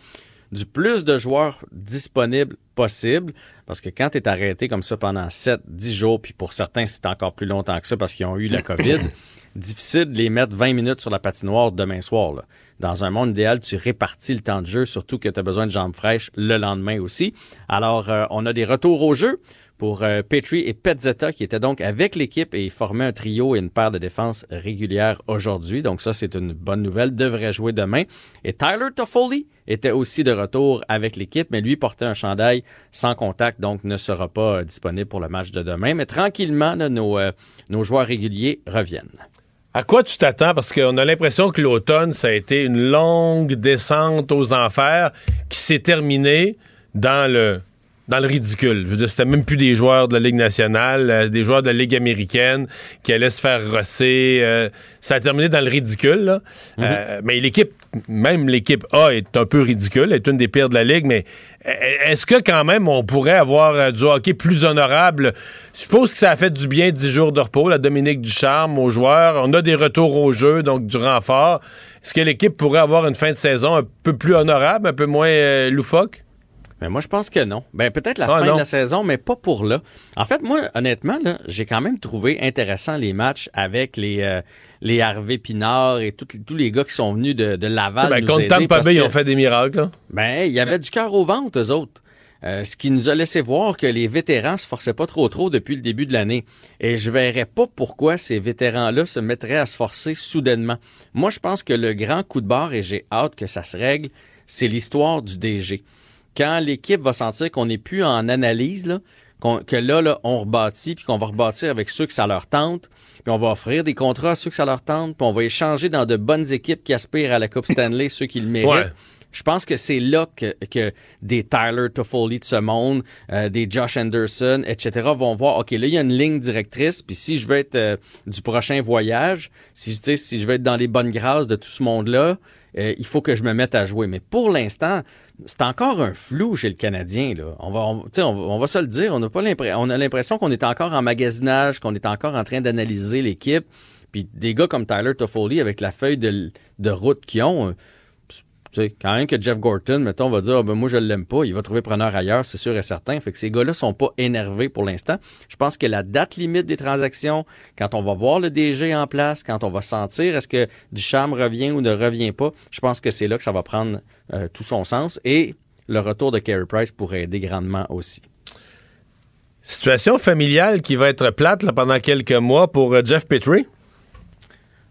du plus de joueurs disponibles possible. Parce que quand tu es arrêté comme ça pendant 7, 10 jours, puis pour certains, c'est encore plus longtemps que ça parce qu'ils ont eu la COVID, difficile de les mettre 20 minutes sur la patinoire demain soir. là. Dans un monde idéal, tu répartis le temps de jeu, surtout que tu as besoin de jambes fraîches le lendemain aussi. Alors, euh, on a des retours au jeu pour euh, Petrie et Petzetta qui étaient donc avec l'équipe et formaient un trio et une paire de défense régulière aujourd'hui. Donc ça, c'est une bonne nouvelle. Devrait jouer demain. Et Tyler Toffoli était aussi de retour avec l'équipe, mais lui portait un chandail sans contact, donc ne sera pas euh, disponible pour le match de demain. Mais tranquillement, nos, euh, nos joueurs réguliers reviennent. À quoi tu t'attends? Parce qu'on a l'impression que l'automne, ça a été une longue descente aux enfers qui s'est terminée dans le dans le ridicule. Je veux dire, c'était même plus des joueurs de la Ligue nationale, euh, des joueurs de la Ligue américaine qui allaient se faire rosser. Euh, ça a terminé dans le ridicule. Là. Mhm. Euh, mais l'équipe, même l'équipe A est un peu ridicule, est une des pires de la Ligue, mais est-ce que quand même on pourrait avoir du hockey plus honorable? Je suppose que ça a fait du bien 10 jours de repos, la Dominique Ducharme aux joueurs. On a des retours au jeu, donc du renfort. Est-ce que l'équipe pourrait avoir une fin de saison un peu plus honorable, un peu moins loufoque? Mais moi, je pense que non. Ben, peut-être la Ah, fin non. de la saison, mais pas pour là. En fait, moi, honnêtement, là, j'ai quand même trouvé intéressant les matchs avec les, euh, les Harvey Pinard et tous tous les gars qui sont venus de, de Laval. Ben, nous contre aider Tampa parce Bay, ils ont fait des miracles. là. Ben, il y avait du cœur au ventre, eux autres. Euh, ce qui nous a laissé voir que les vétérans se forçaient pas trop trop depuis le début de l'année. Et je verrais pas pourquoi ces vétérans-là se mettraient à se forcer soudainement. Moi, je pense que le grand coup de barre, et j'ai hâte que ça se règle, c'est l'histoire du DG. Quand l'équipe va sentir qu'on n'est plus en analyse, là, que là, là, on rebâtit, puis qu'on va rebâtir avec ceux que ça leur tente, puis on va offrir des contrats à ceux que ça leur tente, puis on va échanger dans de bonnes équipes qui aspirent à la Coupe Stanley, ceux qui le méritent. Ouais. Je pense que c'est là que, que des Tyler Toffoli de ce monde, euh, des Josh Anderson, etc. vont voir, OK, là, il y a une ligne directrice, puis si je veux être euh, du prochain voyage, si, sais, si je veux être dans les bonnes grâces de tout ce monde-là, euh, il faut que je me mette à jouer. Mais pour l'instant, c'est encore un flou chez le Canadien. Là. On, va, se le dire, on n'a pas l'impression, on a l'impression qu'on est encore en magasinage, qu'on est encore en train d'analyser l'équipe. Puis des gars comme Tyler Toffoli, avec la feuille de, de route qu'ils ont, euh, sais, quand même que Jeff Gorton, mettons, va dire, Ah, ben, moi, je l'aime pas, il va trouver preneur ailleurs, c'est sûr et certain. Fait que ces gars-là sont pas énervés pour l'instant. Je pense que la date limite des transactions, quand on va voir le DG en place, quand on va sentir est-ce que Ducharme revient ou ne revient pas, je pense que c'est là que ça va prendre euh, tout son sens. Et le retour de Carey Price pourrait aider grandement aussi. Situation familiale qui va être plate pendant quelques mois pour euh, Jeff Petrie.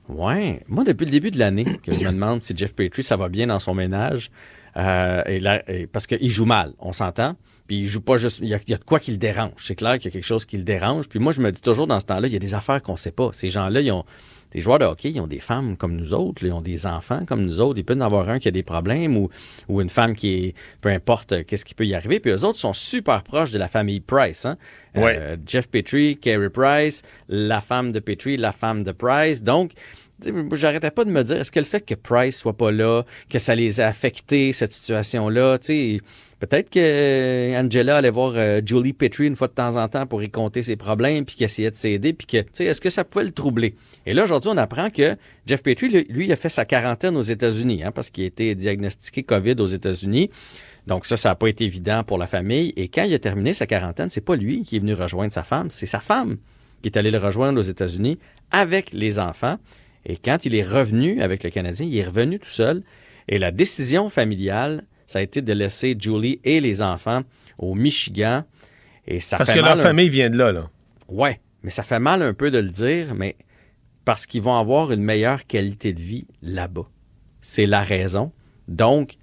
Ouais. Moi, depuis le début de l'année, que je me demande si Jeff Petrie, ça va bien dans son ménage. Euh, et là, et- parce qu'il joue mal, on s'entend. Puis il joue pas juste. Il y, a, il y a de quoi qui le dérange. C'est clair qu'il y a quelque chose qui le dérange. Puis moi, je me dis toujours dans ce temps-là, il y a des affaires qu'on sait pas. Ces gens-là, ils ont. Des joueurs de hockey, ils ont des femmes comme nous autres, là, ils ont des enfants comme nous autres. Il peut y en avoir un qui a des problèmes ou, ou une femme qui est. Peu importe euh, qu'est-ce qui peut y arriver. Puis eux autres sont super proches de la famille Price. Hein? Ouais. Euh, Jeff Petrie, Carey Price, la femme de Petrie, la femme de Price. Donc, j'arrêtais pas de me dire, est-ce que le fait que Price soit pas là, que ça les a affectés, cette situation-là, tu sais, peut-être que euh, Angela allait voir euh, Julie Petrie une fois de temps en temps pour y compter ses problèmes, puis qu'elle essayait de s'aider, puis que, tu sais, est-ce que ça pouvait le troubler? Et là, aujourd'hui, on apprend que Jeff Petrie, lui, a fait sa quarantaine aux États-Unis, hein, parce qu'il a été diagnostiqué COVID aux États-Unis. Donc ça, ça n'a pas été évident pour la famille. Et quand il a terminé sa quarantaine, c'est pas lui qui est venu rejoindre sa femme, c'est sa femme qui est allée le rejoindre aux États-Unis avec les enfants. Et quand il est revenu avec le Canadien, il est revenu tout seul. Et la décision familiale, ça a été de laisser Julie et les enfants au Michigan. Et ça Parce fait que mal leur un- famille vient de là. là. Ouais, mais ça fait mal un peu de le dire, mais parce qu'ils vont avoir une meilleure qualité de vie là-bas. C'est la raison. Donc,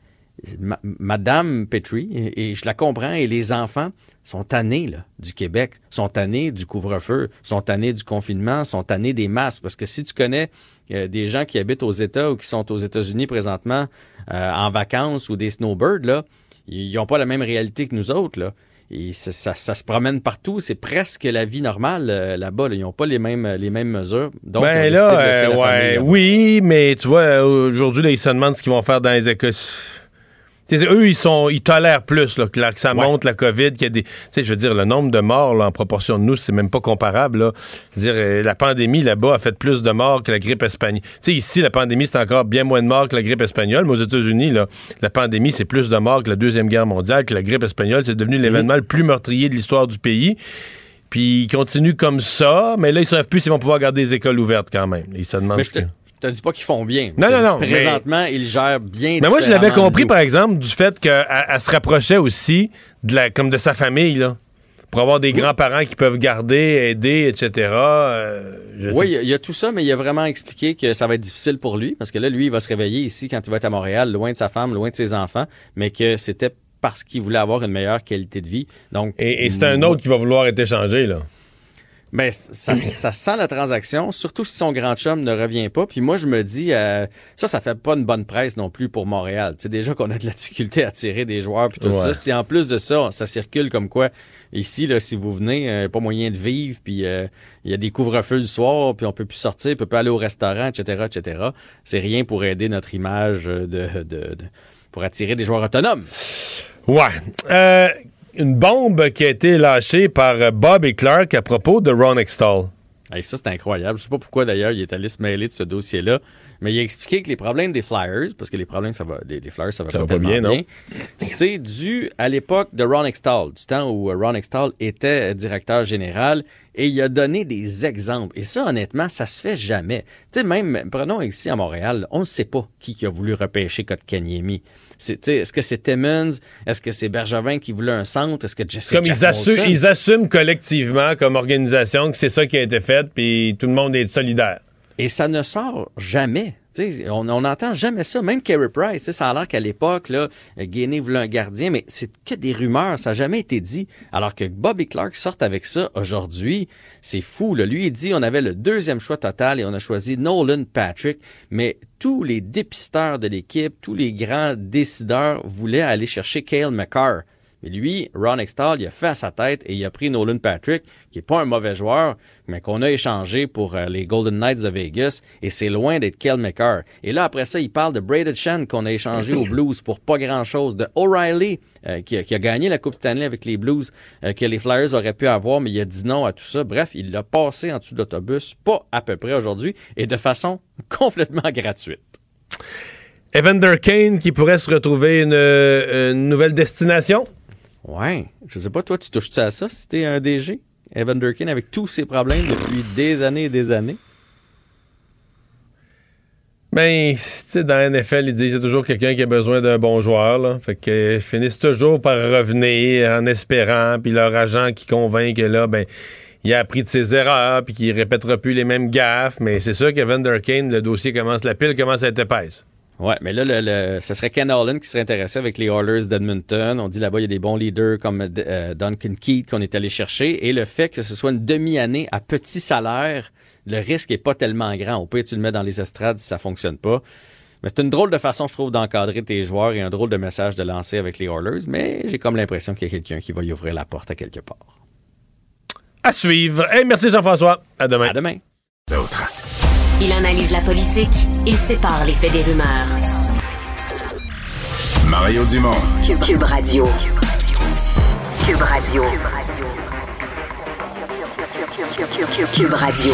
ma- Madame Petrie, et, et je la comprends, et les enfants sont tannés là, du Québec, sont tannés du couvre-feu, sont tannés du confinement, sont tannés des masques. Parce que si tu connais des gens qui habitent aux États ou qui sont aux États-Unis présentement euh, en vacances ou des snowbirds, là, ils n'ont pas la même réalité que nous autres. Là. Et ça, ça- ça se promène partout. C'est presque la vie normale euh, là-bas. là. Ils n'ont pas les mêmes, les mêmes mesures. Donc, ben là, euh, ouais, famille oui, mais tu vois, euh, aujourd'hui, ils se demandent ce qu'ils vont faire dans les écoles. Eux, ils sont, ils tolèrent plus là, que, la- que ça monte la COVID, qu'il y a des, je veux dire, le nombre de morts là, en proportion de nous, c'est même pas comparable. Là. Dire, euh, la pandémie là-bas a fait plus de morts que la grippe espagnole. Tu sais, ici, la pandémie c'est encore bien moins de morts que la grippe espagnole, mais aux États-Unis, là, la pandémie c'est plus de morts que la deuxième guerre mondiale, que la grippe espagnole, c'est devenu l'événement le plus meurtrier de l'histoire du pays. Puis ils continuent comme ça, mais là ils savent plus s'ils vont pouvoir garder les écoles ouvertes quand même. Ils se demandent. Mais te, dis pas qu'ils font bien. Non, non, non, mais- Présentement, ils gèrent bien Mais moi, je l'avais compris, par exemple, du fait qu'elle elle se rapprochait aussi de la, comme de sa famille, là. Pour avoir des grands-parents qui peuvent garder, aider, etc. Euh, je Oui, il y a- il y, a tout ça, mais il a vraiment expliqué que ça va être difficile pour lui, parce que là, lui, il va se réveiller ici quand il va être à Montréal, loin de sa femme, loin de ses enfants, mais que c'était parce qu'il voulait avoir une meilleure qualité de vie. Donc, Et, et c'est un autre qui va vouloir être échangé, là. Ben, ça, ça sent la transaction, surtout si son grand chum ne revient pas. Puis moi, je me dis, euh, ça, ça fait pas une bonne presse non plus pour Montréal. Tu sais, déjà qu'on a de la difficulté à tirer des joueurs puis tout Ouais. ça. Si en plus de ça, ça circule comme quoi, ici, là, si vous venez, euh, pas moyen de vivre, puis euh, il y a des couvre-feux le soir, puis on peut plus sortir, on peut pas aller au restaurant, etc., etc. C'est rien pour aider notre image de, de, de- pour attirer des joueurs autonomes. Ouais. Une bombe qui a été lâchée par euh, Bob et Clark à propos de Ron Extall. Hey, ça, c'est incroyable. Je sais pas pourquoi, d'ailleurs, il est allé se mêler de ce dossier-là. Mais il a expliqué que les problèmes des Flyers, parce que les problèmes, ça va, les, les Flyers, ça va Ça pas, va pas tellement bien, non? C'est dû à l'époque de Ron Extall, du temps où euh, Ron Extall était euh, directeur général, et il a donné des exemples. Et ça, honnêtement, ça se fait jamais. Tu sais, même, prenons ici à Montréal, on ne sait pas qui, qui a voulu repêcher Kotkaniemi. Est-ce que c'est Timmons? Est-ce que c'est Bergevin qui voulait un centre? Est-ce que Jesse Comme Jack ils, ils assument collectivement, comme organisation, que c'est ça qui a été fait, puis tout le monde est solidaire. Et ça ne sort jamais. Tu sais, on n'entend jamais ça. Même Carey Price, ça a l'air qu'à l'époque, là, Guinée voulait un gardien, mais c'est que des rumeurs, ça n'a jamais été dit. Alors que Bobby Clark sorte avec ça aujourd'hui, c'est fou. Là. Lui, il dit on avait le deuxième choix total et on a choisi Nolan Patrick, mais tous les dépisteurs de l'équipe, tous les grands décideurs voulaient aller chercher Cale McCarr. Mais lui, Ron Extall, il a fait à sa tête et il a pris Nolan Patrick, qui est pas un mauvais joueur, mais qu'on a échangé pour euh, les Golden Knights de Vegas, et c'est loin d'être Kel McCarr. Et là, après ça, il parle de Braden Shen qu'on a échangé aux Blues pour pas grand-chose, de O'Reilly, euh, qui, a, qui a gagné la Coupe Stanley avec les Blues, euh, que les Flyers auraient pu avoir, mais il a dit non à tout ça. Bref, il l'a passé en dessous de l'autobus, pas à peu près aujourd'hui, et de façon complètement gratuite. Evander Kane qui pourrait se retrouver une, euh, une nouvelle destination? Ouais. Je sais pas, toi, tu touches-tu à ça si t'es un DG? Evan Durkin avec tous ses problèmes depuis des années et des années. Ben, tu sais, dans la NFL, ils disent qu'il y a toujours quelqu'un qui a besoin d'un bon joueur. Là. Fait qu'ils finissent toujours par revenir en espérant, puis leur agent qui convainc que là, ben, il a appris de ses erreurs, puis qu'il répétera plus les mêmes gaffes. Mais c'est sûr qu'Evan Durkane, le dossier commence, la pile commence à être épaisse. Ouais, mais là, le, le- ce serait Ken Holland qui serait intéressé avec les Oilers d'Edmonton. On dit là-bas, il y a des bons leaders comme euh, Duncan Keith qu'on est allé chercher. Et le fait que ce soit une demi-année à petit salaire, le risque est pas tellement grand. Au pire, tu le mets dans les estrades si ça fonctionne pas. Mais c'est une drôle de façon, je trouve, d'encadrer tes joueurs et un drôle de message de lancer avec les Oilers. Mais j'ai comme l'impression qu'il y a quelqu'un qui va y ouvrir la porte à quelque part. À suivre. Hey, merci Jean-François. À demain. À demain. Il analyse la politique, il sépare les faits des rumeurs. Mario Dumont. Cube, Cube Radio. Cube Radio. Cube Radio.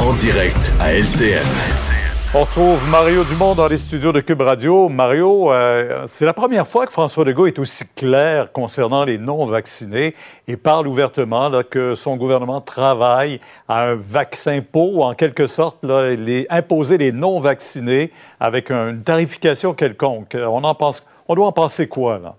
En direct à LCN. On retrouve Mario Dumont dans les studios de Cube Radio. Mario, euh, c'est la première fois que François Legault est aussi clair concernant les non-vaccinés et parle ouvertement que son gouvernement travaille à un vaccin pour, en quelque sorte, imposer les non-vaccinés avec une tarification quelconque. On, on doit en penser quoi, là?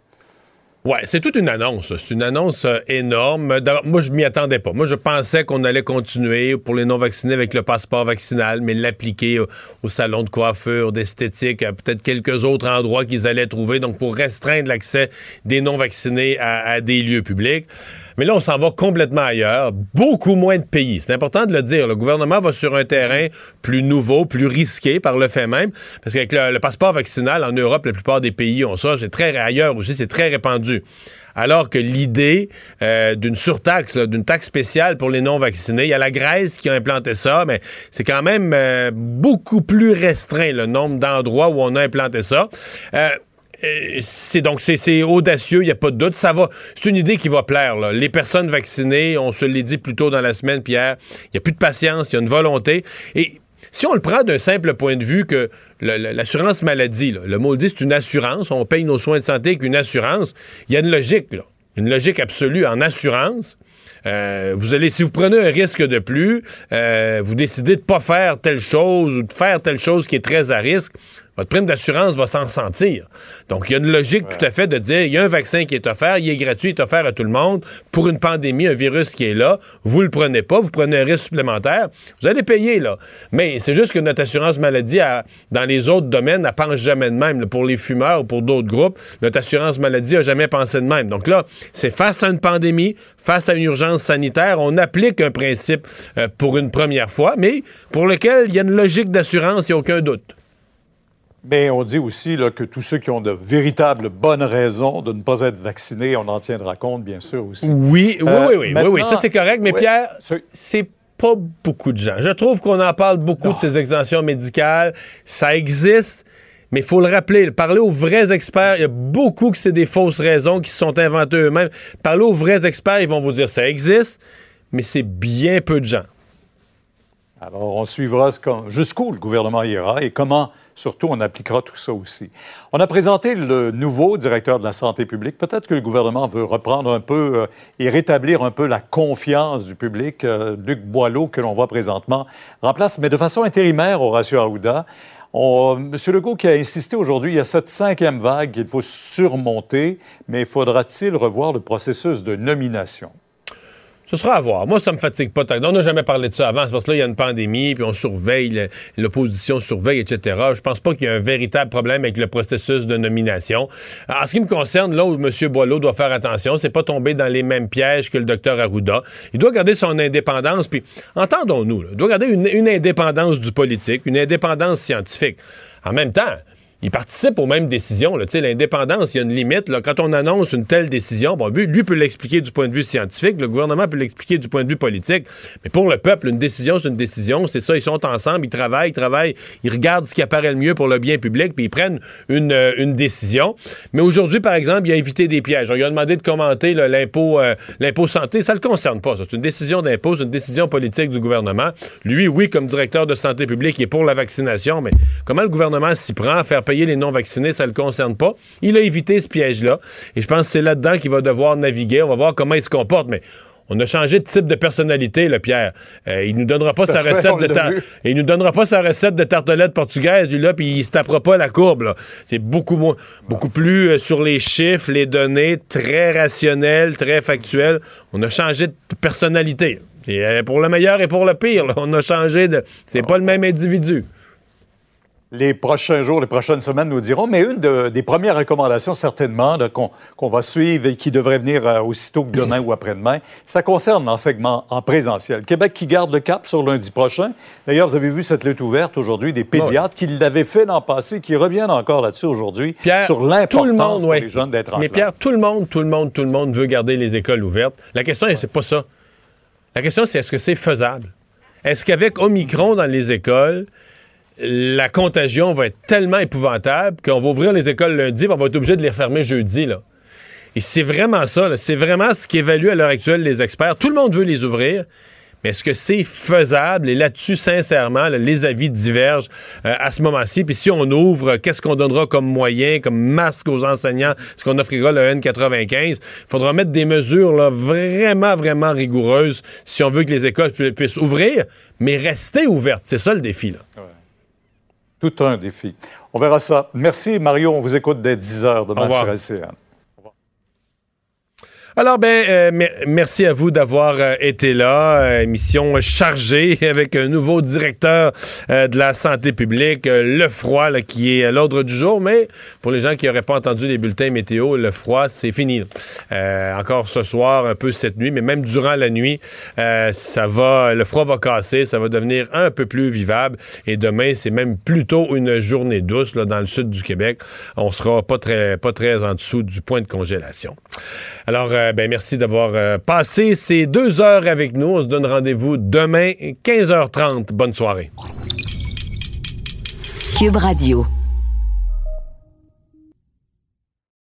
Ouais, c'est toute une annonce. C'est une annonce euh, énorme. Moi, je m'y attendais pas. Moi, je pensais qu'on allait continuer pour les non-vaccinés avec le passeport vaccinal, mais l'appliquer au, salon de coiffure, d'esthétique, peut-être quelques autres endroits qu'ils allaient trouver, donc pour restreindre l'accès des non-vaccinés à des lieux publics. Mais là, on s'en va complètement ailleurs. Beaucoup moins de pays. C'est important de le dire. Le gouvernement va sur un terrain plus nouveau, plus risqué par le fait même. Parce qu'avec le, passeport vaccinal, en Europe, la plupart des pays ont ça. C'est très ailleurs aussi, c'est très répandu. Alors que l'idée euh, d'une surtaxe, d'une taxe spéciale pour les non-vaccinés, il y a la Grèce qui a implanté ça, mais c'est quand même euh, beaucoup plus restreint le nombre d'endroits où on a implanté ça. Euh, c'est donc c'est audacieux, il n'y a pas de doute. Ça va. C'est une idée qui va plaire. là. Les personnes vaccinées, on se l'est dit plus tôt dans la semaine, Pierre, il n'y a plus de patience, il y a une volonté. Et si on le prend d'un simple point de vue que l'assurance maladie, le mot c'est une assurance, on paye nos soins de santé avec une assurance, il y a une logique, là, une logique absolue en assurance. Euh, vous allez, si vous prenez un risque de plus, euh, vous décidez de pas faire telle chose ou de faire telle chose qui est très à risque, votre prime d'assurance va s'en ressentir. Donc, il y a une logique tout à fait de dire, il y a un vaccin qui est offert, il est gratuit, il est offert à tout le monde pour une pandémie, un virus qui est là. Vous le prenez pas, vous prenez un risque supplémentaire, vous allez payer, là. Mais c'est juste que notre assurance maladie, dans les autres domaines, elle pense jamais de même. Pour les fumeurs ou pour d'autres groupes, notre assurance maladie a jamais pensé de même. Donc là, c'est face à une pandémie, face à une urgence sanitaire, on applique un principe euh, pour une première fois, mais pour lequel il y a une logique d'assurance, il n'y a aucun doute. Mais on dit aussi là, que tous ceux qui ont de véritables bonnes raisons de ne pas être vaccinés, on en tiendra compte, bien sûr, aussi. Oui, oui, oui, oui, oui, oui, ça c'est correct, mais Pierre, c'est pas beaucoup de gens. Je trouve qu'on en parle beaucoup de ces exemptions médicales. Ça existe, mais il faut le rappeler. Parler aux vrais experts, il y a beaucoup que c'est des fausses raisons qui se sont inventées eux-mêmes. Parler aux vrais experts, ils vont vous dire ça existe, mais c'est bien peu de gens. Alors, on suivra jusqu'où le gouvernement ira et comment, surtout, on appliquera tout ça aussi. On a présenté le nouveau directeur de la santé publique. Peut-être que le gouvernement veut reprendre un peu euh, et rétablir un peu la confiance du public. Euh, Luc Boileau, que l'on voit présentement, remplace, mais de façon intérimaire, Horacio Arruda. M. Legault qui a insisté aujourd'hui, il y a cette cinquième vague qu'il faut surmonter, mais faudra-t-il revoir le processus de nomination? Ce sera à voir. Moi, ça me fatigue pas. On n'a jamais parlé de ça avant. C'est parce que là, il y a une pandémie, puis on surveille, l'opposition surveille, etc. Je pense pas qu'il y ait un véritable problème avec le processus de nomination. En ce qui me concerne, là où M. Boileau doit faire attention, c'est pas tomber dans les mêmes pièges que le docteur Arruda. Il doit garder son indépendance, puis entendons-nous, il doit garder une indépendance du politique, une indépendance scientifique. En même temps, il participe aux mêmes décisions. L'indépendance, il y a une limite. Quand on annonce une telle décision, bon, lui, peut l'expliquer du point de vue scientifique, le gouvernement peut l'expliquer du point de vue politique. Mais pour le peuple, une décision, c'est une décision. C'est ça, ils sont ensemble, ils travaillent, ils travaillent, ils regardent ce qui apparaît le mieux pour le bien public, puis ils prennent une, euh, décision. Mais aujourd'hui, par exemple, il a évité des pièges. Lui a demandé de commenter l'impôt euh, l'impôt santé. Ça le concerne pas. C'est une décision d'impôt, c'est une décision politique du gouvernement. Lui, oui, comme directeur de santé publique, il est pour la vaccination, mais comment le gouvernement s'y prend à faire payer les non-vaccinés, ça ne le concerne pas. Il a évité ce piège-là. Et je pense que c'est là-dedans qu'il va devoir naviguer. On va voir comment il se comporte. Mais on a changé de type de personnalité, le Pierre. Euh, il nous donnera pas sa recette de il nous donnera pas sa recette de tartelette portugaise, lui là, puis il se tapera pas la courbe. C'est beaucoup moins, beaucoup plus euh, sur les chiffres, les données, très rationnel, très factuel. On a changé de personnalité. Euh, pour le meilleur et pour le pire. On a changé de. C'est pas le même individu les prochains jours, les prochaines semaines nous diront. Mais une des premières recommandations, certainement, qu'on va suivre et qui devrait venir euh, aussitôt que demain ou après-demain, ça concerne l'enseignement en présentiel. Québec qui garde le cap sur lundi prochain. D'ailleurs, vous avez vu cette lutte ouverte aujourd'hui des pédiatres qui l'avaient fait l'an passé, qui reviennent encore là-dessus aujourd'hui sur l'importance pour les jeunes d'être en Mais Pierre, tout le monde, tout le monde, tout le monde veut garder les écoles ouvertes. La question, c'est pas ça. La question, c'est est-ce que c'est faisable? Est-ce qu'avec Omicron dans les écoles, la contagion va être tellement épouvantable qu'on va ouvrir les écoles lundi, on va être obligé de les refermer jeudi. Là. Et c'est vraiment ça, c'est vraiment ce qu'évaluent à l'heure actuelle les experts. Tout le monde veut les ouvrir. Mais est-ce que c'est faisable? Et là-dessus, sincèrement, les avis divergent euh, à ce moment-ci. Puis si on ouvre, qu'est-ce qu'on donnera comme moyen, comme masque aux enseignants? Est-ce qu'on offrira le N95? Il faudra mettre des mesures vraiment, vraiment rigoureuses si on veut que les écoles puissent ouvrir, mais rester ouvertes. C'est ça le défi. Là. Tout un défi. On verra ça. Merci, Mario. On vous écoute dès 10 h demain sur LCN. Alors, ben, euh, merci à vous d'avoir euh, été là. Euh, émission chargée avec un nouveau directeur de la santé publique, le froid, qui est à l'ordre du jour. Mais pour les gens qui n'auraient pas entendu les bulletins météo, le froid, c'est fini. encore ce soir, un peu cette nuit, mais même durant la nuit, ça va, le froid va casser, ça va devenir un peu plus vivable. Et demain, c'est même plutôt une journée douce là, dans le sud du Québec. On sera pas très, pas très en dessous du point de congélation. Alors, euh, ben, merci d'avoir euh, passé ces deux heures avec nous. On se donne rendez-vous demain, 15h30. Bonne soirée. Cube Radio.